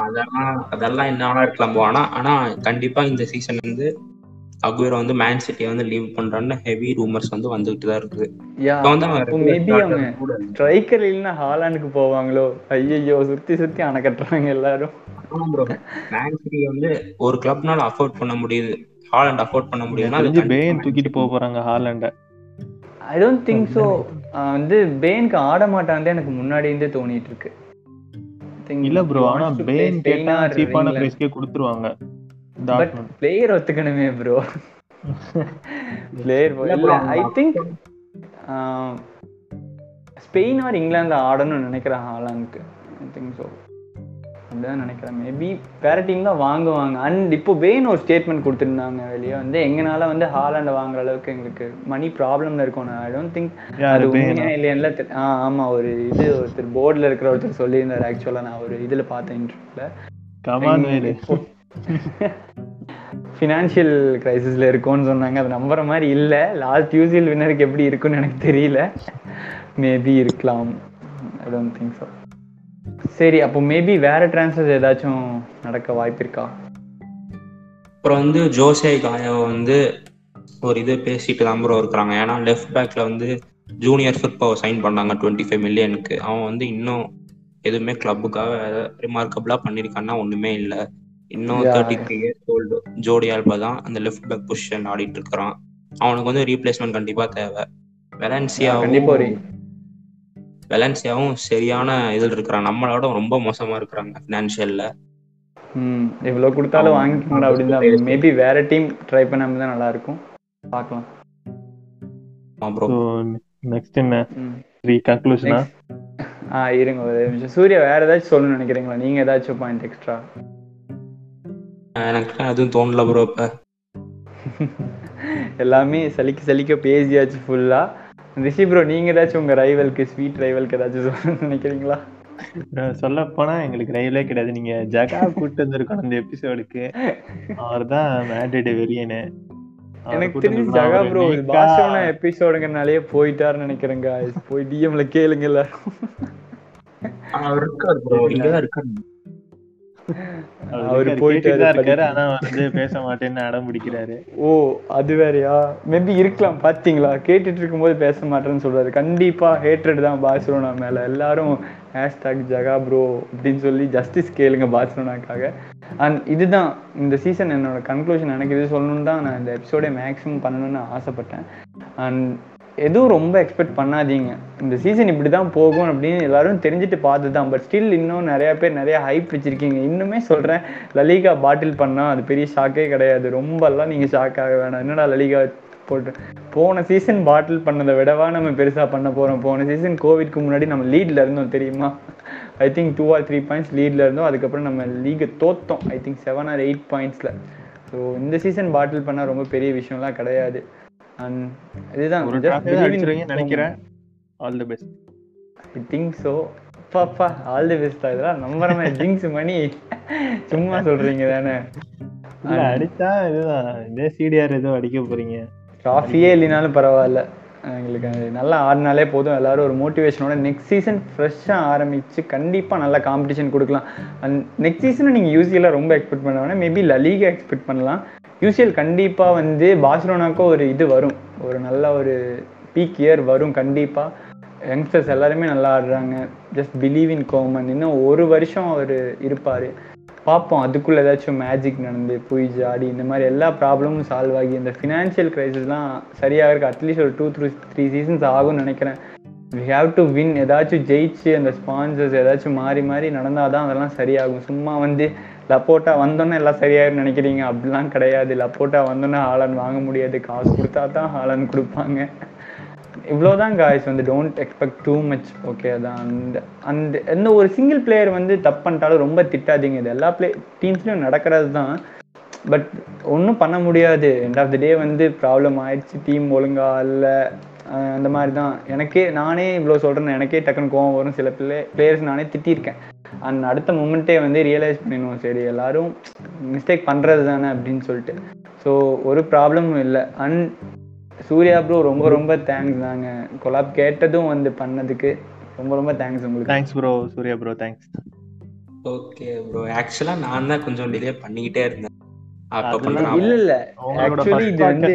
அதெல்லாம் அதெல்லாம் என்ன வேணா இருக்கலாம் bro. ஆனா ஆனா கண்டிப்பா இந்த சீசன் வந்து அக்வேரோ வந்து மேன் சிட்டியை வந்து லீவ் பண்றான்னு ஹெவி ரூமர்ஸ் வந்து வந்துகிட்டு தான் இருக்குது மேபி அவங்க. ஸ்ட்ரைக்கர் இல்லைன்னா ஹாலாண்டுக்கு போவாங்களோ ஐயையோ சுற்றி சுற்றி அணை கட்டுறாங்க எல்லாரும். மேன் சிட்டி வந்து ஒரு கிளப்னால அஃபோர்ட் பண்ண முடியுது ஹாலண்ட் அஃபோர்ட் பண்ண கண்டிப்பா பேன் தூக்கிட்டு. போக போறாங்க ஹாலண்ட ஐ டோன்ட் திங்க் ஸோ வந்து பேனுக்கு ஆட மாட்டான்ட்டு எனக்கு முன்னாடி இருந்தே தோணிட்டு இருக்கு. Think இல்ல ப்ரோ ஆனா பேன் Spain கேட்டா or சீப்பான England. பிரைஸ்க்கே கொடுத்துருவாங்க. பட் பிளேயர் ஒத்துக்கணுமே ப்ரோ பிளேயர் *laughs* இல்ல I think Spain or England ஆடணும்னு நினைக்கிறேன் ஹாலாந்துக்கு ஐ திங்க் ஸோ அப்படிதான் நினைக்கிறேன். மேபி டீம் தான் வாங்குவாங்க. அண்ட் இப்போ பேன் ஒரு ஸ்டேட்மெண்ட் கொடுத்துருந்தாங்க வெளியே. வந்து எங்கனால வந்து ஹாலாண்டை வாங்குற அளவுக்கு எங்களுக்கு மணி ப்ராப்ளம்ல இருக்கும். ஐ டோன்ட் திங்க் அது இல்லையான்ல ஆ ஆமா ஒரு இது ஒருத்தர் போர்டில் இருக்கிற ஒருத்தர் சொல்லியிருந்தாரு. ஆக்சுவலா நான் ஒரு இதுல பார்த்தேன் இன்டர்வியூல கமான் வேலு ஃபினான்ஷியல் கிரைசிஸ்ல இருக்கோன்னு சொன்னாங்க. அது நம்புற மாதிரி இல்ல. லாஸ்ட் யூசிஎல் வின்னருக்கு எப்படி இருக்குன்னு எனக்கு தெரியல. மேபி இருக்கலாம். ஐ டோன்ட் திங்க் ஸோ சரி அப்போ மேபி வேற டிரான்ஸ்ஃபர்ஸ் ஏதாச்சும் நடக்க வாய்ப்பு இருக்கா அப்புறம் வந்து ஜோசே காயோ வந்து ஒரு இது பேசிட்டு தான் ப்ரோ இருக்கிறாங்க. ஏன்னா லெஃப்ட் பேக்ல வந்து ஜூனியர் ஃபுட்பாவை சைன் பண்ணாங்க டுவெண்ட்டி ஃபைவ் மில்லியனுக்கு அவன் வந்து இன்னும் எதுவுமே கிளப்புக்காக ரிமார்க்கபிளா பண்ணியிருக்கான்னா ஒண்ணுமே இல்லை. இன்னும். Thirty three years old Jordi Alba தான் அந்த லெஃப்ட் பேக் பொசிஷன் ஆடிட்டு இருக்கிறான். அவனுக்கு வந்து ரீப்ளேஸ்மெண்ட் கண்டிப்பா தேவை. ஒரு வெலன்சியாவும் சரியான இதில் இருக்கிறான். நம்மளோட ரொம்ப மோசமா இருக்கிறாங்க ஃபினான்ஷியல்ல ம் எவ்வளோ கொடுத்தாலும். வாங்கிக்கோங்க அப்படின்னு மேபி வேற டீம் ட்ரை பண்ணாம தான் நல்லா இருக்கும் பார்க்கலாம் நெக்ஸ்ட் என்ன? ம். த்ரீ கன்க்ளூஷனா ஆ இருங்க ஒரு நிமிஷம். சூர்யா வேற ஏதாச்சும் சொல்லணும்னு நினைக்கிறீங்களா? நீங்க ஏதாச்சும் பாயிண்ட் எக்ஸ்ட்ரா எனக்கு அதுவும் தோணல ப்ரோ இப்ப. *laughs* எல்லாமே சலிக்க சலிக்க பேசியாச்சு ஃபுல்லா ரிஷி ப்ரோ நீங்க ஏதாச்சும் உங்க ரைவலுக்கு ஸ்வீட் ரைவலுக்கு ஏதாச்சும் சொல்லணும்னு நினைக்கிறீங்களா? சொல்ல போனா எங்களுக்கு ரயிலே கிடையாது. நீங்க ஜகா கூட்டு வந்திருக்கோம் அந்த எபிசோடுக்கு அவர் தான் மேட்ரிட் வெறியனு எனக்கு தெரிஞ்சு ஜகா ப்ரோ பாஷோனா எபிசோடுங்கனாலே போயிட்டாருன்னு நினைக்கிறேங்க போய் டிஎம்ல கேளுங்க எல்லாரும். அவர் இருக்காரு ப்ரோ இங்கதான் இருக்காரு. அவரு போயிட்டு இருக்காரு ஆனா வந்து பேச மாட்டேன்னு அடம் பிடிக்கிறாரு. ஓ அது வேறயா? மேபி இருக்கலாம் பாத்தீங்களா? கேட்டுட்டு இருக்கும்போது பேச மாட்டேன்னு சொல்றாரு. கண்டிப்பா ஹேட்ரட் தான் பார்சலோனா மேல. எல்லாரும் ஹேஷ்டாக் ஜகா ப்ரோ அப்படின்னு சொல்லி ஜஸ்டிஸ் கேளுங்க பார்சலோனாக்காக. அண்ட் இதுதான் இந்த சீசன் என்னோட கன்க்ளூஷன் எனக்கு இது சொல்லணும்னு தான் நான் இந்த எபிசோடே மேக்ஸிமம் பண்ணணும்னு ஆசைப்பட்டேன். அண்ட் எதுவும் ரொம்ப எக்ஸ்பெக்ட் பண்ணாதீங்க. இந்த சீசன் இப்படி தான் போகும் அப்படின்னு எல்லாரும் தெரிஞ்சுட்டு பார்த்து தான் பட் ஸ்டில் இன்னும் நிறையா பேர் நிறைய ஹைப் வச்சுருக்கீங்க. இன்னுமே சொல்கிறேன் லலிகா பாட்டில் பண்ணால் அது பெரிய ஷாக்கே கிடையாது. ரொம்பலாம் நீங்கள் ஷாக் ஆக வேணாம். என்னடா லலிகா போட்டு போன சீசன் பாட்டில் பண்ணதை விடவா நம்ம பெருசாக பண்ண போகிறோம் போன சீசன் கோவிட்க்கு முன்னாடி நம்ம லீடில் இருந்தோம் தெரியுமா? I think two or three points லீடில் இருந்தோம். அதுக்கப்புறம் நம்ம லீகை தோத்தோம். I think seven or eight பாயிண்ட்ஸில் so இந்த சீசன் பாட்டில் பண்ணால் ரொம்ப பெரிய விஷயம்லாம் கிடையாது. இதுதான் ஒரு நினைக்கிறேன். All the best I think பாப்பா ஆல் தி பெஸ்ட் இதெல்லாம் நம்புற ஜிங்ஸ் மணி. சும்மா சொல்றீங்க தானே. அடிச்சா இதுதான். இதே சிடிஆர் ஏதோ அடிக்க போறீங்க. ட்ராஃபியே இல்லைனாலும் பரவாயில்ல. எங்களுக்கு நல்லா ஆடினாலே போதும். எல்லாரும் ஒரு மோட்டிவேஷனோட நெக்ஸ்ட் சீசன் ஃப்ரெஷ்ஷாக ஆரம்பிச்சு கண்டிப்பாக நல்ல காம்படிஷன் கொடுக்கலாம். அண்ட் நெக்ஸ்ட் சீசனை நீங்கள் யூசிஎல்லாம் ரொம்ப எக்ஸ்பெக்ட் பண்ண வேணாம். மேபி லலீகா எக்ஸ்பெக்ட் பண்ணலாம். யூசிஎல் கண்டிப்பாக வந்து பார்சிலோனாக்கோ ஒரு இது வரும். ஒரு நல்ல ஒரு பீக் இயர் வரும் கண்டிப்பாக யங்ஸ்டர்ஸ் எல்லாருமே நல்லா ஆடுறாங்க. ஜஸ்ட் பிலீவ் இன் கோமன் இன்னும் ஒரு வருஷம் அவர் இருப்பார். பார்ப்போம். அதுக்குள்ள ஏதாச்சும் மேஜிக் நடந்து போய் ஜாடி இந்த மாதிரி எல்லா ப்ராப்ளமும் சால்வ் ஆகி இந்த ஃபினான்ஷியல் சரியாக சரியாகிறதுக்கு அட்லீஸ்ட் ஒரு டூ த்ரீ த்ரீ சீசன்ஸ் ஆகும்னு நினைக்கிறேன். வி ஹாவ் டு வின் ஏதாச்சும் ஜெயிச்சு அந்த ஸ்பான்சர்ஸ் ஏதாச்சும் மாறி மாறி நடந்தால் தான் அதெல்லாம் சரியாகும். சும்மா வந்து லப்போட்டா வந்தோன்னே எல்லாம் சரியாயிரும் நினைக்கிறீங்க? அப்படிலாம் கிடையாது. லப்போட்டா வந்தோன்னே ஹாலன் வாங்க முடியாது. காசு கொடுத்தா தான் ஹாலன் கொடுப்பாங்க. இவ்வளோதான் காய்ஸ் வந்து don't expect too much okay அதான். அந்த அந்த எந்த ஒரு சிங்கிள் பிளேயர் வந்து தப்பு பண்ணிட்டாலும் ரொம்ப திட்டாதீங்க. இது எல்லா பிளே டீம்ஸ்லையும் நடக்கிறது தான் பட் ஒன்றும் பண்ண முடியாது. எண்ட் ஆஃப் த டே வந்து ப்ராப்ளம் ஆயிடுச்சு. டீம் ஒழுங்கா இல்லை. அந்த மாதிரி தான் எனக்கே நானே இவ்வளோ சொல்கிறேன் எனக்கே டக்குன்னு கோவம் வரும். சில பிள்ளை பிளேயர்ஸ் நானே திட்டியிருக்கேன். அண்ட் அடுத்த மூமெண்ட்டே வந்து ரியலைஸ் பண்ணிடுவோம். சரி எல்லாரும் மிஸ்டேக் பண்ணுறது தானே அப்படின்னு சொல்லிட்டு. ஸோ ஒரு ப்ராப்ளமும் இல்லை. அண்ட் சூர்யா ப்ரோ ரொம்ப ரொம்ப தேங்க்ஸ் தாங்க. கொலாப் கேட்டதும் வந்து பண்ணதுக்கு ரொம்ப ரொம்ப தேங்க்ஸ் உங்களுக்கு. Thanks bro Surya bro thanks okay bro ஆக்சுவலா நான் தான் கொஞ்சம் டிலே பண்ணிக்கிட்டே இருந்தேன். இல்ல இல்ல. ஆக்சுவலி இது வந்து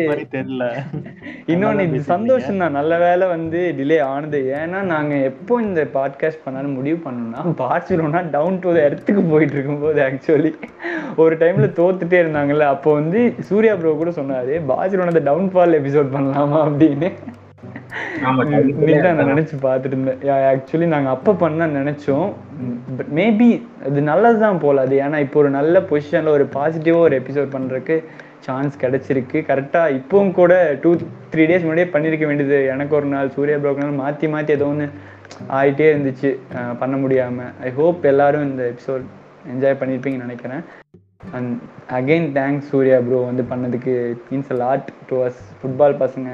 இன்னொன்னு இது. சந்தோஷம் தான். நல்ல வேலை வந்து டிலே ஆனது. ஏன்னா நாங்க எப்போ இந்த பாட்காஸ்ட் பண்ணாலும் முடிவு பண்ணோம்னா பார்சிலோனா டவுன் டு இடத்துக்கு போயிட்டு இருக்கும்போது ஆக்சுவலி ஒரு டைம்ல தோத்துட்டே இருந்தாங்கல்ல. அப்போ வந்து சூர்யா ப்ரோ கூட சொன்னாரு பார்சிலோனா டவுன் ஃபால் எபிசோட் பண்ணலாமா? அப்படின்னு. நான் நினைச்சு பார்த்துட்டு இருந்தேன். ஆக்சுவலி நாங்க அப்ப பண்ண நினைச்சோம். பட் மேபி அது நல்லதுதான் போல அது. ஏன்னா இப்போ ஒரு நல்ல பொசிஷன்ல ஒரு பாசிட்டிவா ஒரு எபிசோட் பண்றதுக்கு சான்ஸ் கிடைச்சிருக்கு. கரெக்டா இப்பவும் கூட டூ த்ரீ டேஸ் முன்னாடியே பண்ணிருக்க வேண்டியது. எனக்கு ஒரு நாள் சூர்யா ப்ரோக்கு நாள் மாத்தி மாத்தி ஏதோ ஒன்று ஆயிட்டே இருந்துச்சு. பண்ண முடியாம. ஐ ஹோப் எல்லாரும் இந்த எபிசோட் என்ஜாய் பண்ணியிருப்பீங்கன்னு நினைக்கிறேன். And again thanks Surya bro வந்து பண்ணதுக்கு means lot to us football பசங்க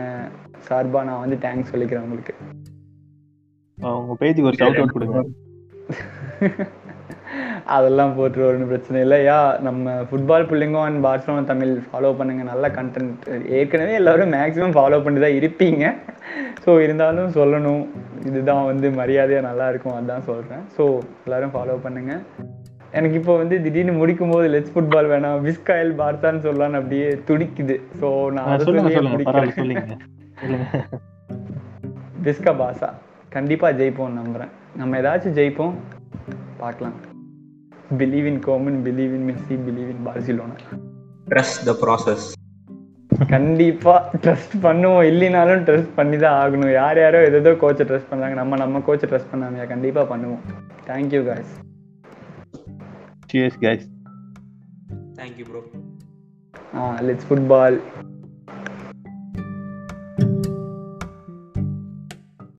சார்பா நான் வந்து தேங்க்ஸ் சொல்லிக்கிறேன் உங்களுக்கு. உங்க பேஜுக்கு ஒரு ஷவுட் அவுட் கொடுங்க. *laughs* அதெல்லாம் போட்டு ஒன்றும் பிரச்சனை இல்லை. யா நம்ம ஃபுட்பால் பிள்ளைங்க அண்ட் பார்சலோனா தமிழ் ஃபாலோ பண்ணுங்க. நல்ல கண்டென்ட் ஏற்கனவே எல்லாரும் மேக்ஸிமம் ஃபாலோ பண்ணி தான் இருப்பீங்க. ஸோ இருந்தாலும் சொல்லணும். இதுதான் வந்து மரியாதையாக நல்லா இருக்கும். அதான் சொல்கிறேன் ஸோ எல்லாரும் ஃபாலோ பண்ணுங்க. எனக்கு இப்போ வந்து திடீர்னு முடிக்கும் போது லெட்ஸ் ஃபுட்பால் வேணாம். விஸ்காயல் பார்த்தான்னு சொல்லலாம்னு அப்படியே துடிக்குது. ஸோ நான் அதை முடிக்கிறேன். விஸ்கா பாசா. கண்டிப்பா ஜெயிப்போம் நம்புறேன். நம்ம ஏதாச்சும் ஜெயிப்போம் பார்க்கலாம். Believe in Koeman believe in Messi believe in Barcelona trust the process கண்டிப்பா ட்ரஸ்ட் பண்ணுவோம். இல்லைனாலும் ட்ரஸ்ட் பண்ணி தான் ஆகணும். யார் யாரோ எதோ கோச்சை ட்ரஸ்ட் பண்றாங்க. நம்ம நம்ம கோச்சை ட்ரஸ்ட் பண்ணாமையா? கண்டிப்பா பண்ணுவோம். Thank you guys. Cheers guys thank you bro ah let's football